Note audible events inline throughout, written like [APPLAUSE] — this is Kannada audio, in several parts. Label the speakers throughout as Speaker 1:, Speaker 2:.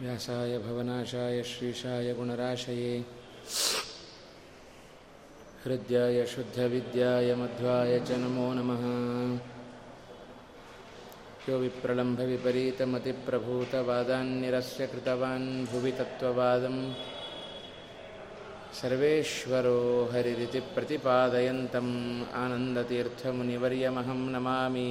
Speaker 1: व्यासाय भवनाशाय श्रीशाय गुणराशये हृद्याय शुद्धविद्याय मध्वाय च नमो नमः यो विप्रलम्भविपरीतमतिप्रभूतवादान्निरस्य कृतवान् भुवि तत्त्ववादम् सर्वेश्वरो हरिरिति प्रतिपादयन्तम् आनन्दतीर्थमुनिवर्यमहं नमामि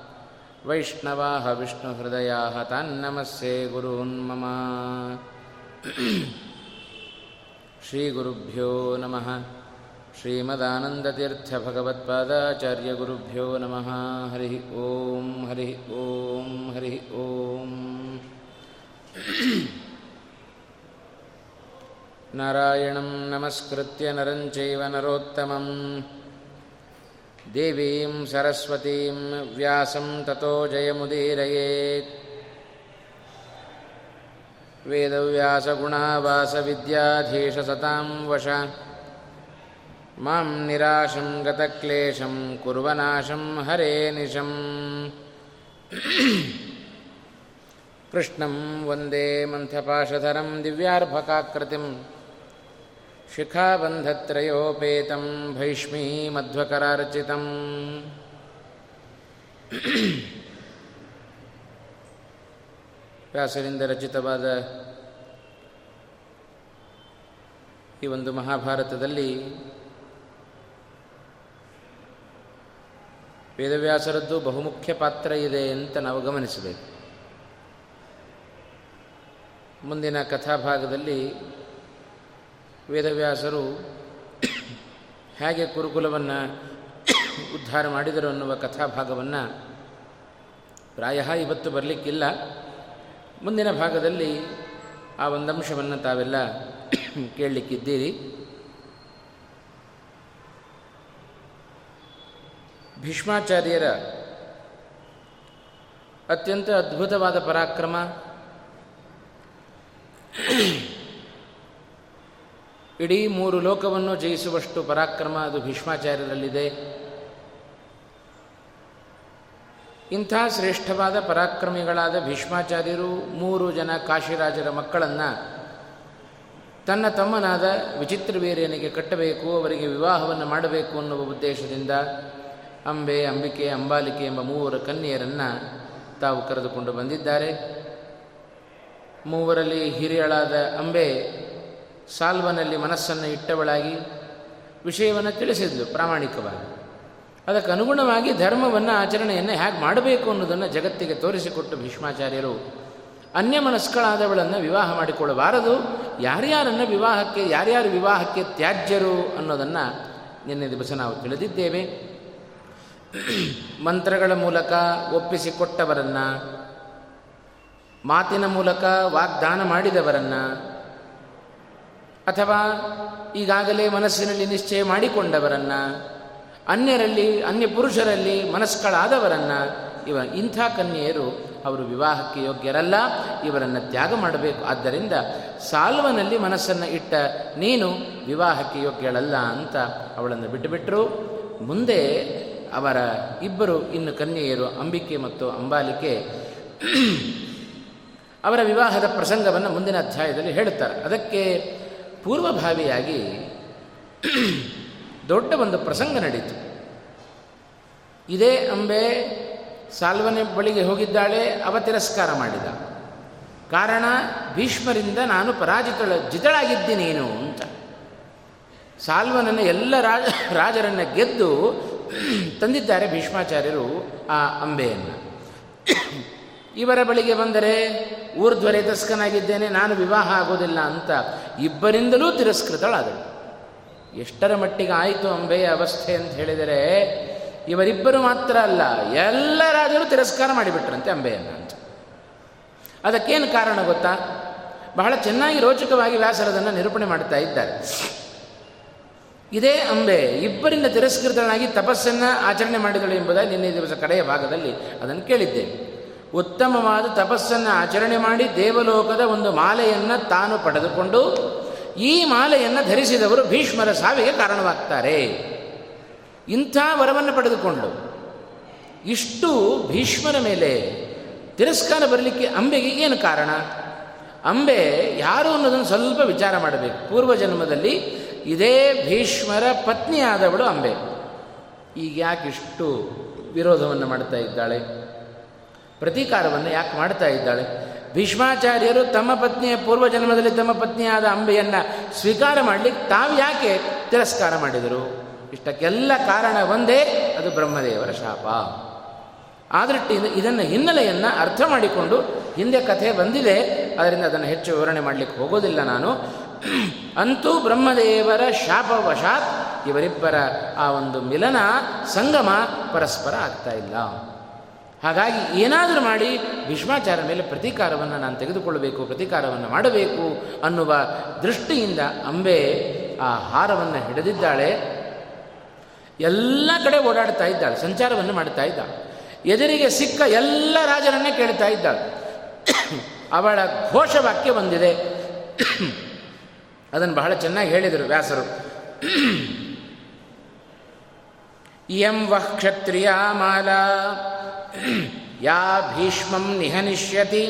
Speaker 1: वैष्णवाः विष्णुहृदयाः तान्नमस्ये गुरून् मम श्रीगुरुभ्यो नमः श्रीमदानन्दतीर्थभगवत्पादाचार्यगुरुभ्यो नमः हरिः ॐ हरिः ॐ हरिः ॐ नारायणं नमस्कृत्य नरं चैव नरोत्तमम् देवीं सरस्वतीं व्यासं ततो जयमुदीरयेत् वेदव्यासगुणावासविद्याधीशसतां वश मां निराशं गतक्लेशं कुर्वनाशं हरे निशम् कृष्णं वन्दे मन्थपाशधरं दिव्यार्भकाकृतिम् शिखाबन्धत्रयोपेतं भैष्मीमध्वकरार्चितम् ವ್ಯಾಸರಿಂದ ರಚಿತವಾದ ಈ ಒಂದು ಮಹಾಭಾರತದಲ್ಲಿ ವೇದವ್ಯಾಸರದ್ದು ಬಹುಮುಖ್ಯ ಪಾತ್ರ ಇದೆ ಅಂತ ನಾವು ಗಮನಿಸಬೇಕು ಮುಂದಿನ ಕಥಾಭಾಗದಲ್ಲಿ ವೇದವ್ಯಾಸರು ಹೇಗೆ ಕುರುಕುಲವನ್ನು ಉದ್ಧಾರ ಮಾಡಿದರು ಅನ್ನುವ ಕಥಾಭಾಗವನ್ನು ಪ್ರಾಯ ಇವತ್ತು ಬರಲಿಕ್ಕಿಲ್ಲ. ಮುಂದಿನ ಭಾಗದಲ್ಲಿ ಆ ಒಂದಂಶವನ್ನು ತಾವೆಲ್ಲ ಕೇಳಲಿಕ್ಕಿದ್ದೀರಿ. ಭೀಷ್ಮಾಚಾರ್ಯರ ಅತ್ಯಂತ ಅದ್ಭುತವಾದ ಪರಾಕ್ರಮ ಇಡೀ ಮೂರು ಲೋಕವನ್ನು ಜಯಿಸುವಷ್ಟು ಪರಾಕ್ರಮ ಅದು ಭೀಷ್ಮಾಚಾರ್ಯರಲ್ಲಿದೆ. ಇಂಥ ಶ್ರೇಷ್ಠವಾದ ಪರಾಕ್ರಮಿಗಳಾದ ಭೀಷ್ಮಾಚಾರ್ಯರು ಮೂರು ಜನ ಕಾಶಿರಾಜರ ಮಕ್ಕಳನ್ನು ತನ್ನ ತಮ್ಮನಾದ ವಿಚಿತ್ರವೀರ್ಯನಿಗೆ ಕಟ್ಟಬೇಕು, ಅವರಿಗೆ ವಿವಾಹವನ್ನು ಮಾಡಬೇಕು ಅನ್ನುವ ಉದ್ದೇಶದಿಂದ ಅಂಬೆ, ಅಂಬಿಕೆ, ಅಂಬಾಲಿಕೆ ಎಂಬ ಮೂವರು ಕನ್ಯೆಯರನ್ನು ತಾವು ಕರೆದುಕೊಂಡು ಬಂದಿದ್ದಾರೆ. ಮೂವರಲ್ಲಿ ಹಿರಿಯಳಾದ ಅಂಬೆ ಸಾಲ್ವನಲ್ಲಿ ಮನಸ್ಸನ್ನು ಇಟ್ಟವಳಾಗಿ ವಿಷಯವನ್ನು ತಿಳಿಸಿದ್ಲು ಪ್ರಾಮಾಣಿಕವಾಗಿ. ಅದಕ್ಕೆ ಅನುಗುಣವಾಗಿ ಧರ್ಮವನ್ನು ಆಚರಣೆಯನ್ನು ಹೇಗೆ ಮಾಡಬೇಕು ಅನ್ನೋದನ್ನು ಜಗತ್ತಿಗೆ ತೋರಿಸಿಕೊಟ್ಟು ಭೀಷ್ಮಾಚಾರ್ಯರು ಅನ್ಯ ಮನಸ್ಕಳಾದವಳನ್ನು ವಿವಾಹ ಮಾಡಿಕೊಳ್ಳಬಾರದು. ಯಾರ್ಯಾರನ್ನು ವಿವಾಹಕ್ಕೆ, ಯಾರ್ಯಾರು ವಿವಾಹಕ್ಕೆ ತ್ಯಾಜ್ಯರು ಅನ್ನೋದನ್ನು ನಿನ್ನೆ ದಿವಸ ನಾವು ತಿಳಿದಿದ್ದೇವೆ. ಮಂತ್ರಗಳ ಮೂಲಕ ಒಪ್ಪಿಸಿಕೊಟ್ಟವರನ್ನು, ಮಾತಿನ ಮೂಲಕ ವಾಗ್ದಾನ ಮಾಡಿದವರನ್ನು ಅಥವಾ ಈಗಾಗಲೇ ಮನಸ್ಸಿನಲ್ಲಿ ನಿಶ್ಚಯ ಮಾಡಿಕೊಂಡವರನ್ನು, ಅನ್ಯರಲ್ಲಿ, ಅನ್ಯ ಪುರುಷರಲ್ಲಿ ಮನಸ್ಕಳಾದವರನ್ನು, ಇವ ಇಂಥ ಕನ್ಯೆಯರು ಅವರು ವಿವಾಹಕ್ಕೆ ಯೋಗ್ಯರಲ್ಲ, ಇವರನ್ನು ತ್ಯಾಗ ಮಾಡಬೇಕು. ಆದ್ದರಿಂದ ಸಾಲ್ವನಲ್ಲಿ ಮನಸ್ಸನ್ನು ಇಟ್ಟ, ನೀನು ವಿವಾಹಕ್ಕೆ ಯೋಗ್ಯಳಲ್ಲ ಅಂತ ಅವಳನ್ನು ಬಿಟ್ಟುಬಿಟ್ಟರು ಮುಂದೆ ಅವರ ಇಬ್ಬರು ಇನ್ನು ಕನ್ಯೆಯರು ಅಂಬಿಕೆ ಮತ್ತು ಅಂಬಾಲಿಕೆ ಅವರ ವಿವಾಹದ ಪ್ರಸಂಗವನ್ನು ಮುಂದಿನ ಅಧ್ಯಾಯದಲ್ಲಿ ಹೇಳುತ್ತಾರೆ. ಅದಕ್ಕೆ ಪೂರ್ವಭಾವಿಯಾಗಿ ದೊಡ್ಡ ಒಂದು ಪ್ರಸಂಗ ನಡೀತು. ಇದೇ ಅಂಬೆ ಸಾಲ್ವನೆ ಬಳಿಗೆ ಹೋಗಿದ್ದಾಳೆ, ಅವ ತಿರಸ್ಕಾರ ಮಾಡಿದ. ಕಾರಣ, ಭೀಷ್ಮರಿಂದ ನಾನು ಪರಾಜಿತಳ ಜಿತಳಾಗಿದ್ದೀನೇನು ಅಂತ. ಸಾಲ್ವನನ್ನು ಎಲ್ಲ ರಾಜ ರಾಜರನ್ನು ಗೆದ್ದು ತಂದಿದ್ದಾರೆ ಭೀಷ್ಮಾಚಾರ್ಯರು ಆ ಅಂಬೆಯನ್ನು. ಇವರ ಬಳಿಗೆ ಬಂದರೆ ಊರ್ಧ್ವರೇತಸ್ಕನಾಗಿದ್ದೇನೆ ನಾನು ವಿವಾಹ ಆಗೋದಿಲ್ಲ ಅಂತ ಇಬ್ಬರಿಂದಲೂ ತಿರಸ್ಕೃತಳಾದಳು. ಎಷ್ಟರ ಮಟ್ಟಿಗೆ ಆಯಿತು ಅಂಬೆಯ ಅವಸ್ಥೆ ಅಂತ ಹೇಳಿದರೆ, ಇವರಿಬ್ಬರು ಮಾತ್ರ ಅಲ್ಲ ಎಲ್ಲ ರಾಜರು ತಿರಸ್ಕಾರ ಮಾಡಿಬಿಟ್ರಂತೆ ಅಂಬೆಯನ್ನು ಅಂತ. ಅದಕ್ಕೇನು ಕಾರಣ ಗೊತ್ತಾ? ಬಹಳ ಚೆನ್ನಾಗಿ ರೋಚಕವಾಗಿ ವ್ಯಾಸರದನ್ನು ನಿರೂಪಣೆ ಮಾಡ್ತಾ ಇದ್ದಾರೆ. ಇದೇ ಅಂಬೆ ಇಬ್ಬರಿಂದ ತಿರಸ್ಕೃತನಾಗಿ ತಪಸ್ಸನ್ನು ಆಚರಣೆ ಮಾಡಿದಳು ಎಂಬುದಾಗಿ ನಿನ್ನೆ ದಿವಸ ಕಡೆಯ ಭಾಗದಲ್ಲಿ ಅದನ್ನು ಕೇಳಿದ್ದೆ ಉತ್ತಮವಾದ ತಪಸ್ಸನ್ನು ಆಚರಣೆ ಮಾಡಿ ದೇವಲೋಕದ ಒಂದು ಮಾಲೆಯನ್ನು ತಾನು ಪಡೆದುಕೊಂಡು ಈ ಮಾಲೆಯನ್ನು ಧರಿಸಿದವರು ಭೀಷ್ಮರ ಸಾವಿಗೆ ಕಾರಣವಾಗ್ತಾರೆ. ಇಂಥ ವರವನ್ನು ಪಡೆದುಕೊಂಡು ಇಷ್ಟು ಭೀಷ್ಮರ ಮೇಲೆ ತಿರಸ್ಕಾರ ಬರಲಿಕ್ಕೆ ಅಂಬೆಗೆ ಏನು ಕಾರಣ? ಅಂಬೆ ಯಾರು ಅನ್ನೋದನ್ನು ಸ್ವಲ್ಪ ವಿಚಾರ ಮಾಡಬೇಕು. ಪೂರ್ವ ಜನ್ಮದಲ್ಲಿ ಇದೇ ಭೀಷ್ಮರ ಪತ್ನಿಯಾದವಳು ಅಂಬೆ. ಈಗ ಯಾಕೆ ಇಷ್ಟು ವಿರೋಧವನ್ನು ಮಾಡ್ತಾ ಇದ್ದಾಳೆ? ಪ್ರತೀಕಾರವನ್ನು ಯಾಕೆ ಮಾಡ್ತಾ ಇದ್ದಾಳೆ? ಭೀಷ್ಮಾಚಾರ್ಯರು ತಮ್ಮ ಪತ್ನಿಯ ಪೂರ್ವ ಜನ್ಮದಲ್ಲಿ ತಮ್ಮ ಪತ್ನಿಯಾದ ಅಂಬೆಯನ್ನು ಸ್ವೀಕಾರ ಮಾಡಲಿಕ್ಕೆ ತಾವು ಯಾಕೆ ತಿರಸ್ಕಾರ ಮಾಡಿದರು? ಇಷ್ಟಕ್ಕೆಲ್ಲ ಕಾರಣ ಒಂದೇ, ಅದು ಬ್ರಹ್ಮದೇವರ ಶಾಪ. ಆ ದೃಷ್ಟಿಯಿಂದ ಇದನ್ನು ಹಿನ್ನೆಲೆಯನ್ನು ಅರ್ಥ ಮಾಡಿಕೊಂಡು ಹಿಂದೆ ಕಥೆ ಬಂದಿದೆ, ಅದರಿಂದ ಅದನ್ನು ಹೆಚ್ಚು ವಿವರಣೆ ಮಾಡಲಿಕ್ಕೆ ಹೋಗೋದಿಲ್ಲ ನಾನು. ಅಂತೂ ಬ್ರಹ್ಮದೇವರ ಶಾಪವಶಾತ್ ಇವರಿಬ್ಬರ ಆ ಒಂದು ಮಿಲನ, ಸಂಗಮ ಪರಸ್ಪರ ಆಗ್ತಾ ಇಲ್ಲ. ಹಾಗಾಗಿ ಏನಾದರೂ ಮಾಡಿ ಭೀಷ್ಮಾಚಾರ ಮೇಲೆ ಪ್ರತೀಕಾರವನ್ನು ನಾನು ತೆಗೆದುಕೊಳ್ಳಬೇಕು, ಪ್ರತೀಕಾರವನ್ನು ಮಾಡಬೇಕು ಅನ್ನುವ ದೃಷ್ಟಿಯಿಂದ ಅಂಬೆ ಆ ಹಾರವನ್ನು ಹಿಡಿದಿದ್ದಾಳೆ. ಎಲ್ಲ ಕಡೆ ಓಡಾಡ್ತಾ ಇದ್ದಾಳೆ, ಸಂಚಾರವನ್ನು ಮಾಡ್ತಾ ಇದ್ದಾಳೆ. ಎದುರಿಗೆ ಸಿಕ್ಕ ಎಲ್ಲ ರಾಜರನ್ನೇ ಕೇಳ್ತಾ ಇದ್ದಾಳೆ. ಅವಳ ಘೋಷವಾಕ್ಯ ಬಂದಿದೆ. ಅದನ್ನು ಬಹಳ ಚೆನ್ನಾಗಿ ಹೇಳಿದರು ವ್ಯಾಸರು. ಇಯಂ ವಃ ಕ್ಷತ್ರಿಯ ಮಾಲಾ ಯಾ ಭೀಷ್ಮಂ ನಿಹನಿಷ್ಯತಿ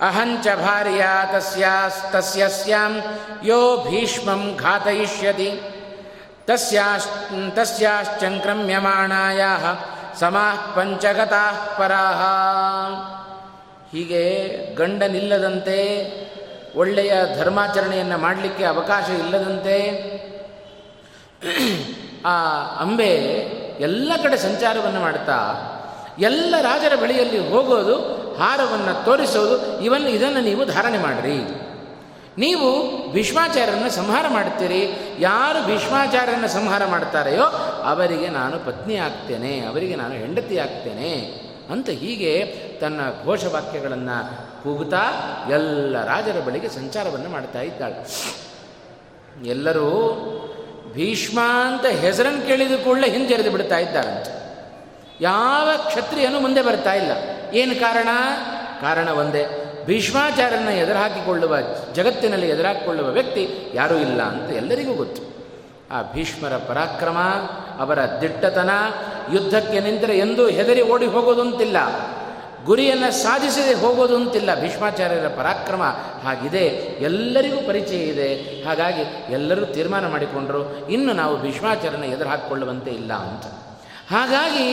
Speaker 1: ಅಹಂಚ ಭಾರ್ಯ ತಸ್ಯಾಂ ಯೋ ಭೀಷ್ಮಂ ಘಾತಯಿಷ್ಯತಿ ತಸ್ಯಾಶ್ ತಸ್ಯಾಶ್ಚಂಕ್ರಮ್ಯಮಾಣಾಯ ಸಮಾಃ ಪಂಚಗತಾ ಪರಾಹ ಹೀಗೆ ಗಂಡನಿಲ್ಲದಂತೆ ಒಳ್ಳೆಯ ಧರ್ಮಾಚರಣೆಯನ್ನು ಮಾಡಲಿಕ್ಕೆ ಅವಕಾಶ ಇಲ್ಲದಂತೆ ಆ ಅಂಬೆ ಎಲ್ಲ ಕಡೆ ಸಂಚಾರವನ್ನು ಮಾಡ್ತಾ ಎಲ್ಲ ರಾಜರ ಬಳಿಯಲ್ಲಿ ಹೋಗೋದು, ಹಾರವನ್ನು ತೋರಿಸೋದು ಇವನ್ನು ಇದನ್ನು ನೀವು ಧಾರಣೆ ಮಾಡಿರಿ. ನೀವು ಭೀಷ್ಮಾಚಾರ್ಯರನ್ನು ಸಂಹಾರ ಮಾಡ್ತೀರಿ ಯಾರು ಭೀಷ್ಮಾಚಾರ್ಯರನ್ನು ಸಂಹಾರ ಮಾಡ್ತಾರೆಯೋ ಅವರಿಗೆ ನಾನು ಪತ್ನಿ ಆಗ್ತೇನೆ, ಅವರಿಗೆ ನಾನು ಹೆಂಡತಿ ಆಗ್ತೇನೆ ಅಂತ ಹೀಗೆ ತನ್ನ ಘೋಷವಾಕ್ಯಗಳನ್ನು ಕೂಗುತ್ತಾ ಎಲ್ಲ ರಾಜರ ಬಳಿಗೆ ಸಂಚಾರವನ್ನು ಮಾಡ್ತಾ ಇದ್ದಾಳೆ. ಎಲ್ಲರೂ ಭೀಷ್ಮ ಅಂತ ಹೆಸರನ್ನು ಕೇಳಿದ ಕೂಡಲೇ ಹಿಂಜರಿದು ಬಿಡ್ತಾ ಇದ್ದಾರಂತೆ. ಯಾವ ಕ್ಷತ್ರಿಯನು ಮುಂದೆ ಬರ್ತಾ ಇಲ್ಲ. ಏನು ಕಾರಣ? ಕಾರಣ ಒಂದೇ. ಭೀಷ್ಮಾಚಾರ್ಯನ ಎದುರಾಕಿಕೊಳ್ಳುವ ಜಗತ್ತಿನಲ್ಲಿ ಎದುರಾಕಿಕೊಳ್ಳುವ ವ್ಯಕ್ತಿ ಯಾರೂ ಇಲ್ಲ ಅಂತ ಎಲ್ಲರಿಗೂ ಗೊತ್ತು. ಆ ಭೀಷ್ಮರ ಪರಾಕ್ರಮ, ಅವರ ದಿಟ್ಟತನ, ಯುದ್ಧಕ್ಕೆ ನಿಂತರೆ ಎಂದೂ ಹೆದರಿ ಓಡಿ ಹೋಗೋದಂತಿಲ್ಲ. ಗುರಿಯನ್ನು ಸಾಧಿಸದೆ ಹೋಗೋದು ಅಂತಿಲ್ಲ ಭೀಷ್ಮಾಚಾರ್ಯರ ಪರಾಕ್ರಮ. ಹಾಗಿದೆ, ಎಲ್ಲರಿಗೂ ಪರಿಚಯ ಇದೆ. ಹಾಗಾಗಿ ಎಲ್ಲರೂ ತೀರ್ಮಾನ ಮಾಡಿಕೊಂಡರು, ಇನ್ನು ನಾವು ಭೀಷ್ಮಾಚಾರ್ಯನ ಎದುರು ಹಾಕಿಕೊಳ್ಳುವಂತೆ ಇಲ್ಲ ಅಂತ. ಹಾಗಾಗಿ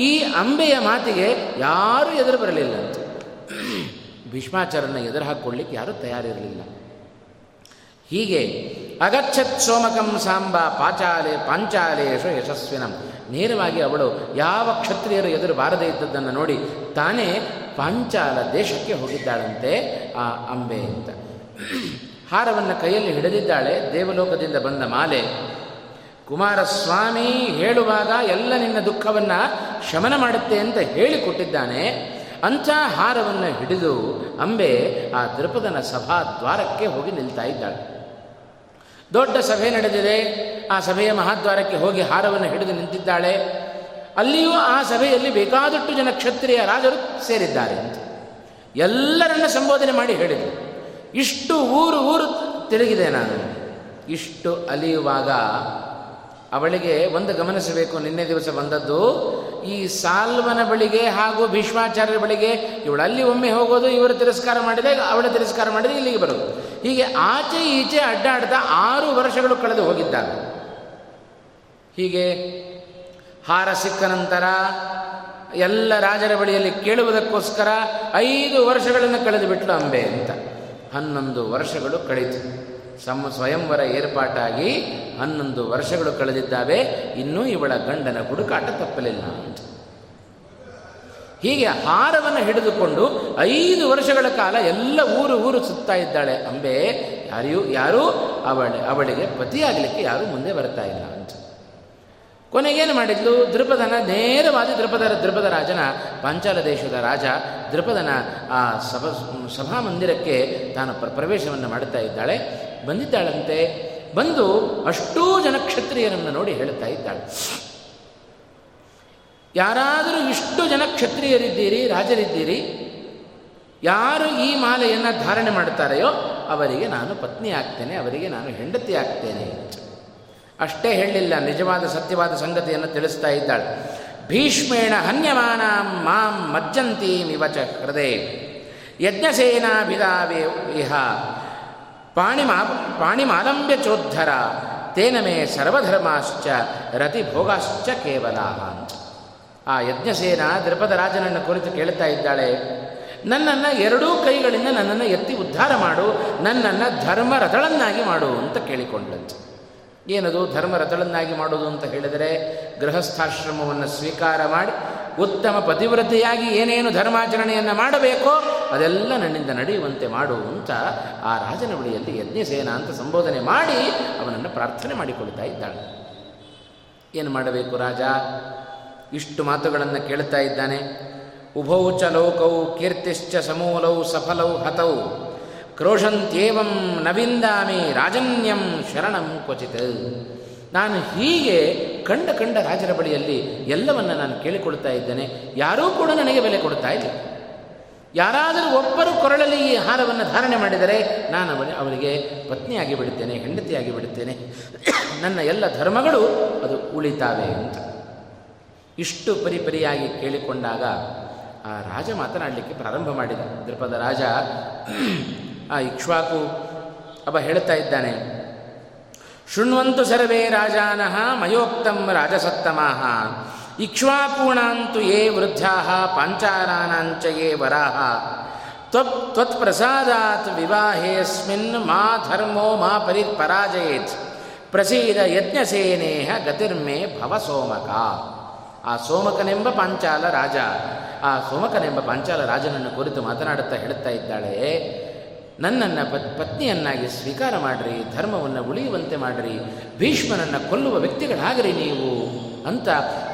Speaker 1: ಈ ಅಂಬೆಯ ಮಾತಿಗೆ ಯಾರೂ ಎದುರು ಬರಲಿಲ್ಲ ಅಂತ. ಭೀಷ್ಮಾಚಾರ್ಯನ ಎದುರು ಹಾಕ್ಕೊಳ್ಳಿಕ್ಕೆ ಯಾರೂ ತಯಾರಿರಲಿಲ್ಲ. ಹೀಗೆ ಅಗಚ್ಚತ್ ಸೋಮಕಂ ಸಾಂಬ ಪಾಚಾಲೆ ಪಾಂಚಾಲೇಶು ಯಶಸ್ವಿನಂ. ನೇರವಾಗಿ ಅವಳು ಯಾವ ಕ್ಷತ್ರಿಯರು ಎದುರು ಬಾರದೇ ಇದ್ದದ್ದನ್ನು ನೋಡಿ ತಾನೇ ಪಾಂಚಾಲ ದೇಶಕ್ಕೆ ಹೋಗಿದ್ದಾಳಂತೆ ಆ ಅಂಬೆ ಅಂತ. ಹಾರವನ್ನು ಕೈಯಲ್ಲಿ ಹಿಡಿದಿದ್ದಾಳೆ ದೇವಲೋಕದಿಂದ ಬಂದ ಮಾಲೆ. ಕುಮಾರಸ್ವಾಮಿ ಹೇಳುವಾಗ ಎಲ್ಲ ನಿನ್ನ ದುಃಖವನ್ನು ಶಮನ ಮಾಡುತ್ತೆ ಅಂತ ಹೇಳಿಕೊಟ್ಟಿದ್ದಾನೆ. ಅಂಥ ಹಾರವನ್ನು ಹಿಡಿದು ಅಂಬೆ ಆ ದೃಪದನ ಸಭಾ ದ್ವಾರಕ್ಕೆ ಹೋಗಿ ನಿಲ್ತಾ ಇದ್ದಾಳೆ. ದೊಡ್ಡ ಸಭೆ ನಡೆದಿದೆ. ಆ ಸಭೆಯ ಮಹಾದ್ವಾರಕ್ಕೆ ಹೋಗಿ ಹಾರವನ್ನು ಹಿಡಿದು ನಿಂತಿದ್ದಾಳೆ. ಅಲ್ಲಿಯೂ ಆ ಸಭೆಯಲ್ಲಿ ಬೇಕಾದಷ್ಟು ಜನ ಕ್ಷತ್ರಿಯ ರಾಜರು ಸೇರಿದ್ದಾರೆ ಅಂತ ಎಲ್ಲರನ್ನ ಸಂಬೋಧನೆ ಮಾಡಿ ಹೇಳಿದರು. ಇಷ್ಟು ಊರು ಊರು ತಿರುಗಿದೆ ನಾನು. ಇಷ್ಟು ಅಲಿಯುವಾಗ ಅವಳಿಗೆ ಒಂದು ಗಮನಿಸಬೇಕು, ನಿನ್ನೆ ದಿವಸ ಬಂದದ್ದು. ಈ ಸಾಲ್ವನ ಬಳಿಗೆ ಹಾಗೂ ಭೀಷ್ಮಾಚಾರ್ಯರ ಬಳಿಗೆ ಇವಳು ಅಲ್ಲಿ ಒಮ್ಮೆ ಹೋಗೋದು, ಇವರು ತಿರಸ್ಕಾರ ಮಾಡಿದೆ ಅವಳ ತಿರಸ್ಕಾರ ಮಾಡಿದೆ ಇಲ್ಲಿಗೆ ಬರೋದು. ಹೀಗೆ ಆಚೆ ಈಚೆ ಅಡ್ಡಾಡ್ತಾ ಆರು ವರ್ಷಗಳು ಕಳೆದು ಹೋಗಿದ್ದಾರೆ ಹೀಗೆ ಹಾರ ಸಿಕ್ಕ ನಂತರ ಎಲ್ಲ ರಾಜರ ಬಳಿಯಲ್ಲಿ ಕೇಳುವುದಕ್ಕೋಸ್ಕರ ಐದು ವರ್ಷಗಳನ್ನು ಕಳೆದು ಬಿಟ್ಲು ಅಂಬೆ ಅಂತ. ಹನ್ನೊಂದು ವರ್ಷಗಳು ಕಳೀತು. ಸಮ ಸ್ವಯಂವರ ಏರ್ಪಾಟಾಗಿ ಹನ್ನೊಂದು ವರ್ಷಗಳು ಕಳೆದಿದ್ದಾವೆ. ಇನ್ನೂ ಇವಳ ಗಂಡನ ಹುಡುಕಾಟ ತಪ್ಪಲಿಲ್ಲ. ಹೀಗೆ ಹಾರವನ್ನು ಹಿಡಿದುಕೊಂಡು ಐದು ವರ್ಷಗಳ ಕಾಲ ಎಲ್ಲ ಊರು ಊರು ಸುತ್ತಾ ಇದ್ದಾಳೆ. ಅಂಬೆ, ಯಾರಿಯೂ, ಯಾರೂ ಅವಳ, ಅವಳಿಗೆ ಪತಿಯಾಗಲಿಕ್ಕೆ ಯಾರೂ ಮುಂದೆ ಬರ್ತಾ ಇಲ್ಲ. ಕೊನೆಗೇನು ಮಾಡಿದ್ಲು? ದೃಪದನ ನೇರವಾದ ದೃಪದ ದೃಪದ ರಾಜನ ಪಾಂಚಾಲ ದೇಶದ ರಾಜ ದೃಪದನ ಆ ಸಭಾ ಮಂದಿರಕ್ಕೆ ತಾನು ಪ್ರ, ಪ್ರವೇಶವನ್ನು ಮಾಡುತ್ತಾ ಇದ್ದಾಳೆ. ಬಂದಿದ್ದಾಳಂತೆ. ಬಂದು ಅಷ್ಟೂ ಜನ ಕ್ಷತ್ರಿಯರನ್ನು ನೋಡಿ ಹೇಳುತ್ತಾ ಇದ್ದಾಳೆ. ಯಾರಾದರೂ ಇಷ್ಟು ಜನ ಕ್ಷತ್ರಿಯರಿದ್ದೀರಿ ರಾಜರಿದ್ದೀರಿ, ಯಾರು ಈ ಮಾಲೆಯನ್ನು ಧಾರಣೆ ಮಾಡುತ್ತಾರೆಯೋ ಅವರಿಗೆ ನಾನು ಪತ್ನಿ ಆಗ್ತೇನೆ ಅವರಿಗೆ ನಾನು ಹೆಂಡತಿ ಆಗ್ತೇನೆ ಅಷ್ಟೇ ಹೇಳಲಿಲ್ಲ, ನಿಜವಾದ ಸತ್ಯವಾದ ಸಂಗತಿಯನ್ನು ತಿಳಿಸ್ತಾ ಇದ್ದಾಳೆ. ಭೀಷ್ಮೇಣ ಹನ್ಯಮಾನ ಮಾಂ ಮಜ್ಜಂತೀಂ ಇವಚ ಹೃದಯ ಯಜ್ಞಸೇನಾಭಿದಾವೇ ಇಹ. ಪಾಣಿಮಾ, ಪಾಣಿಮಾಲಂಬ್ಯ ಚೋದ್ಧರ, ತೇನ ಮೇ ಸರ್ವಧರ್ಮಾಶ್ಚ ರತಿಭೋಗಾಶ್ಚ ಕೇವಲ ಆ ಯಜ್ಞಸೇನ ದೃಪದ ರಾಜನನ್ನು ಕುರಿತು ಕೇಳ್ತಾ ಇದ್ದಾಳೆ, ನನ್ನನ್ನು ಎರಡೂ ಕೈಗಳಿಂದ ನನ್ನನ್ನು ಎತ್ತಿ ಉದ್ಧಾರ ಮಾಡು, ನನ್ನನ್ನು ಧರ್ಮರಥಳನ್ನಾಗಿ ಮಾಡು ಅಂತ ಕೇಳಿಕೊಂಡಂತೆ. ಏನದು? ಧರ್ಮರಥಳನ್ನಾಗಿ ಮಾಡೋದು ಅಂತ ಹೇಳಿದರೆ ಗೃಹಸ್ಥಾಶ್ರಮವನ್ನು ಸ್ವೀಕಾರ ಮಾಡಿ ಉತ್ತಮ ಪತಿವ್ರತೆಯಾಗಿ ಏನೇನು ಧರ್ಮಾಚರಣೆಯನ್ನು ಮಾಡಬೇಕೋ ಅದೆಲ್ಲ ನನ್ನಿಂದ ನಡೆಯುವಂತೆ ಮಾಡು ಅಂತ ಆ ರಾಜನ ಬಳಿಯಲ್ಲಿ ಯಜ್ಞಸೇನ ಅಂತ ಸಂಬೋಧನೆ ಮಾಡಿ ಅವನನ್ನು ಪ್ರಾರ್ಥನೆ ಮಾಡಿಕೊಳ್ತಾ ಇದ್ದಾಳೆ. ಏನು ಮಾಡಬೇಕು ರಾಜ? ಇಷ್ಟು ಮಾತುಗಳನ್ನು ಕೇಳ್ತಾ ಇದ್ದಾನೆ. ಉಭೌ ಚ ಲೋಕೌ ಕೀರ್ತಿಶ್ಚ ಸಮೂಲೌ ಸಫಲೌ ಹತೌ. ಕ್ರೋಶಂತ್ಯೇವಂ ನವಿಂದಾಮಿ ರಾಜನ್ಯಂ ಶರಣಂ ಕ್ವಚಿತ್. ನಾನು ಹೀಗೆ ಕಂಡ ಕಂಡ ರಾಜರ ಬಳಿಯಲ್ಲಿ ಎಲ್ಲವನ್ನು ನಾನು ಕೇಳಿಕೊಳ್ತಾ ಇದ್ದೇನೆ. ಯಾರೂ ಕೂಡ ನನಗೆ ಬೆಲೆ ಕೊಡ್ತಾ ಇಲ್ಲ. ಯಾರಾದರೂ ಒಬ್ಬರು ಕೊರಳಲ್ಲಿ ಈ ಹಾರವನ್ನು ಧಾರಣೆ ಮಾಡಿದರೆ ನಾನು ಅವರಿಗೆ ಪತ್ನಿಯಾಗಿ ಬಿಡುತ್ತೇನೆ, ಹೆಂಡತಿಯಾಗಿ ಬಿಡುತ್ತೇನೆ. ನನ್ನ ಎಲ್ಲ ಧರ್ಮಗಳು ಅದು ಉಳಿತಾವೆ ಅಂತ. ಇಷ್ಟು ಪರಿಪರಿಯಾಗಿ ಕೇಳಿಕೊಂಡಾಗ ಆ ರಾಜ ಮಾತನಾಡಲಿಕ್ಕೆ ಪ್ರಾರಂಭ ಮಾಡಿದ. ದೃಪದ ರಾಜ ಆ ಇಕ್ಷ್ವಾಕು ಅವ ಹೇಳ್ತಾ ಇದ್ದಾನೆ, ಶೃಣ್ವಂತು ಸರ್ವೇ ರಾಜಾನಃ ಮಯೋಕ್ತಂ ರಾಜಸತ್ತಮಾಹ. ಇಕ್ಷ್ವಾಕೂಣಾಂತು ಯೇ ವೃದ್ಧಾ ಪಾಂಚಾರಾಣಾಂಚ ಯೇ ವರಾಹ ತ್ವತ್ ಪ್ರಸಾದಾತ್ ವಿವಾಹೇಸ್ಮಿನ್ ಮಾ ಧರ್ಮೋ ಮಾ ಪರಿ ಪರಾಜಯೇತ್. ಪ್ರಸೀದ ಯಜ್ಞಸೇನೇಹ ಗತಿರ್ಮೇ ಭವ ಸೋಮಕ. ಆ ಸೋಮಕನೆಂಬ ಪಾಂಚಾಲ ರಾಜ, ಆ ಸೋಮಕನೆಂಬ ಪಾಂಚಾಲ ರಾಜನನ್ನು ಕುರಿತು ಮಾತನಾಡುತ್ತಾ ಹೇಳುತ್ತಾ ಇದ್ದಾಳೆ ನನ್ನನ್ನು ಪತ್, ಪತ್ನಿಯನ್ನಾಗಿ ಸ್ವೀಕಾರ ಮಾಡಿರಿ, ಧರ್ಮವನ್ನು ಉಳಿಯುವಂತೆ ಮಾಡಿರಿ, ಭೀಷ್ಮನನ್ನು ಕೊಲ್ಲುವ ವ್ಯಕ್ತಿಗಳಾಗ್ರಿ ನೀವು ಅಂತ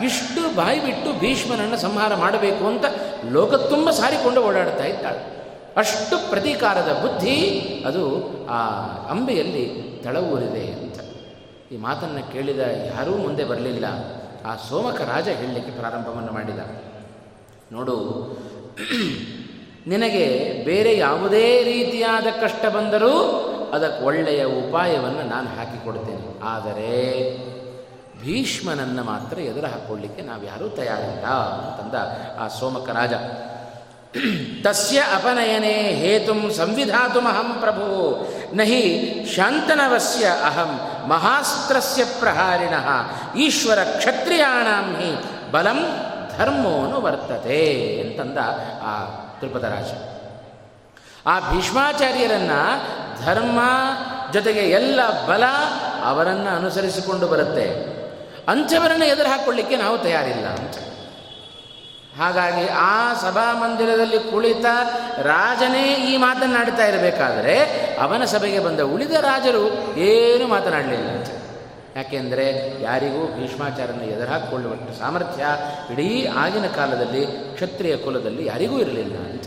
Speaker 1: ಇಷ್ಟು ಬಾಯಿ ಬಿಟ್ಟು ಭೀಷ್ಮನನ್ನು ಸಂಹಾರ ಮಾಡಬೇಕು ಅಂತ ಲೋಕ ತುಂಬ ಸಾರಿಕೊಂಡು ಓಡಾಡ್ತಾ ಇದ್ದಾಳೆ. ಅಷ್ಟು ಪ್ರತೀಕಾರದ ಬುದ್ಧಿ ಅದು ಆ ಅಂಬೆಯಲ್ಲಿ ತಳವೂರಿದೆ ಅಂತ. ಈ ಮಾತನ್ನು ಕೇಳಿದ ಯಾರೂ ಮುಂದೆ ಬರಲಿಲ್ಲ. ಆ ಸೋಮಕ ರಾಜ ಹೇಳಲಿಕ್ಕೆ ಪ್ರಾರಂಭವನ್ನು ಮಾಡಿದ. ನೋಡು ನಿನಗೆ ಬೇರೆ ಯಾವುದೇ ರೀತಿಯಾದ ಕಷ್ಟ ಬಂದರೂ ಅದಕ್ಕೆ ಒಳ್ಳೆಯ ಉಪಾಯವನ್ನು ನಾನು ಹಾಕಿಕೊಡ್ತೇನೆ. ಆದರೆ ಭೀಷ್ಮನನ್ನು ಮಾತ್ರ ಎದುರು ಹಾಕ್ಕೊಳ್ಳಿಕ್ಕೆ ನಾವು ಯಾರೂ ತಯಾರಿಲ್ಲ ಅಂತಂದ ಆ ಸೋಮಕ ರಾಜ. ತಸ್ಯ ಅಪನಯನೆ ಹೇತು ಸಂವಿಧಾತುಮಹಂ ಪ್ರಭು. ನಹಿ ಶಾಂತನವಸ್ಯ ಅಹಂ ಮಹಾಸ್ತ್ರಸ್ಯ ಪ್ರಹಾರಿಣ. ಈಶ್ವರ ಕ್ಷತ್ರಿಯಾಣಾಂ ಹಿ ಬಲಂ ಧರ್ಮೋನು ವರ್ತತೆ ಅಂತಂದ ಆ ರಾಜ. ಆ ಭೀಷ್ಮಾಚಾರ್ಯರನ್ನ ಧರ್ಮ ಜೊತೆಗೆ ಎಲ್ಲ ಬಲ ಅವರನ್ನು ಅನುಸರಿಸಿಕೊಂಡು ಬರುತ್ತೆ. ಅಂಥವರನ್ನು ಎದುರು ಹಾಕ್ಕೊಳ್ಳಿಕ್ಕೆ ನಾವು ತಯಾರಿಲ್ಲ ಅಂತ. ಹಾಗಾಗಿ ಆ ಸಭಾ ಮಂದಿರದಲ್ಲಿ ಕುಳಿತ ರಾಜನೇ ಈ ಮಾತನ್ನಾಡ್ತಾ ಇರಬೇಕಾದರೆ ಅವನ ಸಭೆಗೆ ಬಂದ ಉಳಿದ ರಾಜರು ಏನು ಮಾತನಾಡಲಿಲ್ಲ ಅಂತ. ಯಾಕೆಂದರೆ ಯಾರಿಗೂ ಭೀಷ್ಮಾಚಾರ್ಯನ ಎದುರಾಕೊಳ್ಳುವಷ್ಟು ಸಾಮರ್ಥ್ಯ ಇಡೀ ಆಗಿನ ಕಾಲದಲ್ಲಿ ಕ್ಷತ್ರಿಯ ಕುಲದಲ್ಲಿ ಯಾರಿಗೂ ಇರಲಿಲ್ಲ ಅಂತ.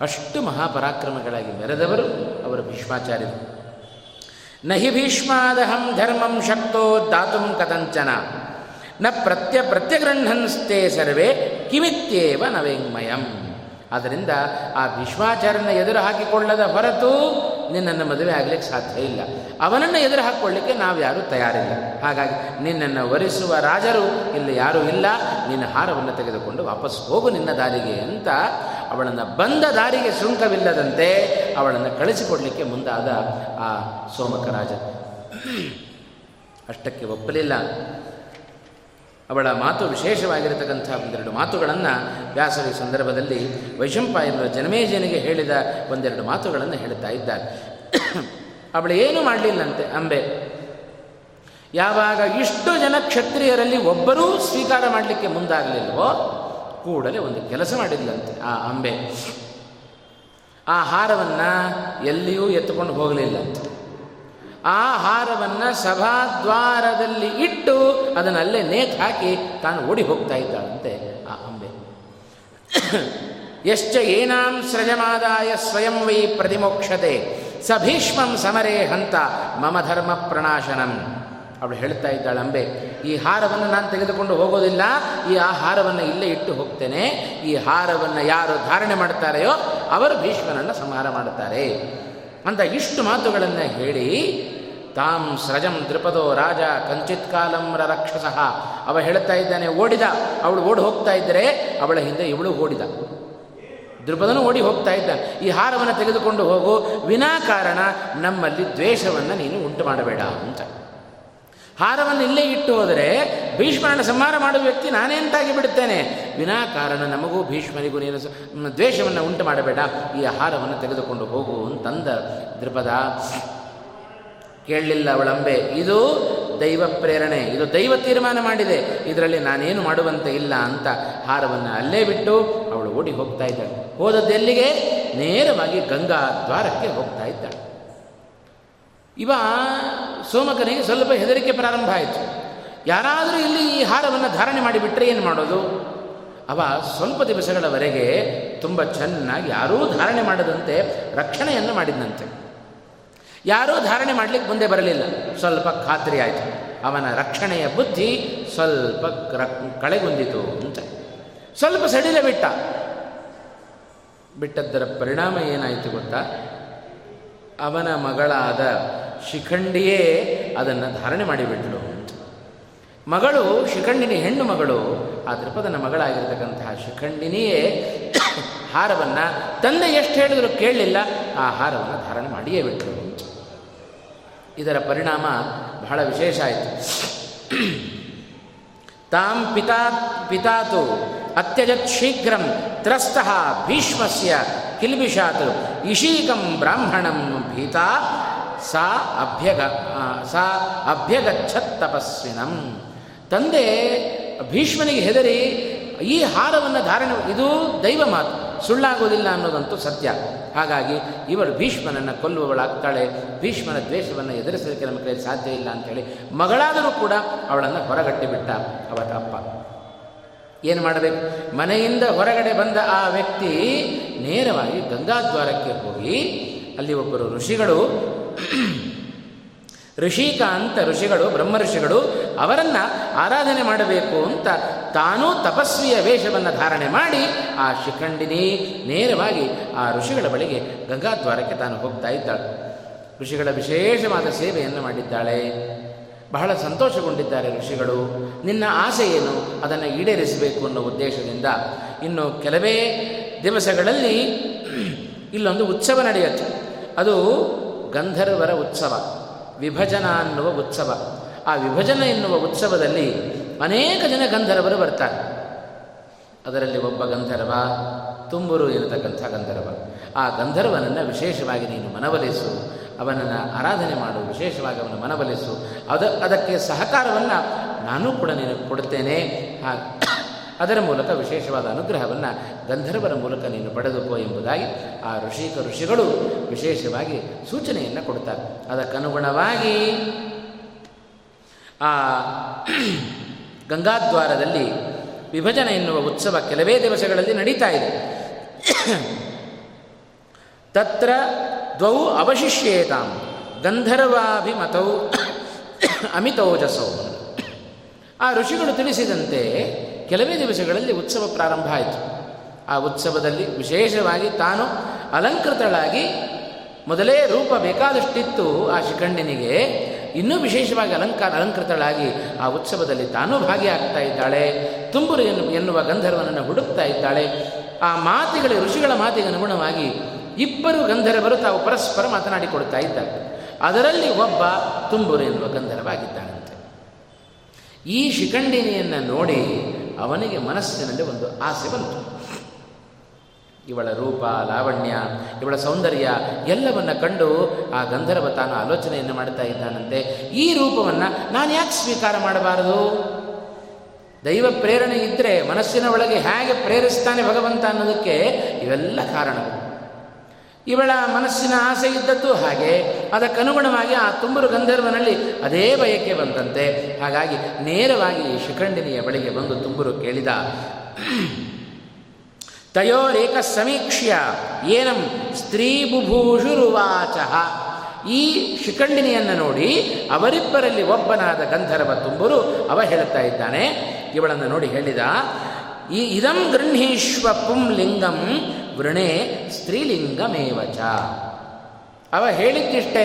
Speaker 1: ಅಷ್ಟು ಮಹಾಪರಾಕ್ರಮಗಳಾಗಿ ಮೆರೆದವರು ಅವರು ಭೀಷ್ಮಾಚಾರ್ಯರು. ನಹಿ ಭೀಷ್ಮಾದಹಂ ಧರ್ಮಂ ಶಕ್ತೋ ದಾತು ಕಥಂಚನ. ನ ಪ್ರತ್ಯ ಪ್ರತ್ಯಗೃಹನ್ಸ್ತೆ ಸರ್ವೇ ಕಿಮಿತ್ಯೇವ ನವೇಂಗ್ಮಯಂ ಆದ್ದರಿಂದ ಆ ಭೀಷ್ಮಾಚಾರ್ಯನ ಎದುರು ಹಾಕಿಕೊಳ್ಳದ ಹೊರತು ನಿನ್ನನ್ನು ಮದುವೆ ಆಗಲಿಕ್ಕೆ ಸಾಧ್ಯ ಇಲ್ಲ. ಅವನನ್ನು ಎದುರು ಹಾಕ್ಕೊಳ್ಳಿಕ್ಕೆ ನಾವು ಯಾರೂ ತಯಾರಿಲ್ಲ. ಹಾಗಾಗಿ ನಿನ್ನನ್ನು ವರಿಸುವ ರಾಜರು ಇಲ್ಲಿ ಯಾರೂ ಇಲ್ಲ. ನಿನ್ನ ಹಾರವನ್ನು ತೆಗೆದುಕೊಂಡು ವಾಪಸ್ ಹೋಗು ನಿನ್ನ ದಾರಿಗೆ ಅಂತ ಅವಳನ್ನು ಬಂದ ದಾರಿಗೆ ಶೃಂಖವಿಲ್ಲದಂತೆ ಅವಳನ್ನು ಕಳಿಸಿಕೊಡಲಿಕ್ಕೆ ಮುಂದಾದ ಆ ಸೋಮಕ ರಾಜ. ಅಷ್ಟಕ್ಕೆ ಒಪ್ಪಲಿಲ್ಲ. ಅವಳ ಮಾತು ವಿಶೇಷವಾಗಿರತಕ್ಕಂಥ ಒಂದೆರಡು ಮಾತುಗಳನ್ನು ವ್ಯಾಸರ ಈ ಸಂದರ್ಭದಲ್ಲಿ ವೈಶಂಪಾಯನರು ಜನಮೇಜನಿಗೆ ಹೇಳಿದ ಒಂದೆರಡು ಮಾತುಗಳನ್ನು ಹೇಳ್ತಾ ಇದ್ದಾರೆ. ಅವಳು ಏನು ಮಾಡಲಿಲ್ಲಂತೆ ಅಂಬೆ? ಯಾವಾಗ ಇಷ್ಟು ಜನ ಕ್ಷತ್ರಿಯರಲ್ಲಿ ಒಬ್ಬರೂ ಸ್ವೀಕಾರ ಮಾಡಲಿಕ್ಕೆ ಮುಂದಾಗಲಿಲ್ವೋ, ಕೂಡಲೇ ಒಂದು ಕೆಲಸ ಮಾಡಿದ್ಲಂತೆ ಆ ಅಂಬೆ. ಆ ಹಾರವನ್ನು ಎಲ್ಲಿಯೂ ಎತ್ತುಕೊಂಡು ಹೋಗಲಿಲ್ಲಂತೆ. ಆ ಹಾರವನ್ನು ಸಭಾದ್ವಾರದಲ್ಲಿ ಇಟ್ಟು ಅದನ್ನು ಅಲ್ಲೇ ನೇತು ಹಾಕಿ ತಾನು ಓಡಿ ಹೋಗ್ತಾ ಇದ್ದಾಳಂತೆ ಆ ಅಂಬೆ. ಯಶ್ಚ ಏನಾಂ ಸೃಜಮಾದಾಯ ಸ್ವಯಂ ವೈ ಪ್ರತಿಮೋಕ್ಷತೆ ಸ ಭೀಷ್ಮಂ ಸಮರೇ ಹಂತ, ಮಮ ಧರ್ಮ ಪ್ರಣಾಶನಂ. ಅವಳು ಹೇಳ್ತಾ ಇದ್ದಾಳೆ, ಅಂಬೆ, ಈ ಹಾರವನ್ನು ನಾನು ತೆಗೆದುಕೊಂಡು ಹೋಗೋದಿಲ್ಲ, ಈ ಆ ಇಲ್ಲೇ ಇಟ್ಟು ಹೋಗ್ತೇನೆ, ಈ ಹಾರವನ್ನು ಯಾರು ಧಾರಣೆ ಮಾಡ್ತಾರೆಯೋ ಅವರು ಭೀಷ್ಮನನ್ನು ಸಂಹಾರ ಮಾಡುತ್ತಾರೆ ಅಂತ ಇಷ್ಟು ಮಾತುಗಳನ್ನು ಹೇಳಿ ತಾಂ ಸ್ರಜಂ ದೃಪದೋ ರಾಜ ಕಂಚಿತ್ ಕಾಲಂ ರಕ್ಷಸಃ ಅವ ಹೇಳ್ತಾ ಇದ್ದಾನೆ, ಓಡಿದ. ಅವಳು ಓಡಿ ಹೋಗ್ತಾ ಇದ್ದರೆ ಅವಳ ಹಿಂದೆ ಇವಳು ಓಡಿದ. ದೃಪದನು ಓಡಿ ಹೋಗ್ತಾ ಇದ್ದ ಈ ಹಾರವನ್ನು ತೆಗೆದುಕೊಂಡು ಹೋಗು. ವಿನಾಕಾರಣ ನಮ್ಮಲ್ಲಿ ದ್ವೇಷವನ್ನು ನೀನು ಉಂಟು ಮಾಡಬೇಡ ಅಂತ. ಹಾರವನ್ನು ಇಲ್ಲೇ ಇಟ್ಟು ಹೋದರೆ ಭೀಷ್ಮರನ್ನು ಸಂಹಾರ ಮಾಡುವ ವ್ಯಕ್ತಿ ನಾನೇ ಅಂತಾಗಿ ಬಿಡುತ್ತೇನೆ. ವಿನಾಕಾರಣ ನಮಗೂ ಭೀಷ್ಮನಿಗೂ ನೀನು ದ್ವೇಷವನ್ನು ಉಂಟು ಮಾಡಬೇಡ. ಈ ಹಾರವನ್ನು ತೆಗೆದುಕೊಂಡು ಹೋಗು ಅಂತಂದ ದೃಪದ ಕೇಳಲಿಲ್ಲ ಅವಳಂಬೆ ಇದು ದೈವ ಪ್ರೇರಣೆ. ಇದು ದೈವ ತೀರ್ಮಾನ ಮಾಡಿದೆ. ಇದರಲ್ಲಿ ನಾನೇನು ಮಾಡುವಂತೆ ಇಲ್ಲ ಅಂತ ಹಾರವನ್ನು ಅಲ್ಲೇ ಬಿಟ್ಟು ಅವಳು ಓಡಿ ಹೋಗ್ತಾ ಇದ್ದಾಳೆ. ಹೋದದ್ದೆಲ್ಲಿಗೆ ನೇರವಾಗಿ ಗಂಗಾ ದ್ವಾರಕ್ಕೆ ಹೋಗ್ತಾ ಇದ್ದಾಳೆ. ಇವ ಸೋಮಕನಿಗೆ ಸ್ವಲ್ಪ ಹೆದರಿಕೆ ಪ್ರಾರಂಭ ಆಯಿತು. ಯಾರಾದರೂ ಇಲ್ಲಿ ಈ ಹಾರವನ್ನು ಧಾರಣೆ ಮಾಡಿಬಿಟ್ರೆ ಏನು ಮಾಡೋದು? ಅವ ಸ್ವಲ್ಪ ದಿವಸಗಳವರೆಗೆ ತುಂಬ ಚೆನ್ನಾಗಿ ಯಾರೂ ಧಾರಣೆ ಮಾಡದಂತೆ ರಕ್ಷಣೆಯನ್ನು ಮಾಡಿದಂತೆ ಯಾರೂ ಧಾರಣೆ ಮಾಡಲಿಕ್ಕೆ ಮುಂದೆ ಬರಲಿಲ್ಲ. ಸ್ವಲ್ಪ ಖಾತ್ರಿ ಆಯಿತು. ಅವನ ರಕ್ಷಣೆಯ ಬುದ್ಧಿ ಸ್ವಲ್ಪ ಕಳೆಗುಂದಿತು ಅಂತ. ಸ್ವಲ್ಪ ಸಡಿಲ ಬಿಟ್ಟ. ಬಿಟ್ಟದ್ದರ ಪರಿಣಾಮ ಏನಾಯಿತು ಗೊತ್ತಾ? ಅವನ ಮಗಳಾದ ಶಿಖಂಡಿಯೇ ಅದನ್ನು ಧಾರಣೆ ಮಾಡಿಬಿಟ್ಟಳು ಮಗಳು ಶಿಖಂಡಿನಿ ಹೆಣ್ಣು ಮಗಳು, ಆ ತ್ರಿಪದನ ಮಗಳಾಗಿರ್ತಕ್ಕಂತಹ ಶಿಖಂಡಿನಿಯೇ [COUGHS] ಹಾರವನ್ನು ತಂದೆ ಎಷ್ಟು ಹೇಳಿದ್ರು ಕೇಳಲಿಲ್ಲ, ಆ ಹಾರವನ್ನು ಧಾರಣೆ ಮಾಡಿಯೇ ಬಿಟ್ಟರು ಅಂತ ಇದರ ಪರಿಣಾಮ ಬಹಳ ವಿಶೇಷ ಆಯಿತು. ತಾಂ ಪಿತಾ ಪಿತಾತು ಅತ್ಯಜತ್ ಶೀಘ್ರಂ ತ್ರಸ್ತಃ ಭೀಷ್ಮಸ್ಯ ಕಿಲ್ಬಿಷಾತ್ ಇಶೀಕಂ ಬ್ರಾಹ್ಮಣಂ ಭೀತಾ ಸಾ ಅಭ್ಯಗ ಸಾ ಅಭ್ಯಗಚ್ಚತ್ ತಪಸ್ವಿನಂ. ತಂದೆ ಭೀಷ್ಮನಿಗೆ ಹೆದರಿ ಈ ಹಾರವನ್ನು ಧಾರಣೆ, ಇದು ದೈವ ಮಾತು, ಸುಳ್ಳಾಗೋದಿಲ್ಲ ಅನ್ನೋದಂತೂ ಸತ್ಯ. ಹಾಗಾಗಿ ಇವರು ಭೀಷ್ಮನನ್ನು ಕೊಲ್ಲುವವಳಾಗ್ತಾಳೆ, ಭೀಷ್ಮನ ದ್ವೇಷವನ್ನು ಎದುರಿಸಲಿಕ್ಕೆ ನಮ್ಮ ಕೈಯಲ್ಲಿ ಸಾಧ್ಯ ಇಲ್ಲ ಅಂಥೇಳಿ ಮಗಳಾದರೂ ಕೂಡ ಅವಳನ್ನು ಹೊರಗಟ್ಟಿಬಿಟ್ಟ ಅವರ ಅಪ್ಪ. ಏನು ಮಾಡಬೇಕು? ಮನೆಯಿಂದ ಹೊರಗಡೆ ಬಂದ ಆ ವ್ಯಕ್ತಿ ನೇರವಾಗಿ ಗಂಗಾದ್ವಾರಕ್ಕೆ ಹೋಗಿ ಅಲ್ಲಿ ಒಬ್ಬರು ಋಷಿಗಳು, ಋಷಿಕಾಂತ ಋಷಿಗಳು, ಬ್ರಹ್ಮ ಋಷಿಗಳು ಅವರನ್ನು ಆರಾಧನೆ ಮಾಡಬೇಕು ಅಂತ ತಾನೂ ತಪಸ್ವಿಯ ವೇಷವನ್ನು ಧಾರಣೆ ಮಾಡಿ ಆ ಶಿಖಂಡಿನಿ ನೇರವಾಗಿ ಆ ಋಷಿಗಳ ಬಳಿಗೆ ಗಂಗಾದ್ವಾರಕ್ಕೆ ತಾನು ಹೋಗ್ತಾ ಇದ್ದಾಳೆ. ಋಷಿಗಳ ವಿಶೇಷವಾದ ಸೇವೆಯನ್ನು ಮಾಡಿದ್ದಾಳೆ. ಬಹಳ ಸಂತೋಷಗೊಂಡಿದ್ದಾರೆ ಋಷಿಗಳು. ನಿನ್ನ ಆಸೆ ಏನು ಅದನ್ನು ಈಡೇರಿಸಬೇಕು ಅನ್ನೋ ಉದ್ದೇಶದಿಂದ ಇನ್ನು ಕೆಲವೇ ದಿವಸಗಳಲ್ಲಿ ಇಲ್ಲೊಂದು ಉತ್ಸವ ನಡೆಯುತ್ತೆ. ಅದು ಗಂಧರ್ವರ ಉತ್ಸವ, ವಿಭಜನ ಅನ್ನುವ ಉತ್ಸವ. ಆ ವಿಭಜನ ಎನ್ನುವ ಉತ್ಸವದಲ್ಲಿ ಅನೇಕ ಜನ ಗಂಧರ್ವರು ಬರ್ತಾರೆ. ಅದರಲ್ಲಿ ಒಬ್ಬ ಗಂಧರ್ವ, ತುಂಬುರು ಇರತಕ್ಕಂಥ ಗಂಧರ್ವ. ಆ ಗಂಧರ್ವನನ್ನು ವಿಶೇಷವಾಗಿ ನೀನು ಮನವೊಲಿಸು, ಅವನನ್ನು ಆರಾಧನೆ ಮಾಡು, ವಿಶೇಷವಾಗಿ ಅವನ ಮನವೊಲಿಸು. ಅದ, ಅದಕ್ಕೆ ಸಹಕಾರವನ್ನು ನಾನು ಕೂಡ ನೀನು ಕೊಡುತ್ತೇನೆ. ಅದರ ಮೂಲಕ ವಿಶೇಷವಾದ ಅನುಗ್ರಹವನ್ನು ಗಂಧರ್ವರ ಮೂಲಕ ನೀನು ಪಡೆದುಕೋ ಎಂಬುದಾಗಿ ಆ ಋಷಿಕ ಋಷಿಗಳು ವಿಶೇಷವಾಗಿ ಸೂಚನೆಯನ್ನು ಕೊಡ್ತಾರೆ. ಅದಕ್ಕನುಗುಣವಾಗಿ ಆ ಗಂಗಾದ್ವಾರದಲ್ಲಿ ವಿಭಜನೆ ಎನ್ನುವ ಉತ್ಸವ ಕೆಲವೇ ದಿವಸಗಳಲ್ಲಿ ನಡೀತಾ ಇದೆ. ತತ್ರ ದ್ವೌ ಅವಶಿಷ್ಯೇತಾಂ ಗಂಧರ್ವಾಭಿಮತೌ ಅಮಿತೋಜಸೌ. ಆ ಋಷಿಗಳು ತಿಳಿಸಿದಂತೆ ಕೆಲವೇ ದಿವಸಗಳಲ್ಲಿ ಉತ್ಸವ ಪ್ರಾರಂಭ ಆಯಿತು. ಆ ಉತ್ಸವದಲ್ಲಿ ವಿಶೇಷವಾಗಿ ತಾನು ಅಲಂಕೃತಳಾಗಿ ಮೊದಲೇ ರೂಪ ಬೇಕಾದಷ್ಟಿತ್ತು ಆ ಶಿಖಂಡಿನಿಗೆ. ಇನ್ನೂ ವಿಶೇಷವಾಗಿ ಅಲಂಕಾರ ಅಲಂಕೃತಳಾಗಿ ಆ ಉತ್ಸವದಲ್ಲಿ ತಾನೂ ಭಾಗಿಯಾಗ್ತಾ ಇದ್ದಾಳೆ. ತುಂಬುರು ಎನ್ನು, ಎನ್ನುವ ಗಂಧರ್ವನನ್ನು ಹುಡುಕ್ತಾ ಇದ್ದಾಳೆ. ಆ ಮಾತಿಗಳ, ಋಷಿಗಳ ಮಾತಿಗೆ ಅನುಗುಣವಾಗಿ ಇಬ್ಬರು ಗಂಧರ್ವರು ತಾವು ಪರಸ್ಪರ ಮಾತನಾಡಿಕೊಡ್ತಾ ಇದ್ದಾರೆ. ಅದರಲ್ಲಿ ಒಬ್ಬ ತುಂಬುರು ಎನ್ನುವ ಗಂಧರ್ವಾಗಿದ್ದಾನಂತೆ ಈ ಶಿಖಂಡಿನಿಯನ್ನು ನೋಡಿ ಅವನಿಗೆ ಮನಸ್ಸಿನಲ್ಲಿ ಒಂದು ಆಸೆ ಬಂತು. ಇವಳ ರೂಪ, ಲಾವಣ್ಯ, ಇವಳ ಸೌಂದರ್ಯ ಎಲ್ಲವನ್ನ ಕಂಡು ಆ ಗಂಧರ್ವ ತಾನು ಆಲೋಚನೆಯನ್ನು ಮಾಡ್ತಾ ಇದ್ದಾನಂತೆ. ಈ ರೂಪವನ್ನು ನಾನು ಯಾಕೆ ಸ್ವೀಕಾರ ಮಾಡಬಾರದು? ದೈವ ಪ್ರೇರಣೆ ಇದ್ದರೆ ಮನಸ್ಸಿನ ಒಳಗೆ ಹೇಗೆ ಪ್ರೇರಿಸ್ತಾನೆ ಭಗವಂತ ಅನ್ನೋದಕ್ಕೆ ಇವೆಲ್ಲ ಕಾರಣಗಳು. ಇವಳ ಮನಸ್ಸಿನ ಆಸೆ ಇದ್ದದ್ದು ಹಾಗೆ, ಅದಕ್ಕನುಗುಣವಾಗಿ ಆ ತುಂಬರು ಗಂಧರ್ವನಲ್ಲಿ ಅದೇ ಬಯಕೆ ಬಂತಂತೆ. ಹಾಗಾಗಿ ನೇರವಾಗಿ ಶಿಖಂಡಿನಿಯ ಬಳಿಗೆ ಬಂದು ತುಂಬರು ಕೇಳಿದ ತಯೋರೇಕ ಸಮೀಕ್ಷ್ಯ ಏನಂ ಸ್ತ್ರೀ ಬುಭೂಷುರುವಾಚ ಈ ಶಿಖಂಡಿನಿಯನ್ನು ನೋಡಿ ಅವರಿಬ್ಬರಲ್ಲಿ ಒಬ್ಬನಾದ ಗಂಧರ್ವ ತುಂಬರು ಅವ ಹೇಳುತ್ತಾ ಇದ್ದಾನೆ. ಇವಳನ್ನು ನೋಡಿ ಹೇಳಿದ, ಈ ಇದಂ ಗೃಹೀಶ್ವ ಪುಂಲಿಂಗಂ ವೃಣೆ ಸ್ತ್ರೀಲಿಂಗಮೇವಚ ಅವ ಹೇಳಿದ್ದಿಷ್ಟೇ,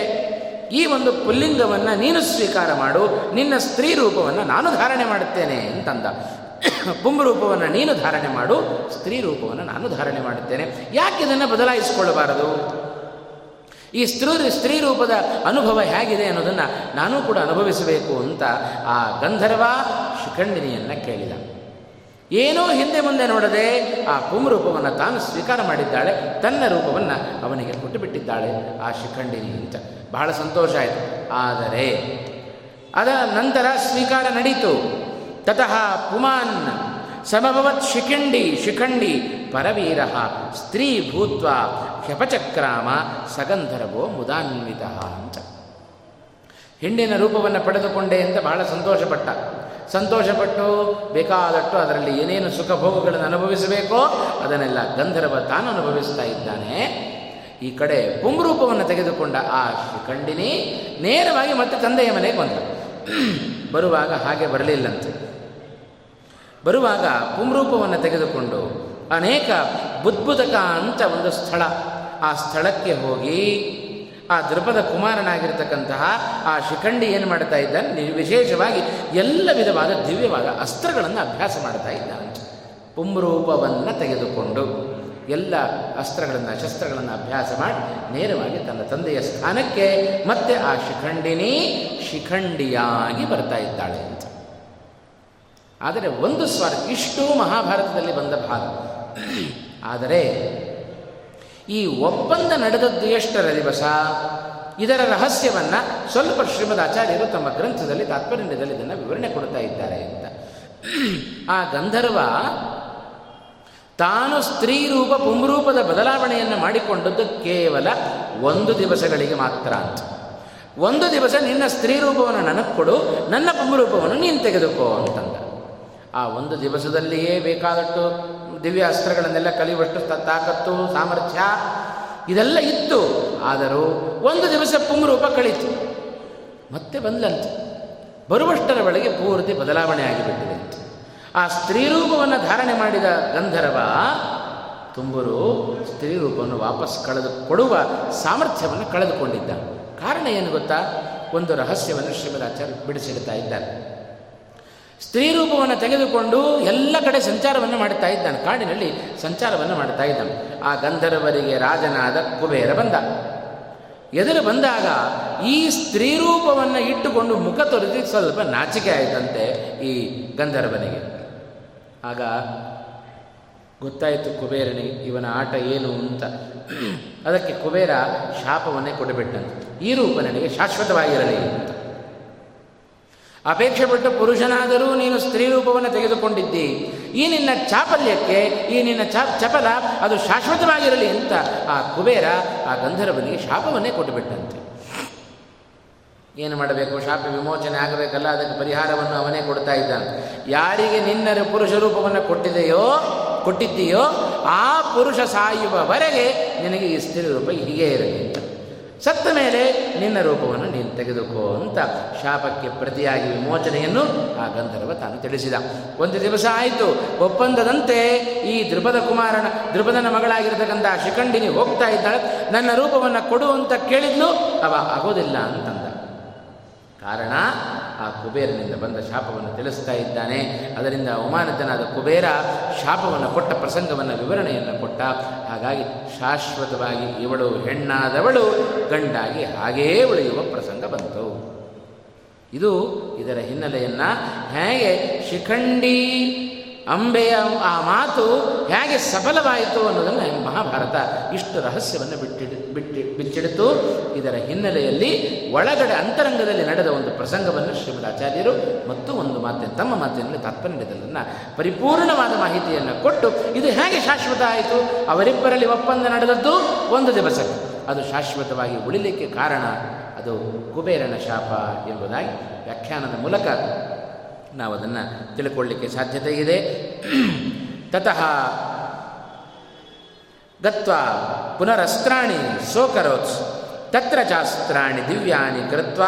Speaker 1: ಈ ಒಂದು ಪುಲ್ಲಿಂಗವನ್ನು ನೀನು ಸ್ವೀಕಾರ ಮಾಡು, ನಿನ್ನ ಸ್ತ್ರೀ ರೂಪವನ್ನು ನಾನು ಧಾರಣೆ ಮಾಡುತ್ತೇನೆ ಅಂತಂದ. [COUGHS] ರೂಪವನ್ನು ನೀನು ಧಾರಣೆ ಮಾಡು, ಸ್ತ್ರೀ ರೂಪವನ್ನು ನಾನು ಧಾರಣೆ ಮಾಡುತ್ತೇನೆ ಯಾಕೆ ಇದನ್ನು ಬದಲಾಯಿಸಿಕೊಳ್ಳಬಾರದು? ಈ ಸ್ತ್ರೀ ಸ್ತ್ರೀ ರೂಪದ ಅನುಭವ ಹೇಗಿದೆ ಅನ್ನೋದನ್ನು ನಾನೂ ಕೂಡ ಅನುಭವಿಸಬೇಕು ಅಂತ ಆ ಗಂಧರ್ವ ಶಿಖಂಡಿನಿಯನ್ನು ಕೇಳಿದ. ಏನೋ ಹಿಂದೆ ಮುಂದೆ ನೋಡದೆ ಆ ರೂಪವನ್ನು ತಾನು ಸ್ವೀಕಾರ ಮಾಡಿದ್ದಾಳೆ, ತನ್ನ ರೂಪವನ್ನು ಅವನಿಗೆ ಕೊಟ್ಟು ಬಿಟ್ಟಿದ್ದಾಳೆ ಆ ಶಿಖಂಡಿನಿ ಅಂತ. ಬಹಳ ಸಂತೋಷ ಆಯಿತು. ಆದರೆ ಅದರ ನಂತರ ಸ್ವೀಕಾರ ನಡೀತು. ತತಃ ಪುಮಾನ್ ಸಮಭವತ್ ಶಿಖಂಡಿ ಶಿಖಂಡಿ, ಪರವೀರ, ಸ್ತ್ರೀ ಭೂತ್ವ ಕ್ಷಪಚಕ್ರಾಮ ಸಗಂಧರ್ವೋ ಮುದಾನ್ವಿತ ಅಂತ. ಹೆಣ್ಣಿನ ರೂಪವನ್ನು ಪಡೆದುಕೊಂಡೆ ಅಂತ ಬಹಳ ಸಂತೋಷಪಟ್ಟ. ಸಂತೋಷಪಟ್ಟು ಬೇಕಾದಷ್ಟು ಅದರಲ್ಲಿ ಏನೇನು ಸುಖ ಭೋಗಗಳನ್ನು ಅನುಭವಿಸಬೇಕೋ ಅದನ್ನೆಲ್ಲ ಗಂಧರ್ವ ತಾನು ಅನುಭವಿಸ್ತಾ ಇದ್ದಾನೆ. ಈ ಕಡೆ ಪುಂಗ್ರೂಪವನ್ನು ತೆಗೆದುಕೊಂಡ ಆ ಶಿಖಂಡಿನಿ ನೇರವಾಗಿ ಮತ್ತೆ ತಂದೆಯ ಮನೆಗೆ ಬಂದ. ಬರುವಾಗ ಹಾಗೆ ಬರಲಿಲ್ಲಂತೆ. ಬರುವಾಗ ಪುಂರೂಪವನ್ನು ತೆಗೆದುಕೊಂಡು ಅನೇಕ ಬುದ್ಭುತಕ ಅಂತ ಒಂದು ಸ್ಥಳ. ಆ ಸ್ಥಳಕ್ಕೆ ಹೋಗಿ ಆ ದೃಪದ ಕುಮಾರನಾಗಿರ್ತಕ್ಕಂತಹ ಆ ಶಿಖಂಡಿ ಏನು ಮಾಡ್ತಾ ಇದ್ದಾನೆ? ವಿಶೇಷವಾಗಿ ಎಲ್ಲ ವಿಧವಾದ ದಿವ್ಯವಾದ ಅಸ್ತ್ರಗಳನ್ನು ಅಭ್ಯಾಸ ಮಾಡ್ತಾ ಇದ್ದಾನೆ. ಪುಂರೂಪವನ್ನು ತೆಗೆದುಕೊಂಡು ಎಲ್ಲ ಅಸ್ತ್ರಗಳನ್ನು, ಶಸ್ತ್ರಗಳನ್ನು ಅಭ್ಯಾಸ ಮಾಡಿ ನೇರವಾಗಿ ತನ್ನ ತಂದೆಯ ಸ್ಥಾನಕ್ಕೆ ಮತ್ತೆ ಆ ಶಿಖಂಡಿನಿ ಶಿಖಂಡಿಯಾಗಿ ಬರ್ತಾ ಇದ್ದಾಳೆ ಅಂತ. ಆದರೆ ಒಂದು ಸ್ವಾರ ಇಷ್ಟು ಮಹಾಭಾರತದಲ್ಲಿ ಬಂದ ಭಾಗ. ಆದರೆ ಈ ಒಪ್ಪಂದ ನಡೆದದ್ದು ಎಷ್ಟರ ದಿವಸ? ಇದರ ರಹಸ್ಯವನ್ನು ಸ್ವಲ್ಪ ಶ್ರೀಮದ್ ಆಚಾರ್ಯರು ತಮ್ಮ ಗ್ರಂಥದಲ್ಲಿ ತಾತ್ಪರ್ಯದಲ್ಲಿ ಇದನ್ನು ವಿವರಣೆ ಕೊಡ್ತಾ ಇದ್ದಾರೆ ಅಂತ. ಆ ಗಂಧರ್ವ ತಾನು ಸ್ತ್ರೀ ರೂಪ ಪುಂರೂಪದ ಬದಲಾವಣೆಯನ್ನು ಮಾಡಿಕೊಂಡದ್ದು ಕೇವಲ ಒಂದು ದಿವಸಗಳಿಗೆ ಮಾತ್ರ ಅಂತ. ಒಂದು ದಿವಸ ನಿನ್ನ ಸ್ತ್ರೀ ರೂಪವನ್ನು ನನಗೆ ಕೊಡು, ನನ್ನ ಪುಂರೂಪವನ್ನು ನೀನು ತೆಗೆದುಕೋ ಅಂತಂದ. ಆ ಒಂದು ದಿವಸದಲ್ಲಿಯೇ ಬೇಕಾದಷ್ಟು ದಿವ್ಯ ಅಸ್ತ್ರಗಳನ್ನೆಲ್ಲ ಕಲಿಯುವಷ್ಟು ತಾಕತ್ತು, ಸಾಮರ್ಥ್ಯ ಇದೆಲ್ಲ ಇತ್ತು. ಆದರೂ ಒಂದು ದಿವಸ ಪುಂಗರೂಪ ಕಳೀತು. ಮತ್ತೆ ಬಂದಂತೆ. ಬರುವಷ್ಟರ ಒಳಗೆ ಪೂರ್ತಿ ಬದಲಾವಣೆ ಆಗಿಬಿಟ್ಟಿದೆ. ಆ ಸ್ತ್ರೀರೂಪವನ್ನು ಧಾರಣೆ ಮಾಡಿದ ಗಂಧರ್ವ ತುಂಬರು ಸ್ತ್ರೀರೂಪವನ್ನು ವಾಪಸ್ ಕಳೆದು ಕೊಡುವ ಸಾಮರ್ಥ್ಯವನ್ನು ಕಳೆದುಕೊಂಡಿದ್ದ. ಕಾರಣ ಏನು ಗೊತ್ತಾ? ಒಂದು ರಹಸ್ಯವನ್ನು ಶ್ರೀಮದಾಚಾರ್ಯ ಬಿಡಿಸಿಡ್ತಾ ಇದ್ದಾರೆ. ಸ್ತ್ರೀ ರೂಪವನ್ನು ತೆಗೆದುಕೊಂಡು ಎಲ್ಲ ಕಡೆ ಸಂಚಾರವನ್ನು ಮಾಡುತ್ತಾ ಇದ್ದಾನೆ. ಕಾಡಿನಲ್ಲಿ ಸಂಚಾರವನ್ನು ಮಾಡ್ತಾ ಇದ್ದಾನೆ. ಆ ಗಂಧರ್ವರಿಗೆ ರಾಜನಾದ ಕುಬೇರ ಬಂದ. ಎದುರು ಬಂದಾಗ ಈ ಸ್ತ್ರೀ ರೂಪವನ್ನು ಇಟ್ಟುಕೊಂಡು ಮುಖ ತೊರೆದು ಸ್ವಲ್ಪ ನಾಚಿಕೆ ಆಯಿತಂತೆ ಈ ಗಂಧರ್ವನಿಗೆ. ಆಗ ಗೊತ್ತಾಯಿತು ಕುಬೇರನಿಗೆ ಇವನ ಆಟ ಏನು ಅಂತ. ಅದಕ್ಕೆ ಕುಬೇರ ಶಾಪವನ್ನೇ ಕೊಡಬಿಟ್ಟಂತೆ ಈ ರೂಪ ನನಗೆ ಶಾಶ್ವತವಾಗಿರಲಿ ಅಂತ. ಅಪೇಕ್ಷೆ ಪಟ್ಟು ಪುರುಷನಾದರೂ ನೀನು ಸ್ತ್ರೀ ರೂಪವನ್ನು ತೆಗೆದುಕೊಂಡಿದ್ದಿ. ಈ ನಿನ್ನ ಚಾಪಲ್ಯಕ್ಕೆ, ಈ ನಿನ್ನ ಚಾ ಚಪಲ ಅದು ಶಾಶ್ವತವಾಗಿರಲಿ ಅಂತ ಆ ಕುಬೇರ ಆ ಗಂಧರ್ವನಿಗೆ ಶಾಪವನ್ನೇ ಕೊಟ್ಟುಬಿಟ್ಟಂತೆ. ಏನು ಮಾಡಬೇಕು? ಶಾಪ ವಿಮೋಚನೆ ಆಗಬೇಕಲ್ಲ, ಅದಕ್ಕೆ ಪರಿಹಾರವನ್ನು ಅವನೇ ಕೊಡ್ತಾ ಇದ್ದಾನೆ. ಯಾರಿಗೆ ನಿನ್ನ ಪುರುಷ ರೂಪವನ್ನು ಕೊಟ್ಟಿದೆಯೋ, ಕೊಟ್ಟಿದ್ದೀಯೋ, ಆ ಪುರುಷ ಸಾಯುವವರೆಗೆ ನಿನಗೆ ಈ ಸ್ತ್ರೀ ರೂಪ ಹೀಗೆ ಇರಲಿ ಸತ್ತ ಮೇಲೆ ನಿನ್ನ ರೂಪವನ್ನು ನೀನು ತೆಗೆದುಕೋ ಅಂತ ಶಾಪಕ್ಕೆ ಪ್ರತಿಯಾಗಿ ವಿಮೋಚನೆಯನ್ನು ಆ ಗಂಧರ್ವ ತಾನು ತಿಳಿಸಿದ. ಒಂದು ದಿವಸ ಆಯಿತು, ಒಪ್ಪಂದದಂತೆ ಈ ದೃಪದ ಕುಮಾರನ ದೃಪದನ ಮಗಳಾಗಿರ್ತಕ್ಕಂಥ ಶಿಖಂಡಿನಿ ಹೋಗ್ತಾ ಇದ್ದಾಳೆ. ನನ್ನ ರೂಪವನ್ನು ಕೊಡು ಅಂತ ಕೇಳಿದ್ಲು, ಅವ ಆಗೋದಿಲ್ಲ ಅಂತಂದ. ಕಾರಣ ಆ ಕುಬೇರನಿಂದ ಬಂದ ಶಾಪವನ್ನು ತಿಳಿಸ್ತಾ ಇದ್ದಾನೆ. ಅದರಿಂದ ಅವಮಾನಿತನಾದ ಕುಬೇರ ಶಾಪವನ್ನು ಕೊಟ್ಟ ಪ್ರಸಂಗವನ್ನು ವಿವರಣೆಯನ್ನು ಕೊಟ್ಟ. ಹಾಗಾಗಿ ಶಾಶ್ವತವಾಗಿ ಇವಳು ಹೆಣ್ಣಾದವಳು, ಗಂಡಾಗಿ ಹಾಗೇ ಉಳಿಯುವ ಪ್ರಸಂಗ ಬಂತು. ಇದು ಇದರ ಹಿನ್ನೆಲೆಯನ್ನು ಹೇಗೆ ಶಿಖಂಡಿ ಅಂಬೆಯ ಆ ಮಾತು ಹೇಗೆ ಸಫಲವಾಯಿತು ಅನ್ನೋದನ್ನು ಮಹಾಭಾರತ ಇಷ್ಟು ರಹಸ್ಯವನ್ನು ಬಿಟ್ಟಿಡು, ಬಿಟ್ಟಿ, ಬಿಚ್ಚಿಡಿತು. ಇದರ ಹಿನ್ನೆಲೆಯಲ್ಲಿ ಒಳಗಡೆ ಅಂತರಂಗದಲ್ಲಿ ನಡೆದ ಒಂದು ಪ್ರಸಂಗವನ್ನು ಶ್ರೀಮದ್ ಆಚಾರ್ಯರು ಮತ್ತು ಒಂದು ಮಾತಿನ, ತಮ್ಮ ಮಾತಿನಲ್ಲಿ ತಾತ್ಪರ್ಯದನ್ನು ಪರಿಪೂರ್ಣವಾದ ಮಾಹಿತಿಯನ್ನು ಕೊಟ್ಟು ಇದು ಹೇಗೆ ಶಾಶ್ವತ ಆಯಿತು? ಅವರಿಬ್ಬರಲ್ಲಿ ಒಪ್ಪಂದ ನಡೆದದ್ದು ಒಂದು ದಿವಸಕ್ಕೆ. ಅದು ಶಾಶ್ವತವಾಗಿ ಉಳಿಲಿಕ್ಕೆ ಕಾರಣ ಅದು ಕುಬೇರನ ಶಾಪ ಎಂಬುದಾಗಿ ವ್ಯಾಖ್ಯಾನದ ಮೂಲಕ ನಾವು ಅದನ್ನು ತಿಳ್ಕೊಳ್ಳಿಕ್ಕೆ ಸಾಧ್ಯತೆ ಇದೆ. ತತಃ ಗತ್ವ ಪುನರಸ್ತ್ರಾಣಿ ಸೋಕರೋತ್ಸ್ ತತ್ರ ಚಾಸ್ತ್ರಾಣಿ ದಿವ್ಯಾನಿ ಕೃತ್ವ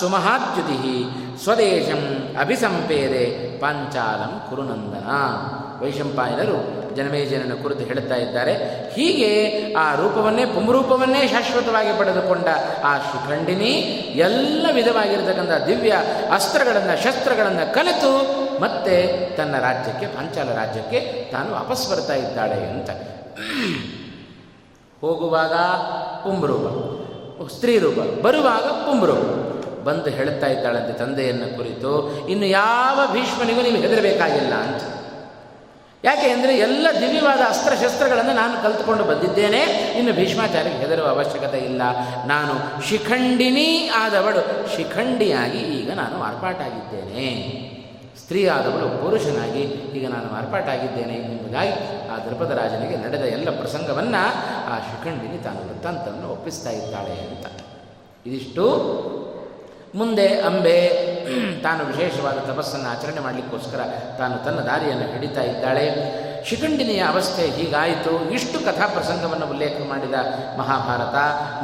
Speaker 1: ಸುಮಹಾದ್ಯುತಿ ಸ್ವದೇಶಂ ಅಭಿಸಂಪೇದೆ ಪಾಂಚಾಲಂ ಕುರುನಂದನ. ವೈಶಂಪಾಯನರು ಜನಮೇಜನನ ಕುರಿತು ಹೇಳುತ್ತಾ ಇದ್ದಾರೆ. ಹೀಗೆ ಆ ರೂಪವನ್ನೇ ಪುಂರೂಪವನ್ನೇ ಶಾಶ್ವತವಾಗಿ ಪಡೆದುಕೊಂಡ ಆ ಶಿಖಂಡಿನಿ ಎಲ್ಲ ವಿಧವಾಗಿರತಕ್ಕಂಥ ದಿವ್ಯ ಅಸ್ತ್ರಗಳನ್ನು, ಶಸ್ತ್ರಗಳನ್ನು ಕಲಿತು ಮತ್ತೆ ತನ್ನ ರಾಜ್ಯಕ್ಕೆ, ಪಾಂಚಾಲ ರಾಜ್ಯಕ್ಕೆ ತಾನು ವಾಪಸ್ ಬರ್ತಾ ಇದ್ದಾಳೆ ಅಂತ. ಹೋಗುವಾಗ ಪುಂರೂಪ ಸ್ತ್ರೀ ರೂಪ ಬರುವಾಗ ಪುಂಬ್ರೂಪ ಬಂದು ಹೇಳ್ತಾ ಇದ್ದಾಳಂತೆ ತಂದೆಯನ್ನು ಕುರಿತು, ಇನ್ನು ಯಾವ ಭೀಷ್ಮನಿಗೂ ನೀವು ಹೆದರಬೇಕಾಗಿಲ್ಲ ಅಂತ. ಯಾಕೆ ಅಂದರೆ ಎಲ್ಲ ದಿವ್ಯವಾದ ಅಸ್ತ್ರಶಸ್ತ್ರಗಳನ್ನು ನಾನು ಕಲ್ತುಕೊಂಡು ಬಂದಿದ್ದೇನೆ. ಇನ್ನು ಭೀಷ್ಮಾಚಾರ್ಯಕ್ಕೆ ಹೆದರುವ ಅವಶ್ಯಕತೆ ಇಲ್ಲ. ನಾನು ಶಿಖಂಡಿನಿ ಆದವಳು. ಶಿಖಂಡಿಯಾಗಿ ಈಗ ನಾನು ಮಾರ್ಪಾಟಾಗಿದ್ದೇನೆ. ಸ್ತ್ರೀ ಆದವಳು ಪುರುಷನಾಗಿ ಈಗ ನಾನು ಮಾರ್ಪಾಟಾಗಿದ್ದೇನೆ ಎಂಬುದಾಗಿ ಆ ದೃಪದ ರಾಜನಿಗೆ ನಡೆದ ಎಲ್ಲ ಪ್ರಸಂಗವನ್ನು ಆ ಶಿಖಂಡಿನಿ ತಾನು ವೃತ್ತಾಂತವನ್ನು ಒಪ್ಪಿಸ್ತಾ ಇದ್ದಾಳೆ ಅಂತ. ಇದಿಷ್ಟು ಮುಂದೆ ಅಂಬೆ, [CLEARS THROAT] ತಾನು ವಿಶೇಷವಾದ ತಪಸ್ಸನ್ನು ಆಚರಣೆ ಮಾಡಲಿಕ್ಕೋಸ್ಕರ ತಾನು ತನ್ನ ದಾರಿಯನ್ನು ಹಿಡಿತಾ ಇದ್ದಾಳೆ. ಶಿಖಂಡಿನಿಯ ಅವಸ್ಥೆ ಹೀಗಾಯಿತು. ಇಷ್ಟು ಕಥಾ ಪ್ರಸಂಗವನ್ನು ಉಲ್ಲೇಖ ಮಾಡಿದ ಮಹಾಭಾರತ.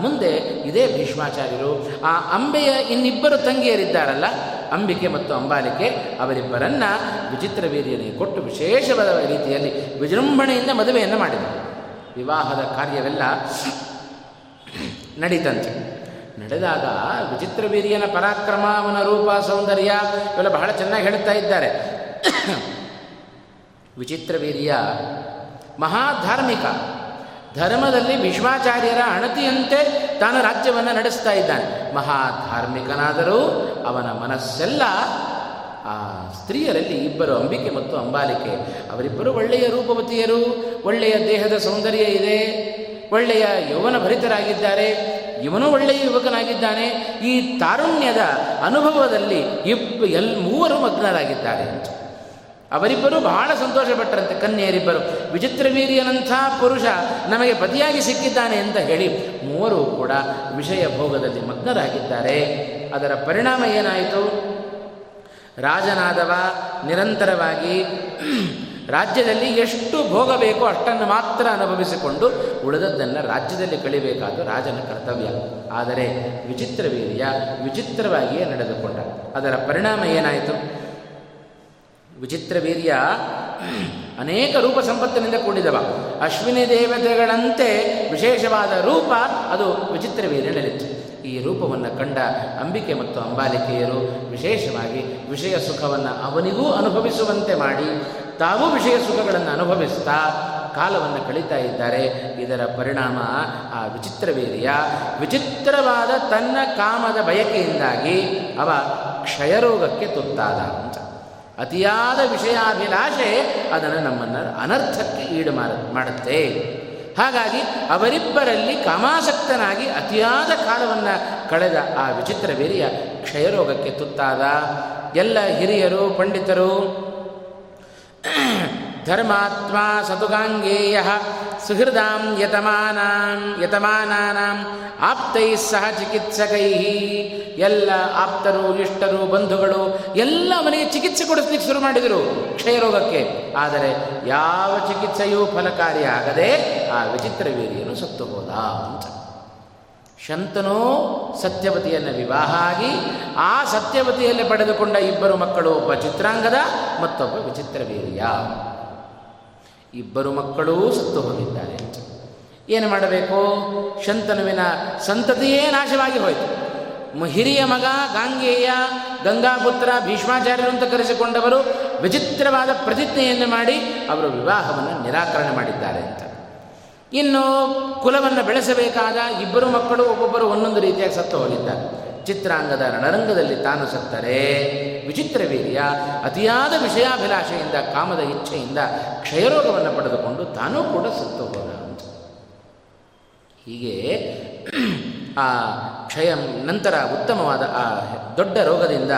Speaker 1: ಮುಂದೆ ಇದೇ ಭೀಷ್ಮಾಚಾರ್ಯರು. ಆ ಅಂಬೆಯ ಇನ್ನಿಬ್ಬರು ತಂಗಿಯರಿದ್ದಾರಲ್ಲ, ಅಂಬಿಕೆ ಮತ್ತು ಅಂಬಾಲಿಕೆ, ಅವರಿಬ್ಬರನ್ನು ವಿಚಿತ್ರ ವೀರ್ಯನಿಗೆ ಕೊಟ್ಟು ವಿಶೇಷವಾದ ರೀತಿಯಲ್ಲಿ ವಿಜೃಂಭಣೆಯಿಂದ ಮದುವೆಯನ್ನು ಮಾಡಿದರು. ವಿವಾಹದ ಕಾರ್ಯವೆಲ್ಲ [CLEARS THROAT] ನಡೀತಂತೆ. ನಡೆದಾಗ ವಿಚಿತ್ರ ವೀರ್ಯನ ಪರಾಕ್ರಮ ಅವನ ರೂಪ ಸೌಂದರ್ಯ ಇವೆಲ್ಲ ಬಹಳ ಚೆನ್ನಾಗಿ ಹೇಳ್ತಾ ಇದ್ದಾರೆ. ವಿಚಿತ್ರ ವೀರ್ಯ ಮಹಾಧಾರ್ಮಿಕ ಧರ್ಮದಲ್ಲಿ ವಿಶ್ವಾಚಾರ್ಯರ ಅಣತಿಯಂತೆ ತಾನು ರಾಜ್ಯವನ್ನು ನಡೆಸ್ತಾ ಇದ್ದಾನೆ. ಮಹಾಧಾರ್ಮಿಕನಾದರೂ ಅವನ ಮನಸ್ಸೆಲ್ಲ ಆ ಸ್ತ್ರೀಯರಲ್ಲಿ ಇಬ್ಬರು ಅಂಬಿಕೆ ಮತ್ತು ಅಂಬಾಲಿಕೆ. ಅವರಿಬ್ಬರು ಒಳ್ಳೆಯ ರೂಪವತಿಯರು, ಒಳ್ಳೆಯ ದೇಹದ ಸೌಂದರ್ಯ ಇದೆ. ಒಳ್ಳೆಯ ಯೌವನ ಭರಿತರಾಗಿದ್ದಾರೆ ಇವನು ಒಳ್ಳೆಯ ಯುವಕನಾಗಿದ್ದಾನೆ. ಈ ತಾರುಣ್ಯದ ಅನುಭವದಲ್ಲಿ ಇಬ್ಬ ಎಲ್ ಮೂವರು ಮಗ್ನರಾಗಿದ್ದಾರೆ ಅವರಿಬ್ಬರು ಬಹಳ ಸಂತೋಷಪಟ್ಟರಂತೆ. ಕನ್ಯೆಯರಿಬ್ಬರು. ವಿಚಿತ್ರ ವೀರ್ಯನಂಥ ಪುರುಷ ನಮಗೆ ಪತಿಯಾಗಿ ಸಿಕ್ಕಿದ್ದಾನೆ ಅಂತ ಹೇಳಿ ಮೂವರು ಕೂಡ ವಿಷಯ ಭೋಗದಲ್ಲಿ ಮಗ್ನರಾಗಿದ್ದಾರೆ. ಅದರ ಪರಿಣಾಮ ಏನಾಯಿತು? ರಾಜನಾದವ ನಿರಂತರವಾಗಿ ರಾಜ್ಯದಲ್ಲಿ ಎಷ್ಟು ಭೋಗ ಬೇಕೋ ಅಷ್ಟನ್ನು ಮಾತ್ರ ಅನುಭವಿಸಿಕೊಂಡು ಉಳಿದದ್ದನ್ನು ರಾಜ್ಯದಲ್ಲಿ ಕಳಿಬೇಕಾದ ರಾಜನ ಕರ್ತವ್ಯ. ಆದರೆ ವಿಚಿತ್ರ ವೀರ್ಯ ವಿಚಿತ್ರವಾಗಿಯೇ ನಡೆದುಕೊಂಡ. ಅದರ ಪರಿಣಾಮ ಏನಾಯಿತು? ವಿಚಿತ್ರ ವೀರ್ಯ ಅನೇಕ ರೂಪ ಸಂಪತ್ತಿನಿಂದ ಕೂಡಿದವ. ಅಶ್ವಿನಿ ದೇವತೆಗಳಂತೆ ವಿಶೇಷವಾದ ರೂಪ ಅದು ವಿಚಿತ್ರ ವೀರ್ಯನಲ್ಲಿತ್ತು ಈ ರೂಪವನ್ನು ಕಂಡ ಅಂಬಿಕೆ ಮತ್ತು ಅಂಬಾಲಿಕೆಯರು ವಿಶೇಷವಾಗಿ ವಿಷಯ ಸುಖವನ್ನು ಅವನಿಗೂ ಅನುಭವಿಸುವಂತೆ ಮಾಡಿ ತಾವು ವಿಷಯ ಸುಖಗಳನ್ನು ಅನುಭವಿಸ್ತಾ ಕಾಲವನ್ನು ಕಳೀತಾ ಇದ್ದಾರೆ. ಇದರ ಪರಿಣಾಮ ಆ ವಿಚಿತ್ರ ವೀರ್ಯ ವಿಚಿತ್ರವಾದ ತನ್ನ ಕಾಮದ ಬಯಕೆಯಿಂದಾಗಿ ಅವ ಕ್ಷಯರೋಗಕ್ಕೆ ತುತ್ತಾದ ಅಂತ. ಅತಿಯಾದ ವಿಷಯಾಭಿಲಾಷೆ ಅದನ್ನು ನಮ್ಮನ್ನು ಅನರ್ಥಕ್ಕೆ ಈಡು ಮಾಡುತ್ತೆ. ಹಾಗಾಗಿ ಅವರಿಬ್ಬರಲ್ಲಿ ಕಾಮಾಸಕ್ತನಾಗಿ ಅತಿಯಾದ ಕಾಲವನ್ನು ಕಳೆದ ಆ ವಿಚಿತ್ರ ವೀರ್ಯ ಕ್ಷಯರೋಗಕ್ಕೆ ತುತ್ತಾದ. ಎಲ್ಲ ಹಿರಿಯರು, ಪಂಡಿತರು ಧರ್ಮಾತ್ಮ ಸತುಗಾಂಗೇಯ ಸುಹೃದಾಂ ಯತಮಾನಾಂ ಯತಮಾನಾಂ ಆಪ್ತೈ ಸಹ ಚಿಕಿತ್ಸಕೈ ಎಲ್ಲ ಆಪ್ತರು ಇಷ್ಟರು ಬಂಧುಗಳು ಎಲ್ಲ ಅವನಿಗೆ ಚಿಕಿತ್ಸೆ ಕೊಡಿಸ್ಲಿಕ್ಕೆ ಶುರು ಮಾಡಿದರು ಕ್ಷಯರೋಗಕ್ಕೆ. ಆದರೆ ಯಾವ ಚಿಕಿತ್ಸೆಯೂ ಫಲಕಾರಿಯಾಗದೆ ಆ ವಿಚಿತ್ರ ವೀರ್ಯನು ಸತ್ತು ಹೋದ ಅಂತ. ಶಂತನೂ ಸತ್ಯವತಿಯನ್ನು ವಿವಾಹ ಆಗಿ ಆ ಸತ್ಯವತಿಯಲ್ಲಿ ಪಡೆದುಕೊಂಡ ಇಬ್ಬರು ಮಕ್ಕಳು ಒಬ್ಬ ಚಿತ್ರಾಂಗದ ಮತ್ತೊಬ್ಬ ವಿಚಿತ್ರವೀರ್ಯ ಇಬ್ಬರು ಮಕ್ಕಳೂ ಸತ್ತು ಹೋಗಿದ್ದಾರೆ. ಏನು ಮಾಡಬೇಕು? ಶಂತನುವಿನ ಸಂತತಿಯೇ ನಾಶವಾಗಿ ಹೋಯಿತು. ಹಿರಿಯ ಮಗ ಗಾಂಗೇಯ, ಗಂಗಾಪುತ್ರ, ಭೀಷ್ಮಾಚಾರ್ಯರು ಅಂತ ಕರೆಸಿಕೊಂಡವರು ವಿಚಿತ್ರವಾದ ಪ್ರತಿಜ್ಞೆಯನ್ನು ಮಾಡಿ ಅವರು ವಿವಾಹವನ್ನು ನಿರಾಕರಣೆ ಮಾಡಿದ್ದಾರೆ ಅಂತ. ಇನ್ನು ಕುಲವನ್ನು ಬೆಳೆಸಬೇಕಾದ ಇಬ್ಬರು ಮಕ್ಕಳು ಒಬ್ಬೊಬ್ಬರು ಒಂದೊಂದು ರೀತಿಯಾಗಿ ಸತ್ತು ಹೋಗಿದ್ದಾರೆ. ಚಿತ್ರಾಂಗದ ರಣರಂಗದಲ್ಲಿ ತಾನು ಸತ್ತರೆ. ವಿಚಿತ್ರ ವೀರ್ಯ, ಅತಿಯಾದ ವಿಷಯಾಭಿಲಾಷೆಯಿಂದ, ಕಾಮದ ಇಚ್ಛೆಯಿಂದ, ಕ್ಷಯರೋಗವನ್ನು ಪಡೆದುಕೊಂಡು ತಾನೂ ಕೂಡ ಸತ್ತು ಹೋದ ಹೀಗೆ ಆ ಕ್ಷಯ ನಂತರ ಉತ್ತಮವಾದ ಆ ದೊಡ್ಡ ರೋಗದಿಂದ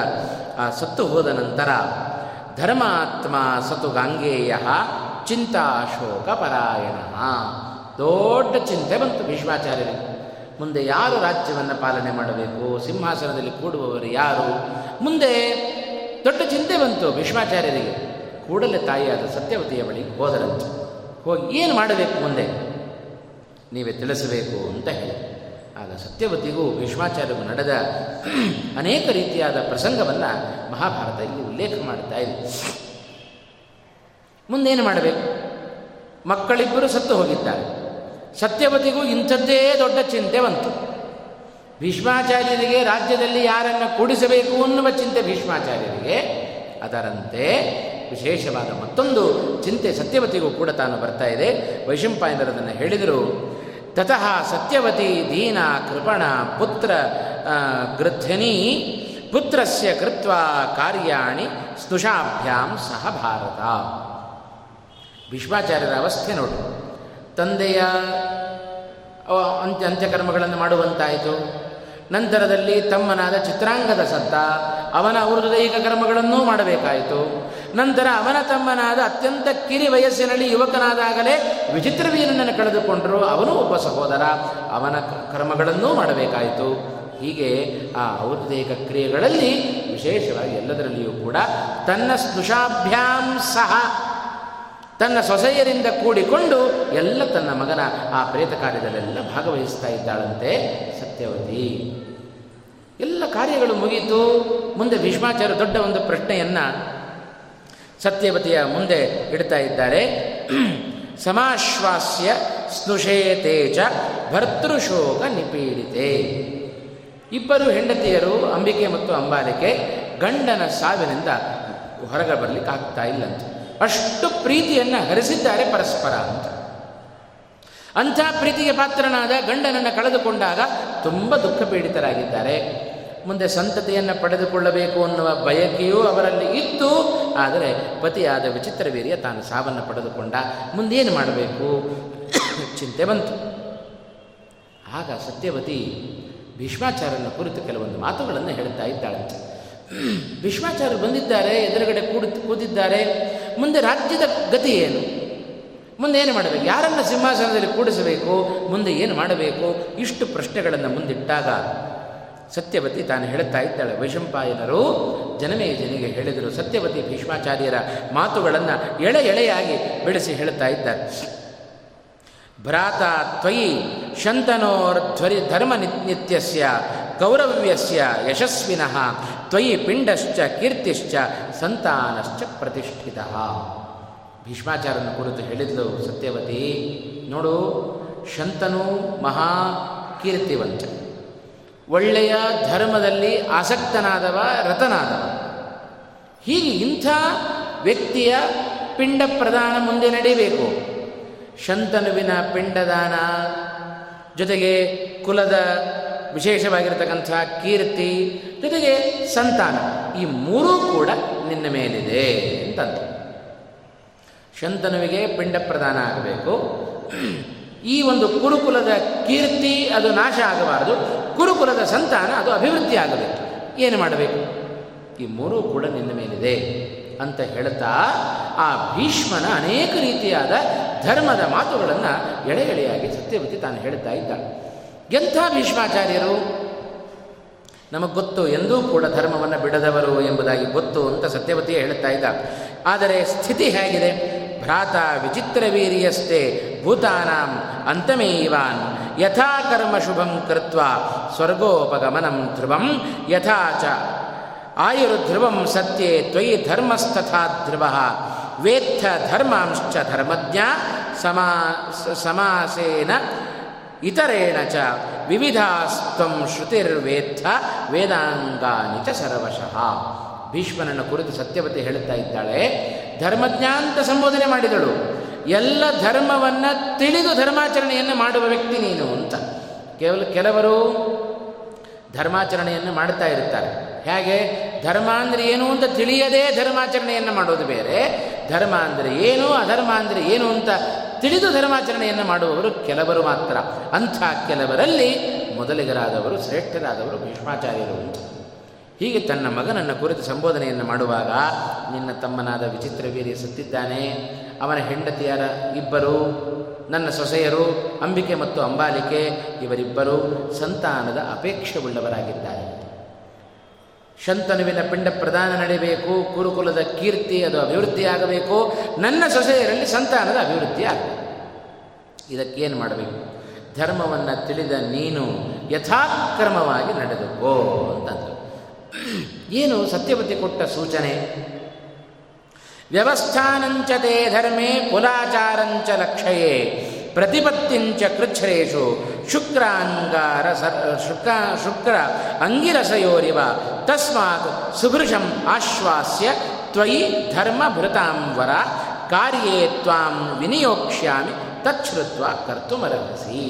Speaker 1: ಆ ಸತ್ತು ಹೋದ ನಂತರ ಧರ್ಮಾತ್ಮ ಸತು ಗಾಂಗೇಯ ಚಿಂತಾಶೋಕ ಪರಾಯಣ. ದೊಡ್ಡ ಚಿಂತೆ ಬಂತು ಭೀಷ್ಮಾಚಾರ್ಯರಿಗೆ. ಮುಂದೆ ಯಾರು ರಾಜ್ಯವನ್ನು ಪಾಲನೆ ಮಾಡಬೇಕು? ಸಿಂಹಾಸನದಲ್ಲಿ ಕೂಡುವವರು ಯಾರು? ಮುಂದೆ ದೊಡ್ಡ ಚಿಂತೆ ಬಂತು ಭೀಷ್ಮಾಚಾರ್ಯರಿಗೆ. ಕೂಡಲೇ ತಾಯಿಯಾದ ಸತ್ಯವತಿಯ ಬಳಿ ಹೋದರಂತೆ. ಹೋಗಿ ಏನು ಮಾಡಬೇಕು ಮುಂದೆ? ನೀವೇ ತಿಳಿಸಬೇಕು ಅಂತ ಹೇಳಿ. ಆಗ ಸತ್ಯವತಿಗೂ ಭೀಷ್ಮಾಚಾರ್ಯಗೂ ನಡೆದ [CLEARS THROAT] ಅನೇಕ ರೀತಿಯಾದ ಪ್ರಸಂಗವನ್ನು ಮಹಾಭಾರತ ಇಲ್ಲಿ ಉಲ್ಲೇಖ ಮಾಡ್ತಾ ಇದೆ. ಮುಂದೇನು ಮಾಡಬೇಕು? ಮಕ್ಕಳಿಬ್ಬರು ಸತ್ತು ಹೋಗಿದ್ದಾರೆ. ಸತ್ಯವತಿಗೂ ಇಂಥದ್ದೇ ದೊಡ್ಡ ಚಿಂತೆ ಬಂತು. ಭೀಷ್ಮಾಚಾರ್ಯರಿಗೆ ರಾಜ್ಯದಲ್ಲಿ ಯಾರನ್ನು ಕೂಡಿಸಬೇಕು ಅನ್ನುವ ಚಿಂತೆ ಭೀಷ್ಮಾಚಾರ್ಯರಿಗೆ. ಅದರಂತೆ ವಿಶೇಷವಾದ ಮತ್ತೊಂದು ಚಿಂತೆ ಸತ್ಯವತಿಗೂ ಕೂಡ ತಾನು ಬರ್ತಾ ಇದೆ. ವೈಶಂಪಾಯಂದರದನ್ನು ಹೇಳಿದರು, ತತಃ ಸತ್ಯವತಿ ದೀನ ಕೃಪಣ ಪುತ್ರ ಗೃಧ್ಯನಿ, ಪುತ್ರಸ್ಯ ಕೃತ್ವ ಕಾರ್ಯಾಣಿ ಸ್ನುಷಾಭ್ಯಾಂ ಸಹ ಭಾರತ. ಭೀಷ್ಮಾಚಾರ್ಯರ ಅವಸ್ಥೆ ನೋಡು. ತಂದೆಯ ಅಂತ್ಯ ಅಂತ್ಯಕರ್ಮಗಳನ್ನು ಮಾಡುವಂತಾಯಿತು. ನಂತರದಲ್ಲಿ ತಮ್ಮನಾದ ಚಿತ್ರಾಂಗದ ಸತ್ತ ಅವನ ದೈಹಿಕ ಕರ್ಮಗಳನ್ನೂ ಮಾಡಬೇಕಾಯಿತು. ನಂತರ ಅವನ ತಮ್ಮನಾದ ಅತ್ಯಂತ ಕಿರಿ ವಯಸ್ಸಿನಲ್ಲಿ ಯುವಕನಾದಾಗಲೇ ವಿಚಿತ್ರವೀರನನ್ನು ಕಳೆದುಕೊಂಡರು ಅವನು ಒಬ್ಬ ಸಹೋದರ. ಅವನ ಕರ್ಮಗಳನ್ನೂ ಮಾಡಬೇಕಾಯಿತು. ಹೀಗೆ ಆ ಔರ್ದೇಹಿಕ ಕ್ರಿಯೆಗಳಲ್ಲಿ ವಿಶೇಷವಾಗಿ ಎಲ್ಲದರಲ್ಲಿಯೂ ಕೂಡ ತನ್ನ ಸ್ನುಷಾಭ್ಯಾಂ ಸಹ ತನ್ನ ಸೊಸೆಯರಿಂದ ಕೂಡಿಕೊಂಡು ಎಲ್ಲ ತನ್ನ ಮಗನ ಆ ಪ್ರೇತ ಕಾರ್ಯದಲ್ಲೆಲ್ಲ ಭಾಗವಹಿಸ್ತಾ ಇದ್ದಾಳಂತೆ ಸತ್ಯವತಿ. ಎಲ್ಲ ಕಾರ್ಯಗಳು ಮುಗಿಯಿತು ಮುಂದೆ ಭೀಷ್ಮಾಚಾರ್ಯ ದೊಡ್ಡ ಒಂದು ಪ್ರಶ್ನೆಯನ್ನು ಸತ್ಯವತಿಯ ಮುಂದೆ ಇಡ್ತಾ ಇದ್ದಾರೆ. ಸಮಾಶ್ವಾಸ್ಯ ಸ್ನುಷೇ ತೇಜ ಭರ್ತೃಶೋಕ ನಿಪೀಡಿತೆ. ಇಬ್ಬರು ಹೆಂಡತಿಯರು ಅಂಬಿಕೆ ಮತ್ತು ಅಂಬಾಲಿಕೆ ಗಂಡನ ಸಾವಿನಿಂದ ಹೊರಗೆ ಬರಲಿಕ್ಕೆ ಆಗ್ತಾ ಇಲ್ಲಂತ. ಅಷ್ಟು ಪ್ರೀತಿಯನ್ನು ಹರಿಸಿದ್ದಾರೆ ಪರಸ್ಪರ ಅಂತ. ಅಂಥ ಪ್ರೀತಿಗೆ ಪಾತ್ರನಾದ ಗಂಡನನ್ನು ಕಳೆದುಕೊಂಡಾಗ ತುಂಬ ದುಃಖ ಪೀಡಿತರಾಗಿದ್ದಾರೆ. ಮುಂದೆ ಸಂತತಿಯನ್ನು ಪಡೆದುಕೊಳ್ಳಬೇಕು ಅನ್ನುವ ಬಯಕೆಯೂ ಅವರಲ್ಲಿ ಇತ್ತು. ಆದರೆ ಪತಿಯಾದ ವಿಚಿತ್ರ ವೀರ್ಯ ತಾನು ಸಾವನ್ನು ಪಡೆದುಕೊಂಡ. ಮುಂದೇನು ಮಾಡಬೇಕು? [COUGHS] ಚಿಂತೆ ಬಂತು. ಆಗ ಸತ್ಯವತಿ ಭೀಷ್ಮಾಚಾರ್ಯನ ಕುರಿತು ಕೆಲವೊಂದು ಮಾತುಗಳನ್ನು ಹೇಳ್ತಾ ಇದ್ದಾಳಂತೆ. [COUGHS] ಭೀಷ್ಮಾಚಾರ್ಯರು ಬಂದಿದ್ದಾರೆ, ಎದುರುಗಡೆ ಕೂಡಿ ಕೂದಿದ್ದಾರೆ. ಮುಂದೆ ರಾಜ್ಯದ ಗತಿ ಏನು? ಮುಂದೆ ಏನು ಮಾಡಬೇಕು? ಯಾರನ್ನು ಸಿಂಹಾಸನದಲ್ಲಿ ಕೂಡಿಸಬೇಕು? ಮುಂದೆ ಏನು ಮಾಡಬೇಕು? ಇಷ್ಟು ಪ್ರಶ್ನೆಗಳನ್ನು ಮುಂದಿಟ್ಟಾಗ ಸತ್ಯವತಿ ತಾನು ಹೇಳುತ್ತಾ ಇದ್ದಾಳೆ. ವೈಶಂಪಾಯನರು ಜನಮೇ ಜನಿಗೆ ಹೇಳಿದರು. ಸತ್ಯವತಿ ಭೀಷ್ಮಾಚಾರ್ಯರ ಮಾತುಗಳನ್ನು ಎಳೆ ಎಳೆಯಾಗಿ ಬೆಳೆಸಿ ಹೇಳುತ್ತಾ ಇದ್ದಾರೆ. ಭ್ರಾತ ತ್ವಯಿ ಶಂತನೋರ್ಧ್ವರಿ ಧರ್ಮ ನಿತ್ಯಸ್ಯ ಕೌರವ್ಯಸ್ಯ ಯಶಸ್ವಿನಃ, ತ್ವಯಿ ಪಿಂಡಶ್ಚ ಕೀರ್ತಿಶ್ಚ ಸಂತಾನಶ್ಚ ಪ್ರತಿಷ್ಠಿತ. ಭೀಷ್ಮಾಚಾರ್ಯನ ಕುರಿತು ಹೇಳಿದ್ಲು ಸತ್ಯವತಿ, ನೋಡು, ಶಂತನು ಮಹಾ ಕೀರ್ತಿವಂತ. ಒಳ್ಳೆಯ ಧರ್ಮದಲ್ಲಿ ಆಸಕ್ತನಾದವ ರತನಾದವ ಹೀಗೆ ಇಂಥ ವ್ಯಕ್ತಿಯ ಪಿಂಡ ಪ್ರದಾನ ಮುಂದೆ ನಡೀಬೇಕು. ಶಂತನುವಿನ ಪಿಂಡದಾನ ಜೊತೆಗೆ ಕುಲದ ವಿಶೇಷವಾಗಿರತಕ್ಕಂಥ ಕೀರ್ತಿ, ಜೊತೆಗೆ ಸಂತಾನ, ಈ ಮೂರೂ ಕೂಡ ನಿನ್ನ ಮೇಲಿದೆ ಅಂತಂದು ಶಂತನುವಿಗೆ ಪಿಂಡ ಪ್ರದಾನ ಆಗಬೇಕು. ಈ ಒಂದು ಕುರುಕುಲದ ಕೀರ್ತಿ ಅದು ನಾಶ ಆಗಬಾರದು. ಕುರುಕುಲದ ಸಂತಾನ ಅದು ಅಭಿವೃದ್ಧಿ ಆಗಬೇಕು. ಏನು ಮಾಡಬೇಕು? ಈ ಮೂರೂ ಕೂಡ ನಿನ್ನ ಮೇಲಿದೆ ಅಂತ ಹೇಳ್ತಾ ಆ ಭೀಷ್ಮನ ಅನೇಕ ರೀತಿಯಾದ ಧರ್ಮದ ಮಾತುಗಳನ್ನು ಎಳೆ ಎಳೆಯಾಗಿ ಸತ್ಯವತಿ ತಾನು ಹೇಳ್ತಾ ಇದ್ದಾಳೆ. ಎಂಥ ಭೀಷ್ಮಾಚಾರ್ಯರು? ನಮಗೆ ಗೊತ್ತು, ಎಂದೂ ಕೂಡ ಧರ್ಮವನ್ನು ಬಿಡದವರು ಎಂಬುದಾಗಿ ಗೊತ್ತು ಅಂತ ಸತ್ಯವತಿಯೇ ಹೇಳುತ್ತಾ ಇದ್ದ. ಆದರೆ ಸ್ಥಿತಿ ಹೇಗಿದೆ? ಭ್ರಾತ ವೀರ್ಯಸ್ತೆ ಭೂತಾನಾಂ ಅಂತಮೇವಾನ್. ಯಥಾ ಕರ್ಮ ಶುಭಂ ಕೃತ್ವ ಸ್ವರ್ಗೋಪಗಮನಂ ಧ್ರುವಂ ಯಥಾ ಚ. ಆಯುರ್ಧ್ರುವಂ ಸತ್ಯೆ ತ್ವಯಿ ಧರ್ಮಸ್ತಥಾ ಧ್ರುವ. ವೇತ್ಥ ಧರ್ಮಾಂಶ್ಚ ಧರ್ಮಜ್ಞ ಸಮಾ ಸಮಾಸೇನ ಇತರೇಣ ಚ ವಿವಿಧಾಸ್ತ್ವಂ ಶ್ರುತಿರ್ವೇತ್ಥ ವೇದಾಂಗಾನಿ ಚ ಸರ್ವಶಃ. ಭೀಷ್ಮನನ್ನು ಕುರಿತು ಸತ್ಯವತಿ ಹೇಳುತ್ತಾ ಇದ್ದಾಳೆ ಧರ್ಮಜ್ಞಾಂತ ಸಂಬೋಧನೆ ಮಾಡಿದಳು. ಎಲ್ಲ ಧರ್ಮವನ್ನು ತಿಳಿದು ಧರ್ಮಾಚರಣೆಯನ್ನು ಮಾಡುವ ವ್ಯಕ್ತಿ ನೀನು ಅಂತ. ಕೇವಲ ಕೆಲವರು ಧರ್ಮಾಚರಣೆಯನ್ನು ಮಾಡ್ತಾ ಇರ್ತಾರೆ. ಹೇಗೆ? ಧರ್ಮ ಅಂದರೆ ಏನು ಅಂತ ತಿಳಿಯದೇ ಧರ್ಮಾಚರಣೆಯನ್ನು ಮಾಡೋದು ಬೇರೆ. ಧರ್ಮ ಅಂದರೆ ಏನು, ಅಧರ್ಮ ಅಂದರೆ ಏನು ಅಂತ ತಿಳಿದು ಧರ್ಮಾಚರಣೆಯನ್ನು ಮಾಡುವವರು ಕೆಲವರು ಮಾತ್ರ. ಅಂಥ ಕೆಲವರಲ್ಲಿ ಮೊದಲಿಗರಾದವರು, ಶ್ರೇಷ್ಠರಾದವರು ಭೀಷ್ಮಾಚಾರ್ಯರು ಹೀಗೆ ತನ್ನ ಮಗನನ್ನು ಕುರಿತು ಸಂಬೋಧನೆಯನ್ನು ಮಾಡುವಾಗ ನಿನ್ನ ತಮ್ಮನಾದ ವಿಚಿತ್ರ ವೀರ್ಯ ಸತ್ತಿದ್ದಾನೆ. ಅವನ ಹೆಂಡತಿಯರ ಇಬ್ಬರು, ನನ್ನ ಸೊಸೆಯರು, ಅಂಬಿಕೆ ಮತ್ತು ಅಂಬಾಲಿಕೆ ಇವರಿಬ್ಬರು ಸಂತಾನದ ಅಪೇಕ್ಷೆ ಉಳ್ಳವರಾಗಿದ್ದಾರೆ ಶಂತನುವಿನ ಪಿಂಡ ಪ್ರದಾನ ನಡೆಯಬೇಕು, ಕುರುಕುಲದ ಕೀರ್ತಿ ಅದು ಅಭಿವೃದ್ಧಿಯಾಗಬೇಕು ನನ್ನ ಸೊಸೆಯರಲ್ಲಿ ಸಂತಾನದ ಅಭಿವೃದ್ಧಿ ಆಗಬೇಕು. ಇದಕ್ಕೇನು ಮಾಡಬೇಕು? ಧರ್ಮವನ್ನು ತಿಳಿದ ನೀನು ಯಥಾಕ್ರಮವಾಗಿ ನಡೆದುಕೋ ಅಂತಂದರು. ಏನು ಸತ್ಯಪತಿ ಕೊಟ್ಟ ಸೂಚನೆ? ವ್ಯವಸ್ಥಾನಂಚತೆ ಧರ್ಮೇ ಕುಲಾಚಾರಂಚ ಲಕ್ಷಯೇ, ಪ್ರತಿಪತ್ತಿಂಚ ಕೃಚ್ಛ್ರೇಷು ಶುಕ್ರಾಂಗಾರ ಅಂಗಾರ ಶುಕ್ರ ಶುಕ್ರ ಅಂಗಿರಸಯೋರಿವ. ತಸ್ಮಾತ್ ಸುಭೃಶಂ ಆಶ್ವಾಸ್ಯ ತ್ವಯಿ ಧರ್ಮಭೃತಾಂವರ ಕಾರ್ಯೇ ತ್ವಾಂ ವಿನಿಯೋಕ್ಷ್ಯಾಮಿ ಕರ್ತು ಕರ್ತುಮರಹಸಿ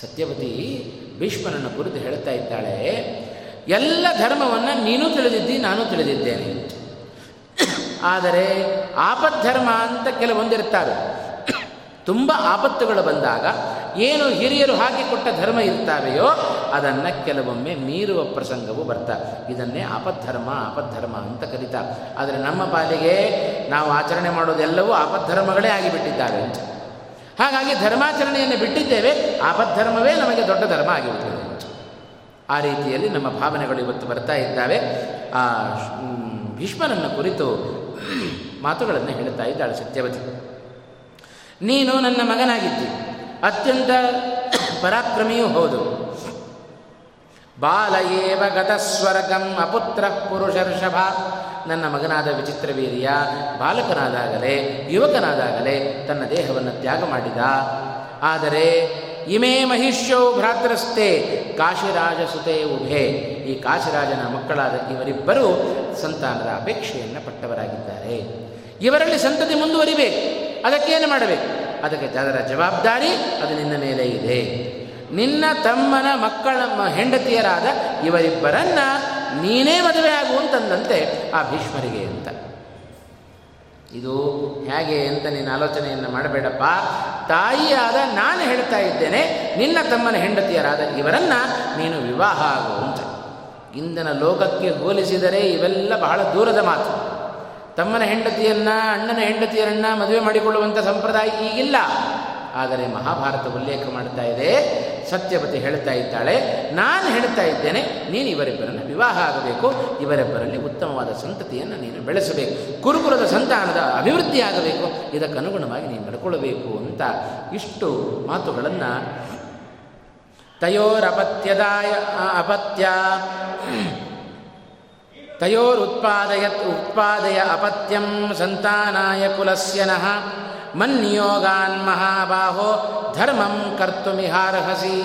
Speaker 1: ಸತ್ಯವತಿ ಭೀಷ್ಮನನ್ನು ಕುರಿತು ಹೇಳ್ತಾ ಇದ್ದಾಳೆ, ಎಲ್ಲ ಧರ್ಮವನ್ನು ನೀನು ತಿಳಿದಿದ್ದಿ, ನಾನು ತಿಳಿದಿದ್ದೇನೆ. ಆದರೆ ಆಪದ್ಧರ್ಮ ಅಂತ ಕೆಲವೊಂದಿರ್ತಾರೆ. ತುಂಬ ಆಪತ್ತುಗಳು ಬಂದಾಗ ಏನು ಹಿರಿಯರು ಹಾಕಿಕೊಟ್ಟ ಧರ್ಮ ಇರ್ತಾವೆಯೋ ಅದನ್ನು ಕೆಲವೊಮ್ಮೆ ಮೀರುವ ಪ್ರಸಂಗವು ಬರ್ತಾ, ಇದನ್ನೇ ಅಪಧರ್ಮ ಅಪಧರ್ಮ ಅಂತ ಕರೀತಾ. ಆದರೆ ನಮ್ಮ ಪಾಲಿಗೆ ನಾವು ಆಚರಣೆ ಮಾಡೋದೆಲ್ಲವೂ ಅಪಧರ್ಮಗಳೇ ಆಗಿಬಿಟ್ಟಿದ್ದಾವೆ ಅಂತ. ಹಾಗಾಗಿ ಧರ್ಮಾಚರಣೆಯನ್ನು ಬಿಟ್ಟಿದ್ದೇವೆ, ಆಪದ್ಧರ್ಮವೇ ನಮಗೆ ದೊಡ್ಡ ಧರ್ಮ ಆಗಿಬಿಟ್ಟಿದೆ ಆ ರೀತಿಯಲ್ಲಿ ನಮ್ಮ ಭಾವನೆಗಳು ಇವತ್ತು ಬರ್ತಾ ಇದ್ದಾವೆ. ಆ ಭೀಷ್ಮನನ್ನು ಕುರಿತು ಮಾತುಗಳನ್ನು ಹೇಳ್ತಾ ಇದ್ದಾಳೆ ಸತ್ಯವತಿ. ನೀನು ನನ್ನ ಮಗನಾಗಿದ್ದಿ. ಅತ್ಯಂತ ಪರಾಕ್ರಮಿಯೂ ಹೌದು. ಬಾಲಯೇವ ಗತಸ್ವರ್ಗಂ ಅಪುತ್ರ ಪುರುಷರ್ಷಭ ನನ್ನ ಮಗನಾದ ವಿಚಿತ್ರ ವೀರ್ಯ, ಬಾಲಕನಾದಾಗಲೇ, ಯುವಕನಾದಾಗಲೇ ತನ್ನ ದೇಹವನ್ನು ತ್ಯಾಗ ಮಾಡಿದ. ಆದರೆ ಇಮೇ ಮಹಿಷ್ಯೋ ಭ್ರಾತೃಸ್ತೆ ಕಾಶಿರಾಜಸುತೆ ಉಭೆ. ಈ ಕಾಶಿರಾಜನ ಮಕ್ಕಳಾದ ಇವರಿಬ್ಬರು ಸಂತಾನದ ಅಪೇಕ್ಷೆಯನ್ನು ಪಟ್ಟವರಾಗಿದ್ದಾರೆ. ಇವರಲ್ಲಿ ಸಂತತಿ ಮುಂದುವರಿಬೇಕು. ಅದಕ್ಕೇನು ಮಾಡಬೇಕು? ಅದಕ್ಕೆ ಅದರ ಜವಾಬ್ದಾರಿ ಅದು ನಿನ್ನ ಮೇಲೆ ಇದೆ. ನಿನ್ನ ತಮ್ಮನ ಮಕ್ಕಳ ಹೆಂಡತಿಯರಾದ ಇವರಿಬ್ಬರನ್ನ ನೀನೇ ಮದುವೆ ಆಗುವಂತಂದಂತೆ ಆ ಭೀಷ್ಮರಿಗೆ ಅಂತ. ಇದು ಹೇಗೆ ಅಂತ ನೀನು ಆಲೋಚನೆಯನ್ನು ಮಾಡಬೇಡಪ್ಪ. ತಾಯಿಯಾದ ನಾನು ಹೇಳ್ತಾ ಇದ್ದೇನೆ, ನಿನ್ನ ತಮ್ಮನ ಹೆಂಡತಿಯರಾದ ಇವರನ್ನ ನೀನು ವಿವಾಹ ಆಗುವಂತೆ ಇಂದಿನ ಲೋಕಕ್ಕೆ ಹೋಲಿಸಿದರೆ ಇವೆಲ್ಲ ಬಹಳ ದೂರದ ಮಾತು. ತಮ್ಮನ ಹೆಂಡತಿಯನ್ನ, ಅಣ್ಣನ ಹೆಂಡತಿಯರನ್ನ ಮದುವೆ ಮಾಡಿಕೊಳ್ಳುವಂಥ ಸಂಪ್ರದಾಯ ಈಗಿಲ್ಲ. ಆದರೆ ಮಹಾಭಾರತ ಉಲ್ಲೇಖ ಮಾಡ್ತಾ ಇದೆ ಸತ್ಯವತಿ ಹೇಳ್ತಾ ಇದ್ದಾಳೆ, ನಾನು ಹೇಳ್ತಾ ಇದ್ದೇನೆ, ನೀನು ಇವರಿಬ್ಬರನ್ನು ವಿವಾಹ ಆಗಬೇಕು, ಇವರಿಬ್ಬರಲ್ಲಿ ಉತ್ತಮವಾದ ಸಂತತಿಯನ್ನು ನೀನು ಬೆಳೆಸಬೇಕು, ಕುರುಕುಲದ ಸಂತಾನದ ಅಭಿವೃದ್ಧಿ ಆಗಬೇಕು, ಇದಕ್ಕನುಗುಣವಾಗಿ ನೀನು ನಡ್ಕೊಳ್ಬೇಕು ಅಂತ ಇಷ್ಟು ಮಾತುಗಳನ್ನು ತಯೋರಪತ್ಯದಾಯ, ಅಪತ್ಯ ತಯೋರುತ್ಪಾದಯ ಉತ್ಪಾದಯ ಅಪತ್ಯಂ ಸಂತಾನಾಯ ಕುಲಸ್ಯನಃ ಮನ್ನಿಯೋಗಾನ್ ಮಹಾಬಾಹೋ ಧರ್ಮಂ ಕರ್ತುಮಿಹಾರ್ಹಸಿ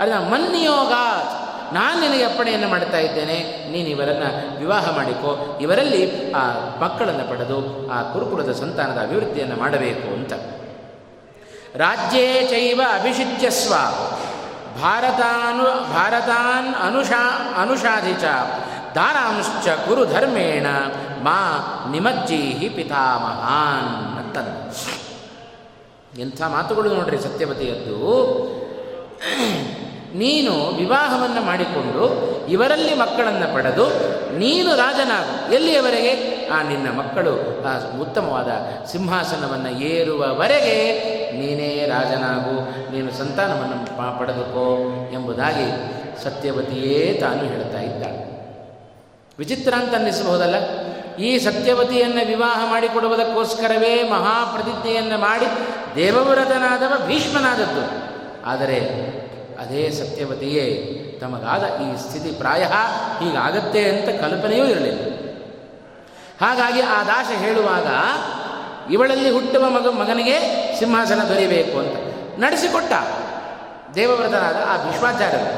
Speaker 1: ಅದನ್ನ ಮನ್ನಿಯೋಗಾತ್ ನಾನು ನಿನಗೆ ಅಪ್ಪಣೆಯನ್ನು ಮಾಡ್ತಾ ಇದ್ದೇನೆ, ನೀನು ಇವರನ್ನು ವಿವಾಹ ಮಾಡಿಕೋ, ಇವರಲ್ಲಿ ಆ ಮಕ್ಕಳನ್ನು ಪಡೆದು, ಆ ಕುರುಕುಲದ ಸಂತಾನದ ಅಭಿವೃದ್ಧಿಯನ್ನು ಮಾಡಬೇಕು ಅಂತ. ರಾಜ್ಯೇ ಚೈವ ಅಭಿಷಿಚ್ಯಸ್ವ ಭಾರತಾನು ಭಾರತಾನ್ ಅನುಷಾ ಅನುಷಾಧಿ ಚ ದಾನಾಂಶ್ಚ ಗುರುಧರ್ಮೇಣ ಮಾ ನಿಮಜ್ಜೀಹಿ ಪಿತಾಮಹಾನ್ ಅಂತಂದ. ಎಂಥ ಮಾತುಗಳು ನೋಡ್ರಿ ಸತ್ಯವತಿಯದ್ದು ನೀನು ವಿವಾಹವನ್ನು ಮಾಡಿಕೊಂಡು ಇವರಲ್ಲಿ ಮಕ್ಕಳನ್ನು ಪಡೆದು ನೀನು ರಾಜನಾಗು. ಎಲ್ಲಿಯವರೆಗೆ? ಆ ನಿನ್ನ ಮಕ್ಕಳು, ಆ ಉತ್ತಮವಾದ ಸಿಂಹಾಸನವನ್ನು ಏರುವವರೆಗೆ ನೀನೇ ರಾಜನಾಗು. ನೀನು ಸಂತಾನವನ್ನು ಪಡೆದುಕೋ ಎಂಬುದಾಗಿ ಸತ್ಯವತಿಯೇ ತಾನು ಹೇಳ್ತಾ ಇದ್ದಾಳೆ. ವಿಚಿತ್ರ ಅಂತ ಅನ್ನಿಸಬಹುದಲ್ಲ? ಈ ಸತ್ಯವತಿಯನ್ನು ವಿವಾಹ ಮಾಡಿಕೊಡುವುದಕ್ಕೋಸ್ಕರವೇ ಮಹಾಪ್ರತಿಜ್ಞೆಯನ್ನು ಮಾಡಿ ದೇವವ್ರತನಾದವ ಭೀಷ್ಮನಾದದ್ದು. ಆದರೆ ಅದೇ ಸತ್ಯವತಿಯೇ. ತಮಗಾದ ಈ ಸ್ಥಿತಿ ಪ್ರಾಯ ಹೀಗಾಗತ್ತೆ ಅಂತ ಕಲ್ಪನೆಯೂ ಇರಲಿಲ್ಲ. ಹಾಗಾಗಿ ಆ ದಾಶ ಹೇಳುವಾಗ, ಇವಳಲ್ಲಿ ಹುಟ್ಟುವ ಮಗ, ಮಗನಿಗೆ ಸಿಂಹಾಸನ ದೊರೆಯಬೇಕು ಅಂತ ನಡೆಸಿಕೊಟ್ಟ ದೇವವ್ರತನಾದ ಆ ಭೀಷ್ಮಾಚಾರ್ಯರು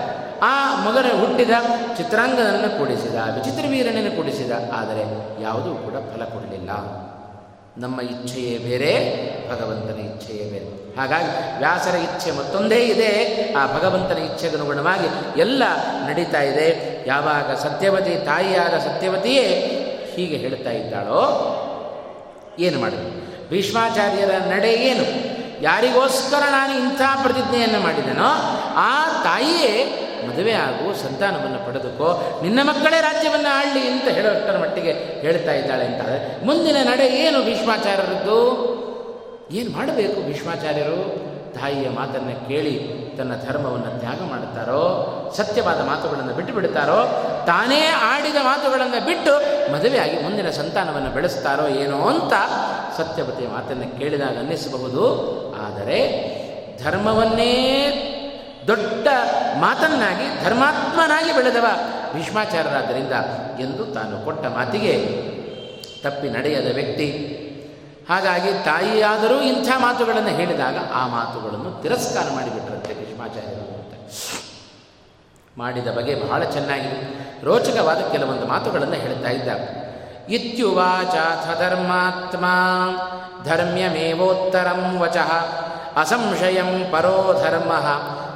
Speaker 1: ಆ ಮಗನ ಹುಟ್ಟಿದ ಚಿತ್ರಾಂಗನನ್ನು ಕೂಡಿಸಿದ ವಿಚಿತ್ರ ವೀರನನ್ನು ಕೂಡಿಸಿದ, ಆದರೆ ಯಾವುದೂ ಕೂಡ ಫಲ ಕೊಡಲಿಲ್ಲ. ನಮ್ಮ ಇಚ್ಛೆಯೇ ಬೇರೆ, ಭಗವಂತನ ಇಚ್ಛೆಯೇ ಬೇರೆ. ಹಾಗಾಗಿ ವ್ಯಾಸರ ಇಚ್ಛೆ ಮತ್ತೊಂದೇ ಇದೆ, ಆ ಭಗವಂತನ ಇಚ್ಛೆಗನುಗುಣವಾಗಿ ಎಲ್ಲ ನಡೀತಾ ಇದೆ. ಯಾವಾಗ ಸತ್ಯವತಿ ತಾಯಿಯಾದ ಸತ್ಯವತಿಯೇ ಹೀಗೆ ಹೇಳ್ತಾ ಇದ್ದಾಳೋ, ಏನು ಮಾಡಿದ್ರು ಭೀಷ್ಮಾಚಾರ್ಯರ ನಡೆ ಏನು? ಯಾರಿಗೋಸ್ಕರ ನಾನು ಇಂಥ ಪ್ರತಿಜ್ಞೆಯನ್ನು ಮಾಡಿದೆನೋ ಆ ತಾಯಿಯೇ ಮದುವೆ ಆಗು, ಸಂತಾನವನ್ನು ಪಡೆದುಕೋ, ನಿನ್ನ ಮಕ್ಕಳೇ ರಾಜ್ಯವನ್ನು ಆಳಲಿ ಅಂತ ಹೇಳೋಷ್ಟರ ಮಟ್ಟಿಗೆ ಹೇಳ್ತಾ ಇದ್ದಾಳೆ ಅಂತ ಮುಂದಿನ ನಡೆ ಏನು ಭೀಷ್ಮಾಚಾರ್ಯರದ್ದು? ಏನು ಮಾಡಬೇಕು ಭೀಷ್ಮಾಚಾರ್ಯರು? ತಾಯಿಯ ಮಾತನ್ನು ಕೇಳಿ ತನ್ನ ಧರ್ಮವನ್ನು ತ್ಯಾಗ ಮಾಡುತ್ತಾರೋ, ಸತ್ಯವಾದ ಮಾತುಗಳನ್ನು ಬಿಟ್ಟು ಬಿಡುತ್ತಾರೋ, ತಾನೇ ಆಡಿದ ಮಾತುಗಳನ್ನು ಬಿಟ್ಟು ಮದುವೆಯಾಗಿ ಮುಂದಿನ ಸಂತಾನವನ್ನು ಬೆಳೆಸ್ತಾರೋ ಏನೋ ಅಂತ ಸತ್ಯವತಿಯ ಮಾತನ್ನು ಕೇಳಿದಾಗ ಅನ್ನಿಸಬಹುದು. ಆದರೆ ಧರ್ಮವನ್ನೇ ದೊಡ್ಡ ಮಾತನ್ನಾಗಿ, ಧರ್ಮಾತ್ಮನಾಗಿ ಬೆಳೆದವ ಭೀಷ್ಮಾಚಾರ್ಯರಾದ್ದರಿಂದ ಎಂದು ತಾನು ಕೊಟ್ಟ ಮಾತಿಗೆ ತಪ್ಪಿ ನಡೆಯದ ವ್ಯಕ್ತಿ. ಹಾಗಾಗಿ ತಾಯಿಯಾದರೂ ಇಂಥ ಮಾತುಗಳನ್ನು ಹೇಳಿದಾಗ ಆ ಮಾತುಗಳನ್ನು ತಿರಸ್ಕಾರ ಮಾಡಿಬಿಟ್ರಂತೆ. ಭೀಷ್ಮಾಚಾರ್ಯರು ಅಂತ ಮಾಡಿದ ಬಗೆ ಬಹಳ ಚೆನ್ನಾಗಿ ರೋಚಕವಾದ ಕೆಲವೊಂದು ಮಾತುಗಳನ್ನು ಹೇಳ್ತಾ ಇದ್ದ ಇತ್ಯುವಾಚಾಥ ಧರ್ಮಾತ್ಮ ಧರ್ಮ್ಯಮೇವೋತ್ತರಂ ವಚಃ ಅಸಂಶಯಂ ಪರೋ ಧರ್ಮ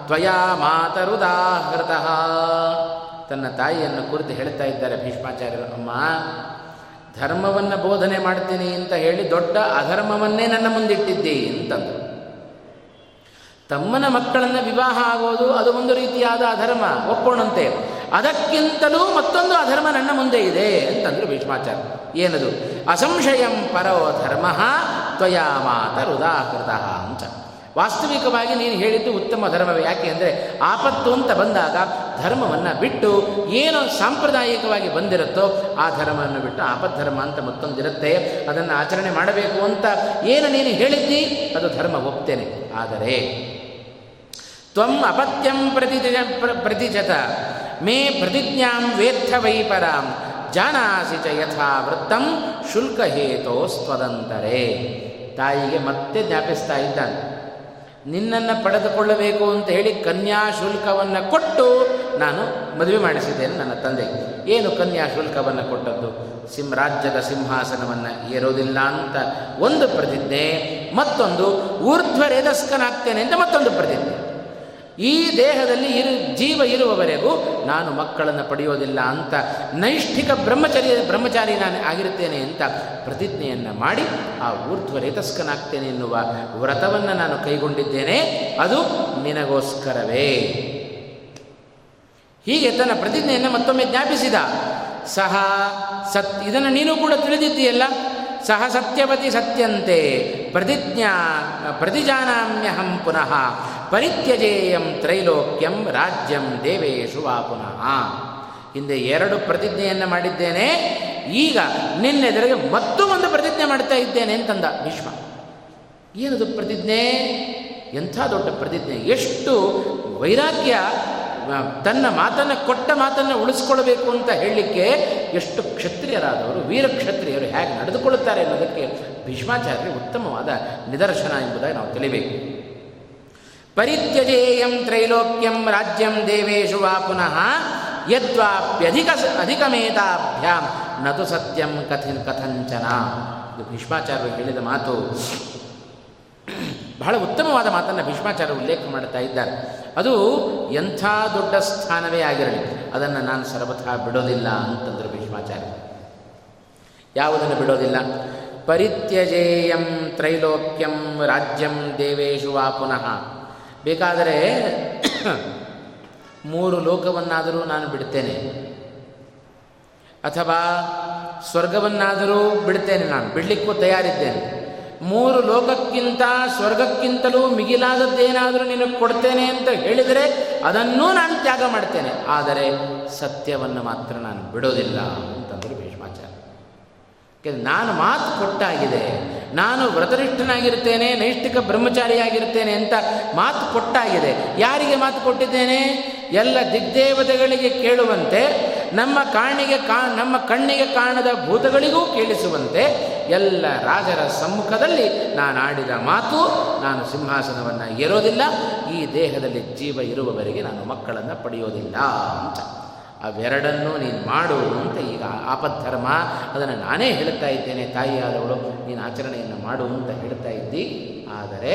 Speaker 1: ತ್ವಯಾ ಮಾತರುದಾಹೃತ. ತನ್ನ ತಾಯಿಯನ್ನು ಕುರಿತು ಹೇಳ್ತಾ ಇದ್ದಾರೆ ಭೀಷ್ಮಾಚಾರ್ಯರು, ಅಮ್ಮ, ಧರ್ಮವನ್ನು ಬೋಧನೆ ಮಾಡ್ತೀನಿ ಅಂತ ಹೇಳಿ ದೊಡ್ಡ ಅಧರ್ಮವನ್ನೇ ನನ್ನ ಮುಂದಿಟ್ಟಿದ್ದೆ ಅಂತಂದರು. ತಮ್ಮನ ಮಕ್ಕಳನ್ನು ವಿವಾಹ ಆಗೋದು ಅದು ಒಂದು ರೀತಿಯಾದ ಅಧರ್ಮ, ಒಪ್ಪೋಣಂತೆ. ಅದಕ್ಕಿಂತಲೂ ಮತ್ತೊಂದು ಅಧರ್ಮ ನನ್ನ ಮುಂದೆ ಇದೆ ಅಂತಂದ್ರು ಭೀಷ್ಮಾಚಾರ್ಯ. ಏನದು? ಅಸಂಶಯಂ ಪರೋ ಧರ್ಮ ತ್ವಯಾ ಮಾತರುದಾಕೃತ ಅಂತ. ವಾಸ್ತವಿಕವಾಗಿ ನೀನು ಹೇಳಿದ್ದು ಉತ್ತಮ ಧರ್ಮವೇ. ಯಾಕೆ ಅಂದರೆ ಆಪತ್ತು ಅಂತ ಬಂದಾಗ ಧರ್ಮವನ್ನು ಬಿಟ್ಟು ಏನು ಸಾಂಪ್ರದಾಯಿಕವಾಗಿ ಬಂದಿರುತ್ತೋ ಆ ಧರ್ಮವನ್ನು ಬಿಟ್ಟು ಆಪದ್ಧರ್ಮ ಅಂತ ಮತ್ತೊಂದಿರುತ್ತೆ. ಅದನ್ನು ಆಚರಣೆ ಮಾಡಬೇಕು ಅಂತ ಏನು ನೀನು ಹೇಳಿದ್ದಿ? ಅದು ಧರ್ಮ ಒಪ್ತೇನೆ. ಆದರೆ ತ್ವಂ ಅಪತ್ಯಂ ಪ್ರತಿ ಪ್ರತಿಜತ. ಮೇ ಪ್ರತಿಜ್ಞಾಂ ವೇತ್ಥ ವೈಪರಾಂ ಜಾನಾಸಿ ಚ ಯಥಾ ವೃತ್ತಂ ಶುಲ್ಕ ಹೇತೋಸ್ತ್ವದಂತರೇ. ತಾಯಿಗೆ ಮತ್ತೆ ಜ್ಞಾಪಿಸ್ತಾ ಇದ್ದಾನೆ. ನಿನ್ನನ್ನು ಪಡೆದುಕೊಳ್ಳಬೇಕು ಅಂತ ಹೇಳಿ ಕನ್ಯಾ ಶುಲ್ಕವನ್ನು ಕೊಟ್ಟು ನಾನು ಮದುವೆ ಮಾಡಿಸಿದ್ದೇನೆ ನನ್ನ ತಂದೆ. ಏನು ಕನ್ಯಾ ಶುಲ್ಕವನ್ನು ಕೊಟ್ಟದ್ದು? ಸಿಂ ರಾಜ್ಯದ ಸಿಂಹಾಸನವನ್ನು ಏರೋದಿಲ್ಲ ಅಂತ ಒಂದು ಪ್ರತಿಜ್ಞೆ, ಮತ್ತೊಂದು ಊರ್ಧ್ವರೇದಸ್ಕನಾಗ್ತೇನೆ ಅಂತ ಮತ್ತೊಂದು ಪ್ರತಿಜ್ಞೆ. ಈ ದೇಹದಲ್ಲಿ ಇರು, ಜೀವ ಇರುವವರೆಗೂ ನಾನು ಮಕ್ಕಳನ್ನು ಪಡೆಯೋದಿಲ್ಲ ಅಂತ ನೈಷ್ಠಿಕ ಬ್ರಹ್ಮಚರ್ಯ ಬ್ರಹ್ಮಚಾರಿ ನಾನು ಆಗಿರುತ್ತೇನೆ ಅಂತ ಪ್ರತಿಜ್ಞೆಯನ್ನು ಮಾಡಿ ಆ ಊರ್ಧ್ವ ರೇತಸ್ಕನಾಗ್ತೇನೆ ಎನ್ನುವ ವ್ರತವನ್ನು ನಾನು ಕೈಗೊಂಡಿದ್ದೇನೆ. ಅದು ನಿನಗೋಸ್ಕರವೇ. ಹೀಗೆ ತನ್ನ ಪ್ರತಿಜ್ಞೆಯನ್ನು ಮತ್ತೊಮ್ಮೆ ಜ್ಞಾಪಿಸಿದ. ಸಹ ಸತ್, ಇದನ್ನು ನೀನು ಕೂಡ ತಿಳಿದಿದ್ದೀಯಲ್ಲ? ಸಹ ಸತ್ಯವತಿ ಸತ್ಯಂತೆ ಪ್ರತಿಜ್ಞಾ, ಪ್ರತಿಜಾನಾಮ್ಯಹಂ ಪುನಃ ಪರಿತ್ಯಜೇಯಂ ತ್ರೈಲೋಕ್ಯಂ ರಾಜ್ಯಂ ದೇವೇಶು ವಾ ಪುನಃ. ಹಿಂದೆ ಎರಡು ಪ್ರತಿಜ್ಞೆಯನ್ನು ಮಾಡಿದ್ದೇನೆ, ಈಗ ನಿನ್ನೆದುರಿಗೆ ಮತ್ತೂ ಒಂದು ಪ್ರತಿಜ್ಞೆ ಮಾಡ್ತಾ ಇದ್ದೇನೆ ಅಂತಂದ ಭೀಷ್ಮ. ಏನದು ಪ್ರತಿಜ್ಞೆ? ಎಂಥ ದೊಡ್ಡ ಪ್ರತಿಜ್ಞೆ? ಎಷ್ಟು ವೈರಾಗ್ಯ ತನ್ನ ಮಾತನ್ನು ಕೊಟ್ಟ ಮಾತನ್ನು ಉಳಿಸ್ಕೊಳ್ಬೇಕು ಅಂತ ಹೇಳಲಿಕ್ಕೆ ಎಷ್ಟು ಕ್ಷತ್ರಿಯರಾದವರು, ವೀರ ಕ್ಷತ್ರಿಯರು ಹೇಗೆ ನಡೆದುಕೊಳ್ಳುತ್ತಾರೆ ಅನ್ನೋದಕ್ಕೆ ಭೀಷ್ಮಾಚಾರ್ಯ ಉತ್ತಮವಾದ ನಿದರ್ಶನ ಎಂಬುದಾಗಿ ನಾವು ತಿಳಿಬೇಕು. ಪರಿತ್ಯಜೇಯಂ ತ್ರೈಲೋಕ್ಯಂ ರಾಜ್ಯಂ ದೇವೇಶು ವಾ ಪುನಃ ಯದ್ವಾಪ್ಯಧಿಕ ಅಧಿಕಮೇತಾಭ್ಯಾಂ ನದು ಸತ್ಯಂ ಕಥಿನ್ ಕಥಂಚನ. ಇದು ಭೀಷ್ಮಾಚಾರ್ಯರು ಹೇಳಿದ ಮಾತು. ಬಹಳ ಉತ್ತಮವಾದ ಮಾತನ್ನು ಭೀಷ್ಮಾಚಾರ್ಯರು ಉಲ್ಲೇಖ ಮಾಡ್ತಾ ಇದ್ದಾರೆ. ಅದು ಎಂಥ ದೊಡ್ಡ ಸ್ಥಾನವೇ ಆಗಿರಲಿ, ಅದನ್ನು ನಾನು ಸರ್ವಥಾ ಬಿಡೋದಿಲ್ಲ ಅಂತಂದರು ಭೀಷ್ಮಾಚಾರ್ಯ. ಯಾವುದನ್ನು ಬಿಡೋದಿಲ್ಲ? ಪರಿತ್ಯಜೇಯಂ ತ್ರೈಲೋಕ್ಯಂ ರಾಜ್ಯಂ ದೇವೇಶು ವಾ ಪುನಃ. ಬೇಕಾದರೆ [COUGHS] ಮೂರು ಲೋಕವನ್ನಾದರೂ ನಾನು ಬಿಡ್ತೇನೆ. ಅಥವಾ ಸ್ವರ್ಗವನ್ನಾದರೂ ಬಿಡ್ತೇನೆ ನಾನು, ಬಿಡಲಿಕ್ಕೂ ತಯಾರಿದ್ದೇನೆ. ಮೂರು ಲೋಕಕ್ಕಿಂತ ಸ್ವರ್ಗಕ್ಕಿಂತಲೂ ಮಿಗಿಲಾದದ್ದೇನಾದರೂ ನಿನಗೆ ಕೊಡ್ತೇನೆ ಅಂತ ಹೇಳಿದರೆ ಅದನ್ನೂ ನಾನು ತ್ಯಾಗ ಮಾಡ್ತೇನೆ. ಆದರೆ ಸತ್ಯವನ್ನು ಮಾತ್ರ ನಾನು ಬಿಡೋದಿಲ್ಲ ಅಂತಂದರು ಭೀಷ್ಮಾಚಾರ್ಯ. ನಾನು ಮಾತು ಕೊಟ್ಟಾಗಿದೆ, ನಾನು ವ್ರತನಿಷ್ಠನಾಗಿರ್ತೇನೆ, ನೈಷ್ಠಿಕ ಬ್ರಹ್ಮಚಾರಿಯಾಗಿರ್ತೇನೆ ಅಂತ ಮಾತು ಕೊಟ್ಟಾಗಿದೆ. ಯಾರಿಗೆ ಮಾತು ಕೊಟ್ಟಿದ್ದೇನೆ? ಎಲ್ಲ ದಿಗ್ದೇವತೆಗಳಿಗೆ ಕೇಳುವಂತೆ ನಮ್ಮ ಕಾಣಿಗೆ ಕಾ, ನಮ್ಮ ಕಣ್ಣಿಗೆ ಕಾಣದ ಭೂತಗಳಿಗೂ ಕೇಳಿಸುವಂತೆ ಎಲ್ಲ ರಾಜರ ಸಮ್ಮುಖದಲ್ಲಿ ನಾನು ಆಡಿದ ಮಾತು, ನಾನು ಸಿಂಹಾಸನವನ್ನು ಏರೋದಿಲ್ಲ, ಈ ದೇಹದಲ್ಲಿ ಜೀವ ಇರುವವರೆಗೆ ನಾನು ಮಕ್ಕಳನ್ನು ಪಡೆಯೋದಿಲ್ಲ ಅಂತ. ಅವೆರಡನ್ನೂ ನೀನು ಮಾಡು ಅಂತ ಈಗ ಆಪದ್ಧರ್ಮ ಅದನ್ನು ನಾನೇ ಹೇಳ್ತಾ ಇದ್ದೇನೆ ತಾಯಿಯಾದವಳು, ನೀನು ಆಚರಣೆಯನ್ನು ಮಾಡು ಅಂತ ಹೇಳ್ತಾ ಇದ್ದಿ. ಆದರೆ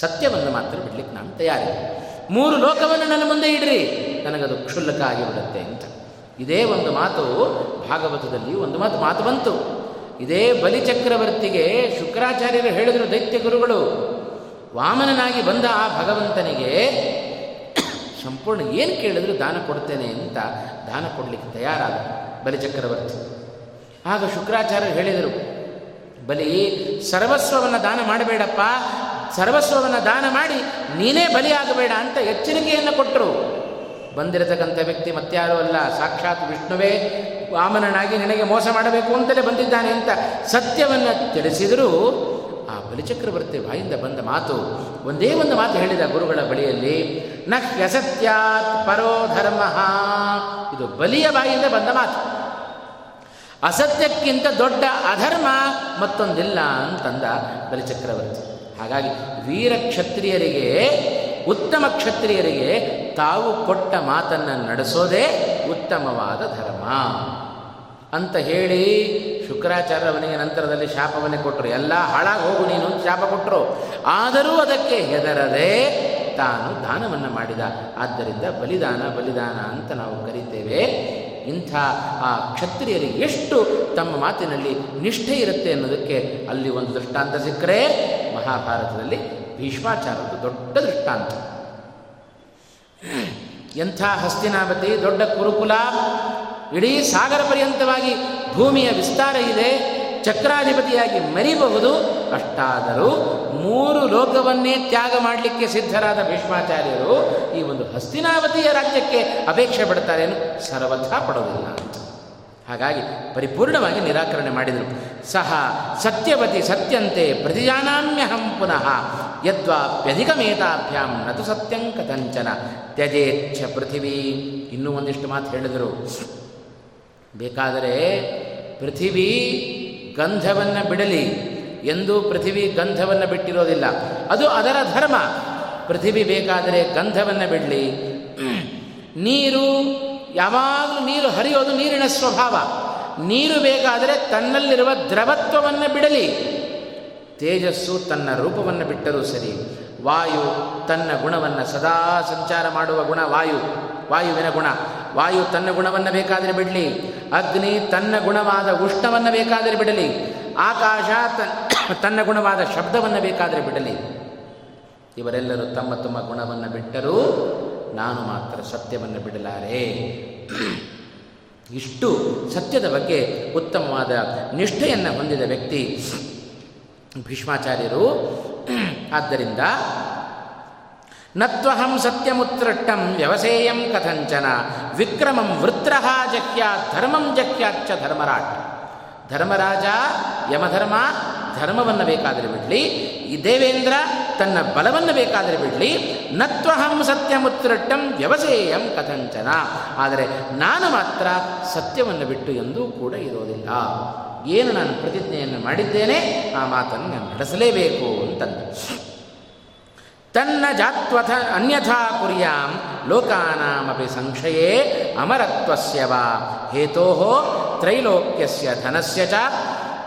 Speaker 1: ಸತ್ಯವನ್ನು ಮಾತ್ರ ಬಿಡ್ಲಿಕ್ಕೆ ನಾನು ತಯಾರಿಲ್ಲ. ಮೂರು ಲೋಕವನ್ನು ನನ್ನ ಮುಂದೆ ಇಡ್ರಿ. ನನಗದು ಕ್ಷುಲ್ಲಕ ಆಗಿಬಿಡುತ್ತೆ ಅಂತ. ಇದೇ ಒಂದು ಮಾತು ಭಾಗವತದಲ್ಲಿ, ಒಂದು ಮಾತು ಮಾತು ಬಂತು. ಇದೇ ಬಲಿಚಕ್ರವರ್ತಿಗೆ ಶುಕ್ರಾಚಾರ್ಯರು ಹೇಳಿದರು ದೈತ್ಯ ಗುರುಗಳು. ವಾಮನನಾಗಿ ಬಂದ ಆ ಭಗವಂತನಿಗೆ ಸಂಪೂರ್ಣ ಏನು ಕೇಳಿದ್ರು ದಾನ ಕೊಡ್ತೇನೆ ಅಂತ ದಾನ ಕೊಡಲಿಕ್ಕೆ ತಯಾರಾದ ಬಲಿಚಕ್ರವರ್ತಿ. ಆಗ ಶುಕ್ರಾಚಾರ್ಯರು ಹೇಳಿದರು, ಬಲಿ, ಸರ್ವಸ್ವವನ್ನು ದಾನ ಮಾಡಬೇಡಪ್ಪ ಸರ್ವಸ್ವವನ್ನು ದಾನ ಮಾಡಿ ನೀನೇ ಬಲಿಯಾಗಬೇಡ ಅಂತ ಎಚ್ಚರಿಕೆಯನ್ನು ಕೊಟ್ಟರು ಬಂದಿರತಕ್ಕಂಥ ವ್ಯಕ್ತಿ ಮತ್ಯಾರೂ ಅಲ್ಲ, ಸಾಕ್ಷಾತ್ ವಿಷ್ಣುವೇ, ವಾಮನನಾಗಿ ನಿನಗೆ ಮೋಸ ಮಾಡಬೇಕು ಅಂತಲೇ ಬಂದಿದ್ದಾನೆ ಅಂತ ಸತ್ಯವನ್ನು ತಿಳಿಸಿದರೂ ಆ ಬಲಿಚಕ್ರವರ್ತಿ ಬಾಯಿಂದ ಬಂದ ಮಾತು, ಒಂದೇ ಒಂದು ಮಾತು ಹೇಳಿದ ಗುರುಗಳ ಬಳಿಯಲ್ಲಿ ನ ಹ್ಯಸತ್ಯಾತ್ ಪರೋ ಧರ್ಮ. ಇದು ಬಲಿಯ ಬಾಯಿಂದ ಬಂದ ಮಾತು. ಅಸತ್ಯಕ್ಕಿಂತ ದೊಡ್ಡ ಅಧರ್ಮ ಮತ್ತೊಂದಿಲ್ಲ ಅಂತಂದ ಬಲಿಚಕ್ರವರ್ತಿ. ಹಾಗಾಗಿ ವೀರ ಕ್ಷತ್ರಿಯರಿಗೆ, ಉತ್ತಮ ಕ್ಷತ್ರಿಯರಿಗೆ ತಾವು ಕೊಟ್ಟ ಮಾತನ್ನು ನಡೆಸೋದೇ ಉತ್ತಮವಾದ ಧರ್ಮ. ಅಂತ ಹೇಳಿ ಶುಕ್ರಾಚಾರ್ಯ ಅವನಿಗೆ ನಂತರದಲ್ಲಿ ಶಾಪವನ್ನೇ ಕೊಟ್ಟರು ಎಲ್ಲ ಹಾಳಾಗಿ ಹೋಗು ನೀನು ಶಾಪ ಕೊಟ್ಟರು ಆದರೂ ಅದಕ್ಕೆ ಹೆದರದೆ ತಾನು ದಾನವನ್ನು ಮಾಡಿದ. ಆದ್ದರಿಂದ ಬಲಿದಾನ ಬಲಿದಾನ ಅಂತ ನಾವು ಕರಿತೇವೆ. ಇಂಥ ಆ ಕ್ಷತ್ರಿಯರಿಗೆ ಎಷ್ಟು ತಮ್ಮ ಮಾತಿನಲ್ಲಿ ನಿಷ್ಠೆ ಇರುತ್ತೆ ಅನ್ನೋದಕ್ಕೆ ಅಲ್ಲಿ ಒಂದು ದೃಷ್ಟಾಂತ ಸಿಕ್ಕರೆ ಮಹಾಭಾರತದಲ್ಲಿ ಭೀಷ್ಮಾಚಾರದ್ದು ದೊಡ್ಡ ದೃಷ್ಟಾಂತ. ಎಂಥ ಹಸ್ತಿನಾಪತಿ, ದೊಡ್ಡ ಕುರುಕುಲ, ಇಡೀ ಸಾಗರ ಪರ್ಯಂತವಾಗಿ ಭೂಮಿಯ ವಿಸ್ತಾರ ಇದೆ. ಚಕ್ರಾಧಿಪತಿಯಾಗಿ ಮರಿಬಹುದು. ಅಷ್ಟಾದರೂ ಮೂರು ಲೋಕವನ್ನೇ ತ್ಯಾಗ ಮಾಡಲಿಕ್ಕೆ ಸಿದ್ಧರಾದ ಭೀಷ್ಮಾಚಾರ್ಯರು ಈ ಒಂದು ಹಸ್ತಿನಾವತಿಯ ರಾಜ್ಯಕ್ಕೆ ಅಪೇಕ್ಷೆ ಪಡ್ತಾರೇನು ಸರ್ವಥಾ ಪಡೋದಿಲ್ಲ ಹಾಗಾಗಿ ಪರಿಪೂರ್ಣವಾಗಿ ನಿರಾಕರಣೆ ಮಾಡಿದರು. ಸಹ ಸತ್ಯವತಿ ಸತ್ಯಂತೆ ಪ್ರತಿಜಾನಾಮ್ಯಹಂ ಪುನಃ ಯದ್ವಾಪ್ಯಧಿಕಮೇತಾಭ್ಯಾಂ ನತು ಸತ್ಯಂ ಕಥಂಚನ ತ್ಯಜೇಚ್ಛ ಪೃಥಿವಿ. ಇನ್ನೂ ಒಂದಿಷ್ಟು ಮಾತು ಹೇಳಿದರು. ಬೇಕಾದರೆ ಪೃಥಿವೀ ಗಂಧವನ್ನು ಬಿಡಲಿ ಎಂದೂ ಪೃಥಿವಿ ಗಂಧವನ್ನು ಬಿಟ್ಟಿರೋದಿಲ್ಲ. ಅದು ಅದರ ಧರ್ಮ. ಪೃಥಿವಿ ಬೇಕಾದರೆ ಗಂಧವನ್ನು ಬಿಡಲಿ. ನೀರು, ಯಾವಾಗಲೂ ನೀರು ಹರಿಯೋದು ನೀರಿನ ಸ್ವಭಾವ. ನೀರು ಬೇಕಾದರೆ ತನ್ನಲ್ಲಿರುವ ದ್ರವತ್ವವನ್ನು ಬಿಡಲಿ. ತೇಜಸ್ಸು ತನ್ನ ರೂಪವನ್ನು ಬಿಟ್ಟರೂ ಸರಿ. ವಾಯು ತನ್ನ ಗುಣವನ್ನು ಸದಾ ಸಂಚಾರ ಮಾಡುವ ಗುಣ ವಾಯು. ವಾಯುವಿನ ಗುಣ. ವಾಯು ತನ್ನ ಗುಣವನ್ನು ಬೇಕಾದರೆ ಬಿಡಲಿ. ಅಗ್ನಿ ತನ್ನ ಗುಣವಾದ ಉಷ್ಣವನ್ನು ಬೇಕಾದರೆ ಬಿಡಲಿ, ಆಕಾಶ ತನ್ನ ಗುಣವಾದ ಶಬ್ದವನ್ನು ಬೇಕಾದರೆ ಬಿಡಲಿ. ಇವರೆಲ್ಲರೂ ತಮ್ಮ ತಮ್ಮ ಗುಣವನ್ನು ಬಿಟ್ಟರೂ ನಾನು ಮಾತ್ರ ಸತ್ಯವನ್ನು ಬಿಡಲಾರೆ. ಇಷ್ಟು ಸತ್ಯದ ಬಗ್ಗೆ ಉತ್ತಮವಾದ ನಿಷ್ಠೆಯನ್ನು ಹೊಂದಿದ ವ್ಯಕ್ತಿ ಭೀಷ್ಮಾಚಾರ್ಯರು. ಆದ್ದರಿಂದ ನತ್ವಹಂ ಸತ್ಯಮುತ್ರಟ್ಟಂ ವ್ಯವಸೇಯಂ ಕಥಂಚನ, ವಿಕ್ರಮಂ ವೃತ್ರಹಾ ಜಕ್ಯಾ ಧರ್ಮಂ ಜಕ್ಯಾಚ ಧರ್ಮರಾಟ್. ಧರ್ಮರಾಜ, ಯಮಧರ್ಮ, ಧರ್ಮವನ್ನು ಬೇಕಾದರೆ ಬಿಡಲಿ ದೇವೇಂದ್ರ ತನ್ನ ಬಲವನ್ನು ಬೇಕಾದರೆ ಬಿಡಲಿ, ನತ್ವಹಂ ಸತ್ಯಮುತ್ರಟ್ಟಂ ವ್ಯವಸೇಯಂ ಕಥಂಚನ. ಆದರೆ ನಾನು ಮಾತ್ರ ಸತ್ಯವನ್ನು ಬಿಟ್ಟು ಎಂದೂ ಕೂಡ ಇರೋದಿಲ್ಲ. ಏನು ನಾನು ಪ್ರತಿಜ್ಞೆಯನ್ನು ಮಾಡಿದ್ದೇನೆ, ಆ ಮಾತನ್ನು ನಾನು ನಡೆಸಲೇಬೇಕು ಅಂತಂದು. ತನ್ನ ಜಾತ್ವಥ ಅನ್ಯಥಾ ಕುರ್ಯಾಂ ಲೋಕಾನಾಮಪಿ ಸಂಶಯೇ ಅಮರತ್ವಸ್ಯ ವಾ ಹೇತೋ ತ್ರೈಲೋಕ್ಯಸ್ಯ ಧನಸ್ಯ ಚ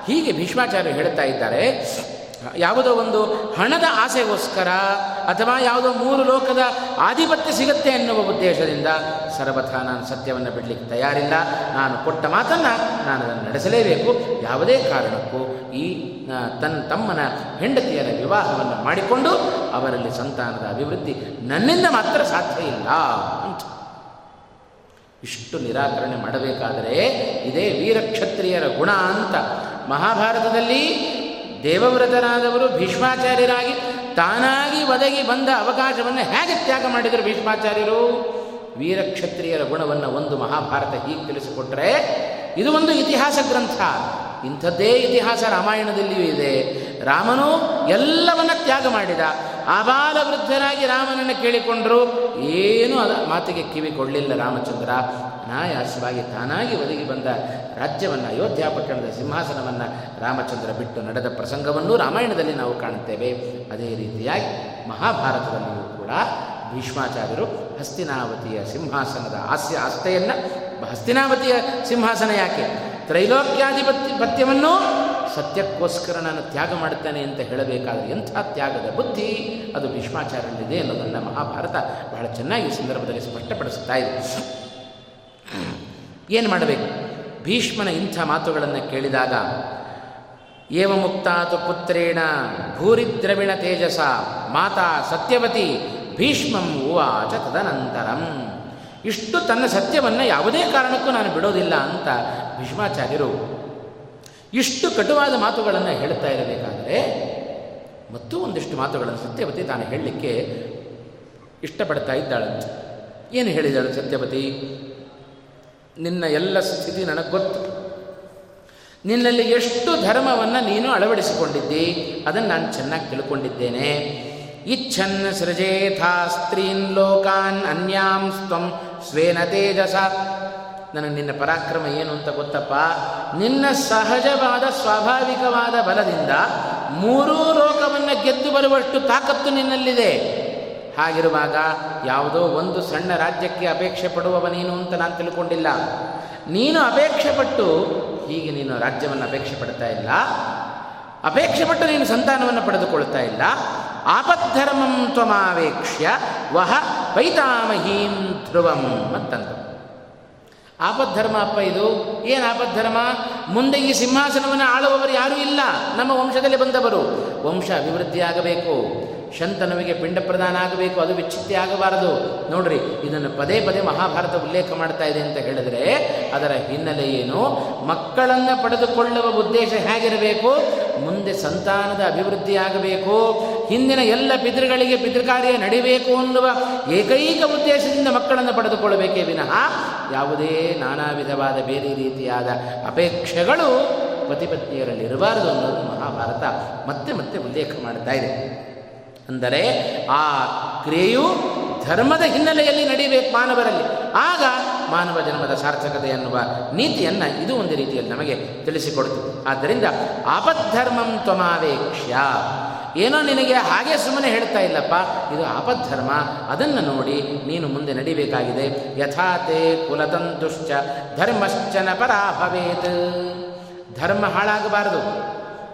Speaker 1: ಹೀಗೆ ಭೀಷ್ಮಾಚಾರ್ಯ ಹೇಳ್ತಾ ಇದ್ದಾರೆ. ಯಾವುದೋ ಒಂದು ಹಣದ ಆಸೆಗೋಸ್ಕರ ಅಥವಾ ಯಾವುದೋ ಮೂರು ಲೋಕದ ಆಧಿಪತ್ಯ ಸಿಗುತ್ತೆ ಎನ್ನುವ ಉದ್ದೇಶದಿಂದ ಸರ್ವಥ ನಾನು ಸತ್ಯವನ್ನು ಬಿಡಲಿಕ್ಕೆ ತಯಾರಿಲ್ಲ. ನಾನು ಕೊಟ್ಟ ಮಾತನ್ನು ನಾನು ಅದನ್ನು ನಡೆಸಲೇಬೇಕು. ಯಾವುದೇ ಕಾರಣಕ್ಕೂ ಈ ತನ್ನ ತಮ್ಮನ ಹೆಂಡತಿಯರ ವಿವಾಹವನ್ನು ಮಾಡಿಕೊಂಡು ಅವರಲ್ಲಿ ಸಂತಾನದ ಅಭಿವೃದ್ಧಿ ನನ್ನಿಂದ ಮಾತ್ರ ಸಾಧ್ಯ ಇಲ್ಲ ಅಂತ. ಇಷ್ಟು ನಿರಾಕರಣೆ ಮಾಡಬೇಕಾದರೆ ಇದೇ ವೀರಕ್ಷತ್ರಿಯರ ಗುಣ ಅಂತ ಮಹಾಭಾರತದಲ್ಲಿ ದೇವವ್ರತರಾದವರು ಭೀಷ್ಮಾಚಾರ್ಯರಾಗಿ ತಾನಾಗಿ ಒದಗಿ ಬಂದ ಅವಕಾಶವನ್ನು ಹೇಗೆ ತ್ಯಾಗ ಮಾಡಿದರು ಭೀಷ್ಮಾಚಾರ್ಯರು? ವೀರಕ್ಷತ್ರಿಯರ ಗುಣವನ್ನು ಒಂದು ಮಹಾಭಾರತ ಹೀಗೆ ತಿಳಿಸಿಕೊಟ್ರೆ, ಇದು ಒಂದು ಇತಿಹಾಸ ಗ್ರಂಥ. ಇಂಥದ್ದೇ ಇತಿಹಾಸ ರಾಮಾಯಣದಲ್ಲಿಯೂ ಇದೆ. ರಾಮನು ಎಲ್ಲವನ್ನ ತ್ಯಾಗ ಮಾಡಿದ. ಆಬಾಲ ವೃದ್ಧರಾಗಿ ರಾಮನನ್ನು ಕೇಳಿಕೊಂಡರು, ಏನೂ ಅದ, ಮಾತಿಗೆ ಕಿವಿ ಕೊಡಲಿಲ್ಲ ರಾಮಚಂದ್ರ. ಅನಾಯಾಸವಾಗಿ ತಾನಾಗಿ ಒದಗಿ ಬಂದ ರಾಜ್ಯವನ್ನು ಅಯೋಧ್ಯ ಪಟ್ಟಣದ ಸಿಂಹಾಸನವನ್ನು ರಾಮಚಂದ್ರ ಬಿಟ್ಟು ನಡೆದ ಪ್ರಸಂಗವನ್ನು ರಾಮಾಯಣದಲ್ಲಿ ನಾವು ಕಾಣುತ್ತೇವೆ. ಅದೇ ರೀತಿಯಾಗಿ ಮಹಾಭಾರತದಲ್ಲಿಯೂ ಕೂಡ ಭೀಷ್ಮಾಚಾರ್ಯರು ಹಸ್ತಿನಾವತಿಯ ಸಿಂಹಾಸನದ ಹಾಸ್ಯ ಆಸ್ತೆಯನ್ನು ಹಸ್ತಿನಾವತಿಯ ಸಿಂಹಾಸನ ಯಾಕೆ? ತ್ರೈಲೋಕ್ಯಾಧಿಪತ್ಯ, ಪತ್ಯವನ್ನು ಸತ್ಯಕ್ಕೋಸ್ಕರ ನಾನು ತ್ಯಾಗ ಮಾಡುತ್ತೇನೆ ಅಂತ ಹೇಳಬೇಕಾದ್ರೆ ಎಂಥ ತ್ಯಾಗದ ಬುದ್ಧಿ? ಅದು ಭೀಷ್ಮಾಚಾರ್ಯಲ್ಲಿದೆ ಅನ್ನೋದನ್ನು ಮಹಾಭಾರತ ಬಹಳ ಚೆನ್ನಾಗಿ ಈ ಸಂದರ್ಭದಲ್ಲಿ ಸ್ಪಷ್ಟಪಡಿಸ್ತಾ ಇದೆ. ಏನು ಮಾಡಬೇಕು? ಭೀಷ್ಮನ ಇಂಥ ಮಾತುಗಳನ್ನು ಕೇಳಿದಾಗ ಏವ ಮುಕ್ತಾತು ಪುತ್ರೇಣ ಭೂರಿದ್ರವಿಣ ತೇಜಸ, ಮಾತಾ ಸತ್ಯವತಿ, ಭೀಷ್ಮಂ ಉವಾಚ ತದನಂತರಂ. ಇಷ್ಟು ತನ್ನ ಸತ್ಯವನ್ನು ಯಾವುದೇ ಕಾರಣಕ್ಕೂ ನಾನು ಬಿಡೋದಿಲ್ಲ ಅಂತ ಭೀಷ್ಮಾಚಾರ್ಯರು ಇಷ್ಟು ಕಟುವಾದ ಮಾತುಗಳನ್ನು ಹೇಳ್ತಾ ಇರಬೇಕಾದರೆ ಮತ್ತು ಒಂದಿಷ್ಟು ಮಾತುಗಳನ್ನು ಸತ್ಯವತಿ ತಾನು ಹೇಳಲಿಕ್ಕೆ ಇಷ್ಟಪಡ್ತಾ ಇದ್ದಾಳೆ. ಏನು ಹೇಳಿದಾಳು ಸತ್ಯವತಿ? ನಿನ್ನ ಎಲ್ಲ ಸ್ಥಿತಿ ನನಗೆ ಗೊತ್ತು. ನಿನ್ನಲ್ಲಿ ಎಷ್ಟು ಧರ್ಮವನ್ನು ನೀನು ಅಳವಡಿಸಿಕೊಂಡಿದ್ದಿ, ಅದನ್ನು ನಾನು ಚೆನ್ನಾಗಿ ತಿಳ್ಕೊಂಡಿದ್ದೇನೆ. ಇಚ್ಛನ್ ಸೃಜೇಥಾ ಸ್ತ್ರೀನ್ ಲೋಕಾನ್ ಅನ್ಯಾಂ ಸ್ವಂ ಸ್ವೇನ ತೇಜಸ. ನನಗೆ ನಿನ್ನ ಪರಾಕ್ರಮ ಏನು ಅಂತ ಗೊತ್ತಪ್ಪ? ನಿನ್ನ ಸಹಜವಾದ ಸ್ವಾಭಾವಿಕವಾದ ಬಲದಿಂದ ಮೂರೂ ಲೋಕವನ್ನು ಗೆದ್ದು ಬರುವಷ್ಟು ತಾಕತ್ತು ನಿನ್ನಲ್ಲಿದೆ. ಹಾಗಿರುವಾಗ ಯಾವುದೋ ಒಂದು ಸಣ್ಣ ರಾಜ್ಯಕ್ಕೆ ಅಪೇಕ್ಷೆ ಪಡುವವ ನೀನು ಅಂತ ನಾನು ತಿಳ್ಕೊಂಡಿಲ್ಲ. ನೀನು ಅಪೇಕ್ಷೆ ಪಟ್ಟು ಹೀಗೆ ನೀನು ರಾಜ್ಯವನ್ನು ಅಪೇಕ್ಷೆ ಪಡ್ತಾ ಇಲ್ಲ. ಅಪೇಕ್ಷೆ ಪಟ್ಟು ನೀನು ಸಂತಾನವನ್ನು ಪಡೆದುಕೊಳ್ತಾ ಇಲ್ಲ. ಆಪದ್ಧರ್ಮಂ ತ್ವಮಾವೇಕ್ಷ್ಯ ವಹ ಪೈತಾಮಹೀಂ ಧ್ರುವಂ ಮತ್ತಂತ ಆಪದ್ಧರ್ಮ ಅಪ್ಪ ಇದು. ಏನು ಆಪದ್ಧರ್ಮ? ಮುಂದೆ ಈ ಸಿಂಹಾಸನವನ್ನು ಆಳುವವರು ಯಾರೂ ಇಲ್ಲ. ನಮ್ಮ ವಂಶದಲ್ಲಿ ಬಂದವರು. ವಂಶ ಅಭಿವೃದ್ಧಿ ಆಗಬೇಕು ಶಂತನುವಿಗೆ ಪಿಂಡ ಪ್ರದಾನ ಆಗಬೇಕು, ಅದು ವಿಚ್ಛಿತ್ತಿ ಆಗಬಾರದು. ನೋಡ್ರಿ, ಇದನ್ನು ಪದೇ ಪದೇ ಮಹಾಭಾರತ ಉಲ್ಲೇಖ ಮಾಡ್ತಾ ಇದೆ ಅಂತ ಹೇಳಿದರೆ, ಅದರ ಹಿನ್ನೆಲೆ ಏನು? ಮಕ್ಕಳನ್ನು ಪಡೆದುಕೊಳ್ಳುವ ಉದ್ದೇಶ ಹೇಗಿರಬೇಕು? ಮುಂದೆ ಸಂತಾನದ ಅಭಿವೃದ್ಧಿ ಆಗಬೇಕು. ಹಿಂದಿನ ಎಲ್ಲ ಪಿತೃಗಳಿಗೆ ಪಿತೃಕಾರ್ಯ ನಡೆಯಬೇಕು ಅನ್ನುವ ಏಕೈಕ ಉದ್ದೇಶದಿಂದ ಮಕ್ಕಳನ್ನು ಪಡೆದುಕೊಳ್ಳಬೇಕೇ ವಿನಃ, ಯಾವುದೇ ನಾನಾ ವಿಧವಾದ ಬೇರೆ ರೀತಿಯಾದ ಅಪೇಕ್ಷೆಗಳು ಪತಿಪತ್ನಿಯರಲ್ಲಿ ಇರಬಾರದು ಅನ್ನೋದು ಮಹಾಭಾರತ ಮತ್ತೆ ಮತ್ತೆ ಉಲ್ಲೇಖ ಮಾಡ್ತಾ ಇದೆ. ಅಂದರೆ ಆ ಕ್ರಿಯೆಯು ಧರ್ಮದ ಹಿನ್ನೆಲೆಯಲ್ಲಿ ನಡೀಬೇಕು ಮಾನವರಲ್ಲಿ. ಆಗ ಮಾನವ ಜನ್ಮದ ಸಾರ್ಥಕತೆ ಎನ್ನುವ ನೀತಿಯನ್ನು ಇದು ಒಂದು ರೀತಿಯಲ್ಲಿ ನಮಗೆ ತಿಳಿಸಿಕೊಡ್ತು ಆದ್ದರಿಂದ ಆಪದ್ಧರ್ಮಂ ತ್ವಮಾವೇಕ್ಷ್ಯ. ಏನೋ ನಿನಗೆ ಹಾಗೆ ಸುಮ್ಮನೆ ಹೇಳ್ತಾ ಇಲ್ಲಪ್ಪ, ಇದು ಆಪದ್ಧರ್ಮ, ಅದನ್ನು ನೋಡಿ ನೀನು ಮುಂದೆ ನಡಿಬೇಕಾಗಿದೆ. ಯಥಾತೆ ಕುಲತಂತುಶ್ಚ ಧರ್ಮಶ್ಚನ ಪರಾಭವೇತ್. ಧರ್ಮ ಹಾಳಾಗಬಾರದು.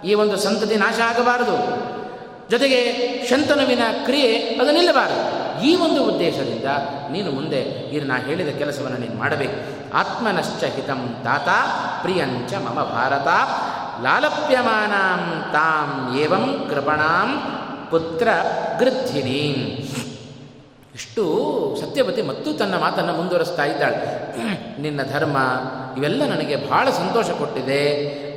Speaker 1: ಈ ಒಂದು ಸಂತತಿ ನಾಶ ಆಗಬಾರದು. ಜೊತೆಗೆ ಶಂತನುವಿನ ಕ್ರಿಯೆ ಅದು ನಿಲ್ಲಬಾರದು ಈ ಒಂದು ಉದ್ದೇಶದಿಂದ ನೀನು ಮುಂದೆ ಇದು ನಾ ಹೇಳಿದ ಕೆಲಸವನ್ನು ನೀನು ಮಾಡಬೇಕು. ಆತ್ಮನಶ್ಚ ಹಿತಂ ತಾತ ಪ್ರಿಯಂಚ ಮಮ ಭಾರತ. ಲಾಲಪ್ಯಮಾನಾಂ ತಾಂ ಏವಂ ಕೃಪಣಾಂ ಪುತ್ರ ಗೃದ್ಧಿನೀಂ ಇಷ್ಟು ಸತ್ಯವತಿ ಮತ್ತು ತನ್ನ ಮಾತನ್ನು ಮುಂದುವರಿಸ್ತಾ ಇದ್ದಾಳೆ. ನಿನ್ನ ಧರ್ಮ ಇವೆಲ್ಲ ನನಗೆ ಬಹಳ ಸಂತೋಷ ಕೊಟ್ಟಿದೆ.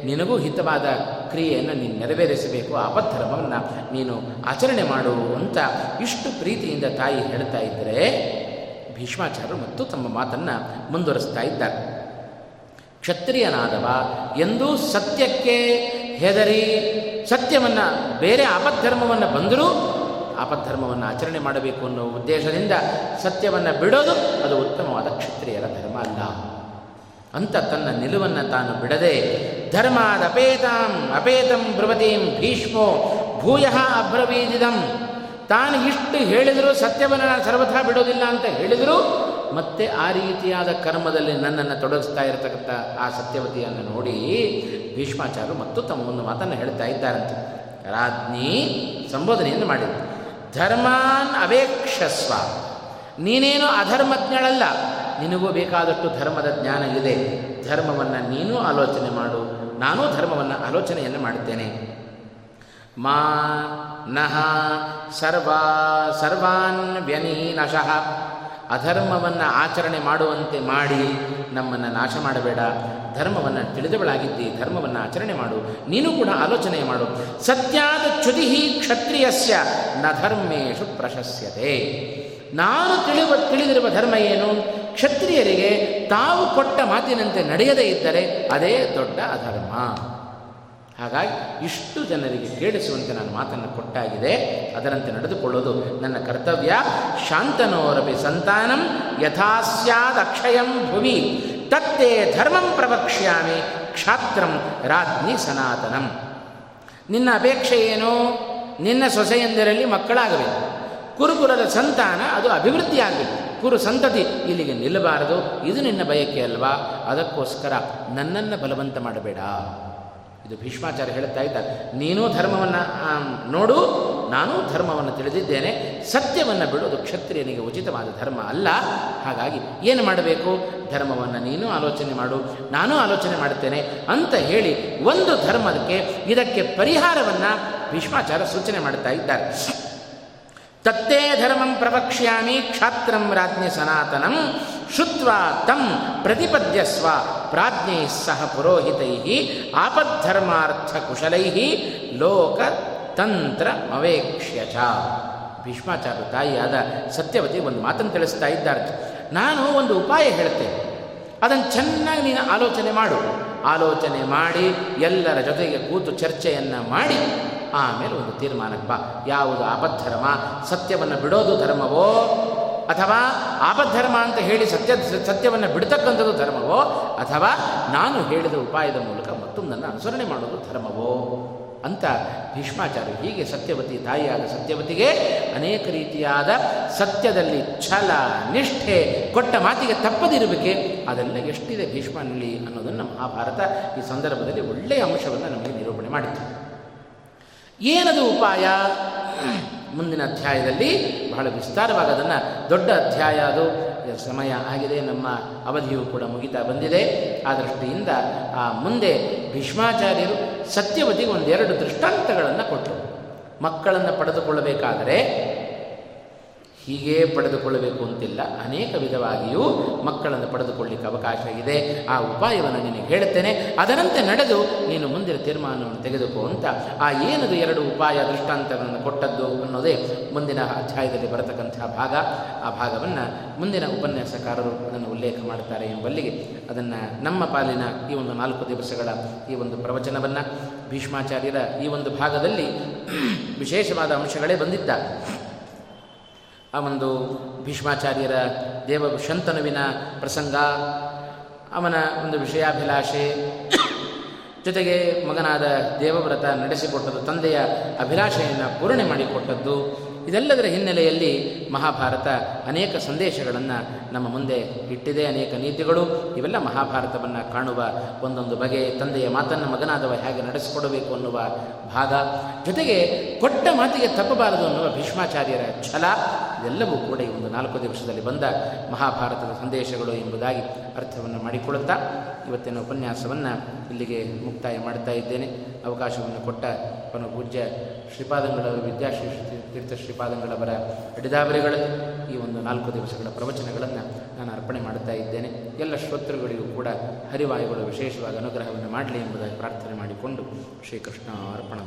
Speaker 1: ನಿನಗೂ ಹಿತವಾದ ಕ್ರಿಯೆಯನ್ನು ನೀನು ನೆರವೇರಿಸಬೇಕು ಅಪಧರ್ಮವನ್ನು ನೀನು ಆಚರಣೆ ಮಾಡು ಅಂತ ಇಷ್ಟು ಪ್ರೀತಿಯಿಂದ ತಾಯಿ ಹೇಳ್ತಾ ಇದ್ದರೆ ಭೀಷ್ಮಾಚಾರ್ಯರು ಮತ್ತು ತಮ್ಮ ಮಾತನ್ನು ಮುಂದುವರಿಸ್ತಾ ಇದ್ದಾರೆ. ಕ್ಷತ್ರಿಯನಾದವ, ಎಂದೂ ಸತ್ಯಕ್ಕೆ ಹೆದರಿ, ಸತ್ಯವನ್ನು ಬೇರೆ ಅಪಧರ್ಮವನ್ನು ಬಂದರೂ ಆಪದ್ಧರ್ಮವನ್ನು ಆಚರಣೆ ಮಾಡಬೇಕು ಅನ್ನೋ ಉದ್ದೇಶದಿಂದ ಸತ್ಯವನ್ನು ಬಿಡೋದು ಅದು ಉತ್ತಮವಾದ ಕ್ಷತ್ರಿಯರ ಧರ್ಮ ಅಲ್ಲ. ಅಂತ ತನ್ನ ನಿಲುವನ್ನು ತಾನು ಬಿಡದೆ, ಧರ್ಮಾದ ಅಪೇತಾಂ ಅಪೇತಂ ಬ್ರವತೀಂ ಭೀಷ್ಮೋ, ಭೂಯ ಅಬ್ರವೀದಿದಂ. ತಾನು ಇಷ್ಟು ಹೇಳಿದರೂ ಸತ್ಯವನ್ನು ನಾನು ಸರ್ವಥಾ ಬಿಡೋದಿಲ್ಲ ಅಂತ ಹೇಳಿದರೂ ಮತ್ತೆ ಆ ರೀತಿಯಾದ ಕರ್ಮದಲ್ಲಿ ನನ್ನನ್ನು ತೊಡಗಿಸ್ತಾ ಇರತಕ್ಕಂಥ ಆ ಸತ್ಯವತಿಯನ್ನು ನೋಡಿ ಭೀಷ್ಮಾಚಾರ್ಯರು ಮತ್ತು ತಮ್ಮ ಒಂದು ಮಾತನ್ನು ಹೇಳ್ತಾ ಇದ್ದಾರಂತೆ. ರಾಜ್ಞಿ ಸಂಬೋಧನೆಯನ್ನು ಮಾಡಿದ್ರು. ಧರ್ಮಾನ್ ಅವೇಕ್ಷಸ್ವ. ನೀನೇನು ಅಧರ್ಮಜ್ಞಳಲ್ಲ. ನಿನಗೂ ಬೇಕಾದಷ್ಟು ಧರ್ಮದ ಜ್ಞಾನ ಇದೆ. ಧರ್ಮವನ್ನು ನೀನು ಆಲೋಚನೆ ಮಾಡು. ನಾನೂ ಧರ್ಮವನ್ನು ಆಲೋಚನೆಯನ್ನು ಮಾಡುತ್ತೇನೆ. ಮಾ ನಹ ಸರ್ವಾ ಸರ್ವಾನ್ ವ್ಯನೀನಶಃ ಅಧರ್ಮವನ್ನು ಆಚರಣೆ ಮಾಡುವಂತೆ ಮಾಡಿ ನಮ್ಮನ್ನು ನಾಶ ಮಾಡಬೇಡ. ಧರ್ಮವನ್ನು ತಿಳಿದವಳಾಗಿದ್ದಿ, ಧರ್ಮವನ್ನು ಆಚರಣೆ ಮಾಡು. ನೀನು ಕೂಡ ಆಲೋಚನೆ ಮಾಡು. ಸತ್ಯಾದ ಚ್ಯುತಿ ಕ್ಷತ್ರಿಯಸ್ಯ, ನ ಧರ್ಮೇಶು ಪ್ರಶಸ್ಯತೆ. ನಾನು ತಿಳಿವ ತಿಳಿದಿರುವ ಧರ್ಮ ಏನು? ಕ್ಷತ್ರಿಯರಿಗೆ ತಾವು ಕೊಟ್ಟ ಮಾತಿನಂತೆ ನಡೆಯದೇ ಇದ್ದರೆ ಅದೇ ದೊಡ್ಡ ಅಧರ್ಮ. ಹಾಗಾಗಿ ಇಷ್ಟು ಜನರಿಗೆ ಕೇಳಿಸುವಂತೆ ನಾನು ಮಾತನ್ನು ಕೊಟ್ಟಾಗಿದೆ. ಅದರಂತೆ ನಡೆದುಕೊಳ್ಳೋದು ನನ್ನ ಕರ್ತವ್ಯ. ಶಾಂತನೋರಪಿ ಸಂತಾನಂ ಯಥಾಸ್ಯಾದ ಅಕ್ಷಯಂ ಭುವಿ. ತತ್ತೇ ಧರ್ಮಂ ಪ್ರವಕ್ಷ್ಯಾಮಿ ಕ್ಷಾತ್ರಂ ರಾಜ್ಞಿ ಸನಾತನಂ. ನಿನ್ನ ಅಪೇಕ್ಷೆ ಏನು? ನಿನ್ನ ಸೊಸೆಯಂದರಲ್ಲಿ ಮಕ್ಕಳಾಗಬೇಕು. ಕುರುಕುಲದ ಸಂತಾನ ಅದು ಅಭಿವೃದ್ಧಿ ಕುರು ಸಂತತಿ ಇಲ್ಲಿಗೆ ನಿಲ್ಲಬಾರದು. ಇದು ನಿನ್ನ ಬಯಕೆ ಅಲ್ವಾ? ಅದಕ್ಕೋಸ್ಕರ ನನ್ನನ್ನು ಬಲವಂತ ಮಾಡಬೇಡ. ಇದು ಭೀಷ್ಮಾಚಾರ್ಯ ಹೇಳುತ್ತಾ ಇದ್ದಾರೆ. ನೀನೂ ಧರ್ಮವನ್ನು ನೋಡು, ನಾನು ಧರ್ಮವನ್ನು ತಿಳಿದಿದ್ದೇನೆ. ಸತ್ಯವನ್ನು ಬಿಡೋದು ಕ್ಷತ್ರಿಯನಿಗೆ ಉಚಿತವಾದ ಧರ್ಮ ಅಲ್ಲ. ಹಾಗಾಗಿ ಏನು ಮಾಡಬೇಕು? ಧರ್ಮವನ್ನು ನೀನು ಆಲೋಚನೆ ಮಾಡು. ನಾನು ಆಲೋಚನೆ ಮಾಡುತ್ತೇನೆ ಅಂತ ಹೇಳಿ ಒಂದು ಧರ್ಮಕ್ಕೆ ಇದಕ್ಕೆ ಪರಿಹಾರವನ್ನು ಭೀಷ್ಮಾಚಾರ್ಯ ಸೂಚನೆ ಮಾಡುತ್ತಾ ಇದ್ದಾರೆ. ತತ್ತೇ ಧರ್ಮಂ ಪ್ರವಕ್ಷ್ಯಾಮಿ ಕ್ಷಾತ್ರಂ ರಾಜ್ಞೆ ಸನಾತನಂ ಶುತ್ವ ತಂ ಪ್ರತಿಪದ್ಯಸ್ವ ಪ್ರಾಜ್ಞೈ ಸಹ ಪುರೋಹಿತೈ ಆಪದ್ಧರ್ಮಾರ್ಥ ಕುಶಲೈ ಲೋಕ ತಂತ್ರ ಅವೇಕ್ಷ್ಯ ಚ. ಭೀಷ್ಮಾಚಾರ್ಯ ತಾಯಿಯಾದ ಸತ್ಯವತಿ ಒಂದು ಮಾತನ್ನು ತಿಳಿಸ್ತಾ ಇದ್ದಾರೆ ನಾನು ಒಂದು ಉಪಾಯ ಹೇಳ್ತೇನೆ ಅದನ್ನು ಚೆನ್ನಾಗಿ ನೀನು ಆಲೋಚನೆ ಮಾಡು. ಆಲೋಚನೆ ಮಾಡಿ ಎಲ್ಲರ ಜೊತೆಗೆ ಕೂತು ಚರ್ಚೆಯನ್ನು ಮಾಡಿ. ಆಮೇಲೆ ಒಂದು ತೀರ್ಮಾನಕ್ಕೆ ಬಾ. ಯಾವುದು ಆಪದ್ಧರ್ಮ ಸತ್ಯವನ್ನು ಬಿಡೋದು ಧರ್ಮವೋ, ಅಥವಾ ಆಪದ್ಧರ್ಮ ಅಂತ ಹೇಳಿ ಸತ್ಯ, ಸತ್ಯವನ್ನು ಬಿಡ್ತಕ್ಕಂಥದ್ದು ಧರ್ಮವೋ, ಅಥವಾ ನಾನು ಹೇಳಿದ ಉಪಾಯದ ಮೂಲಕ ಮತ್ತೊಂದನ್ನು ಅನುಸರಣೆ ಮಾಡೋದು ಧರ್ಮವೋ ಅಂತ ಭೀಷ್ಮಾಚಾರ್ಯ ಹೀಗೆ ಸತ್ಯವತಿ ತಾಯಿಯಾದ ಸತ್ಯವತಿಗೆ ಅನೇಕ ರೀತಿಯಾದ ಸತ್ಯದಲ್ಲಿ ಛಲ, ನಿಷ್ಠೆ ಕೊಟ್ಟ ಮಾತಿಗೆ ತಪ್ಪದಿರಬೇಕೆ ಅದೆಲ್ಲ ಎಷ್ಟಿದೆ ಭೀಷ್ಮನಲ್ಲಿ ಅನ್ನೋದನ್ನು ಮಹಾಭಾರತ ಈ ಸಂದರ್ಭದಲ್ಲಿ ಒಳ್ಳೆಯ ಅಂಶವನ್ನು ನಮಗೆ ನಿರೂಪಣೆ ಮಾಡಿತ್ತು. ಏನದು ಉಪಾಯ? ಮುಂದಿನ ಅಧ್ಯಾಯದಲ್ಲಿ ಬಹಳ ವಿಸ್ತಾರವಾಗಿ ಅದನ್ನು ದೊಡ್ಡ ಅಧ್ಯಾಯ ಅದು. ಸಮಯ ಆಗಿದೆ, ನಮ್ಮ ಅವಧಿಯು ಕೂಡ ಮುಗಿತಾ ಬಂದಿದೆ. ಆ ದೃಷ್ಟಿಯಿಂದ ಆ ಮುಂದೆ ಭೀಷ್ಮಾಚಾರ್ಯರು ಸತ್ಯವತಿಗೆ ಒಂದೆರಡು ದೃಷ್ಟಾಂತಗಳನ್ನು ಕೊಟ್ಟರು. ಮಕ್ಕಳನ್ನು ಪಡೆದುಕೊಳ್ಳಬೇಕಾದರೆ ಹೀಗೇ ಪಡೆದುಕೊಳ್ಳಬೇಕು ಅಂತಿಲ್ಲ. ಅನೇಕ ವಿಧವಾಗಿಯೂ ಮಕ್ಕಳನ್ನು ಪಡೆದುಕೊಳ್ಳಿಕ್ಕೆ ಅವಕಾಶ ಇದೆ. ಆ ಉಪಾಯವನ್ನು ನಿನಗೆ ಹೇಳುತ್ತೇನೆ. ಅದರಂತೆ ನಡೆದು ನೀನು ಮುಂದಿನ ತೀರ್ಮಾನವನ್ನು ತೆಗೆದುಕೋ ಅಂತ. ಆ ಏನದು ಎರಡು ಉಪಾಯ ದೃಷ್ಟಾಂತಗಳನ್ನು ಕೊಟ್ಟದ್ದು ಅನ್ನೋದೇ ಮುಂದಿನ ಅಧ್ಯಾಯದಲ್ಲಿ ಬರತಕ್ಕಂಥ ಭಾಗ. ಆ ಭಾಗವನ್ನು ಮುಂದಿನ ಉಪನ್ಯಾಸಕಾರರು ಅದನ್ನು ಉಲ್ಲೇಖ ಮಾಡುತ್ತಾರೆ ಎಂಬಲ್ಲಿಗೆ ಅದನ್ನು ನಮ್ಮ ಪಾಲಿನ ಈ ಒಂದು ನಾಲ್ಕು ದಿವಸಗಳ ಈ ಒಂದು ಪ್ರವಚನವನ್ನು ಭೀಷ್ಮಾಚಾರ್ಯರ ಈ ಒಂದು ಭಾಗದಲ್ಲಿ ವಿಶೇಷವಾದ ಅಂಶಗಳೇ ಬಂದಿದ್ದ. ಆ ಒಂದು ಭೀಷ್ಮಾಚಾರ್ಯರ ದೇವ ಶಂತನುವಿನ ಪ್ರಸಂಗ, ಅವನ ಒಂದು ವಿಷಯಾಭಿಲಾಷೆ, ಜೊತೆಗೆ ಮಗನಾದ ದೇವವ್ರತ ನಡೆಸಿಕೊಟ್ಟದ್ದು, ತಂದೆಯ ಅಭಿಲಾಷೆಯನ್ನು ಪೂರ್ಣೆ ಮಾಡಿಕೊಟ್ಟದ್ದು ಇದೆಲ್ಲದರ ಹಿನ್ನೆಲೆಯಲ್ಲಿ ಮಹಾಭಾರತ ಅನೇಕ ಸಂದೇಶಗಳನ್ನು ನಮ್ಮ ಮುಂದೆ ಇಟ್ಟಿದೆ, ಅನೇಕ ನೀತಿಗಳು. ಇವೆಲ್ಲ ಮಹಾಭಾರತವನ್ನು ಕಾಣುವ ಒಂದೊಂದು ಬಗೆ, ತಂದೆಯ ಮಾತನ್ನು ಮಗನಾದವ ಹೇಗೆ ನಡೆಸಿಕೊಡಬೇಕು ಅನ್ನುವ ಭಾಗ. ಜೊತೆಗೆ ಕೊಟ್ಟ ಮಾತಿಗೆ ತಪ್ಪಬಾರದು ಅನ್ನುವ ಭೀಷ್ಮಾಚಾರ್ಯರ ಛಲ, ಇದೆಲ್ಲವೂ ಕೂಡ ಈ ಒಂದು ನಾಲ್ಕು ದಿವಸದಲ್ಲಿ ಬಂದ ಮಹಾಭಾರತದ ಸಂದೇಶಗಳು ಎಂಬುದಾಗಿ ಅರ್ಥವನ್ನು ಮಾಡಿಕೊಳ್ಳುತ್ತಾ, ಇವತ್ತಿನ ಉಪನ್ಯಾಸವನ್ನು ಇಲ್ಲಿಗೆ ಮುಕ್ತಾಯ ಮಾಡ್ತಾ ಇದ್ದೇನೆ. ಅವಕಾಶವನ್ನು ಕೊಟ್ಟ ಪನು ಪೂಜ್ಯ ಶ್ರೀಪಾದಂಗಳವರು ವಿದ್ಯಾಶ್ರೀ ತೀರ್ಥ ಶ್ರೀಪಾದಂಗಳವರ ಹಿಡಿದಾವರಿಗಳಲ್ಲಿ ಈ ಒಂದು ನಾಲ್ಕು ದಿವಸಗಳ ಪ್ರವಚನಗಳನ್ನು ನಾನು ಅರ್ಪಣೆ ಮಾಡುತ್ತಾ ಇದ್ದೇನೆ. ಎಲ್ಲ ಶ್ರೋತೃಗಳಿಗೂ ಕೂಡ ಹರಿವಾಯುಗಳು ವಿಶೇಷವಾಗಿ ಅನುಗ್ರಹವನ್ನು ಮಾಡಲಿ ಎಂಬುದಾಗಿ ಪ್ರಾರ್ಥನೆ ಮಾಡಿಕೊಂಡು ಶ್ರೀಕೃಷ್ಣ ಅರ್ಪಣ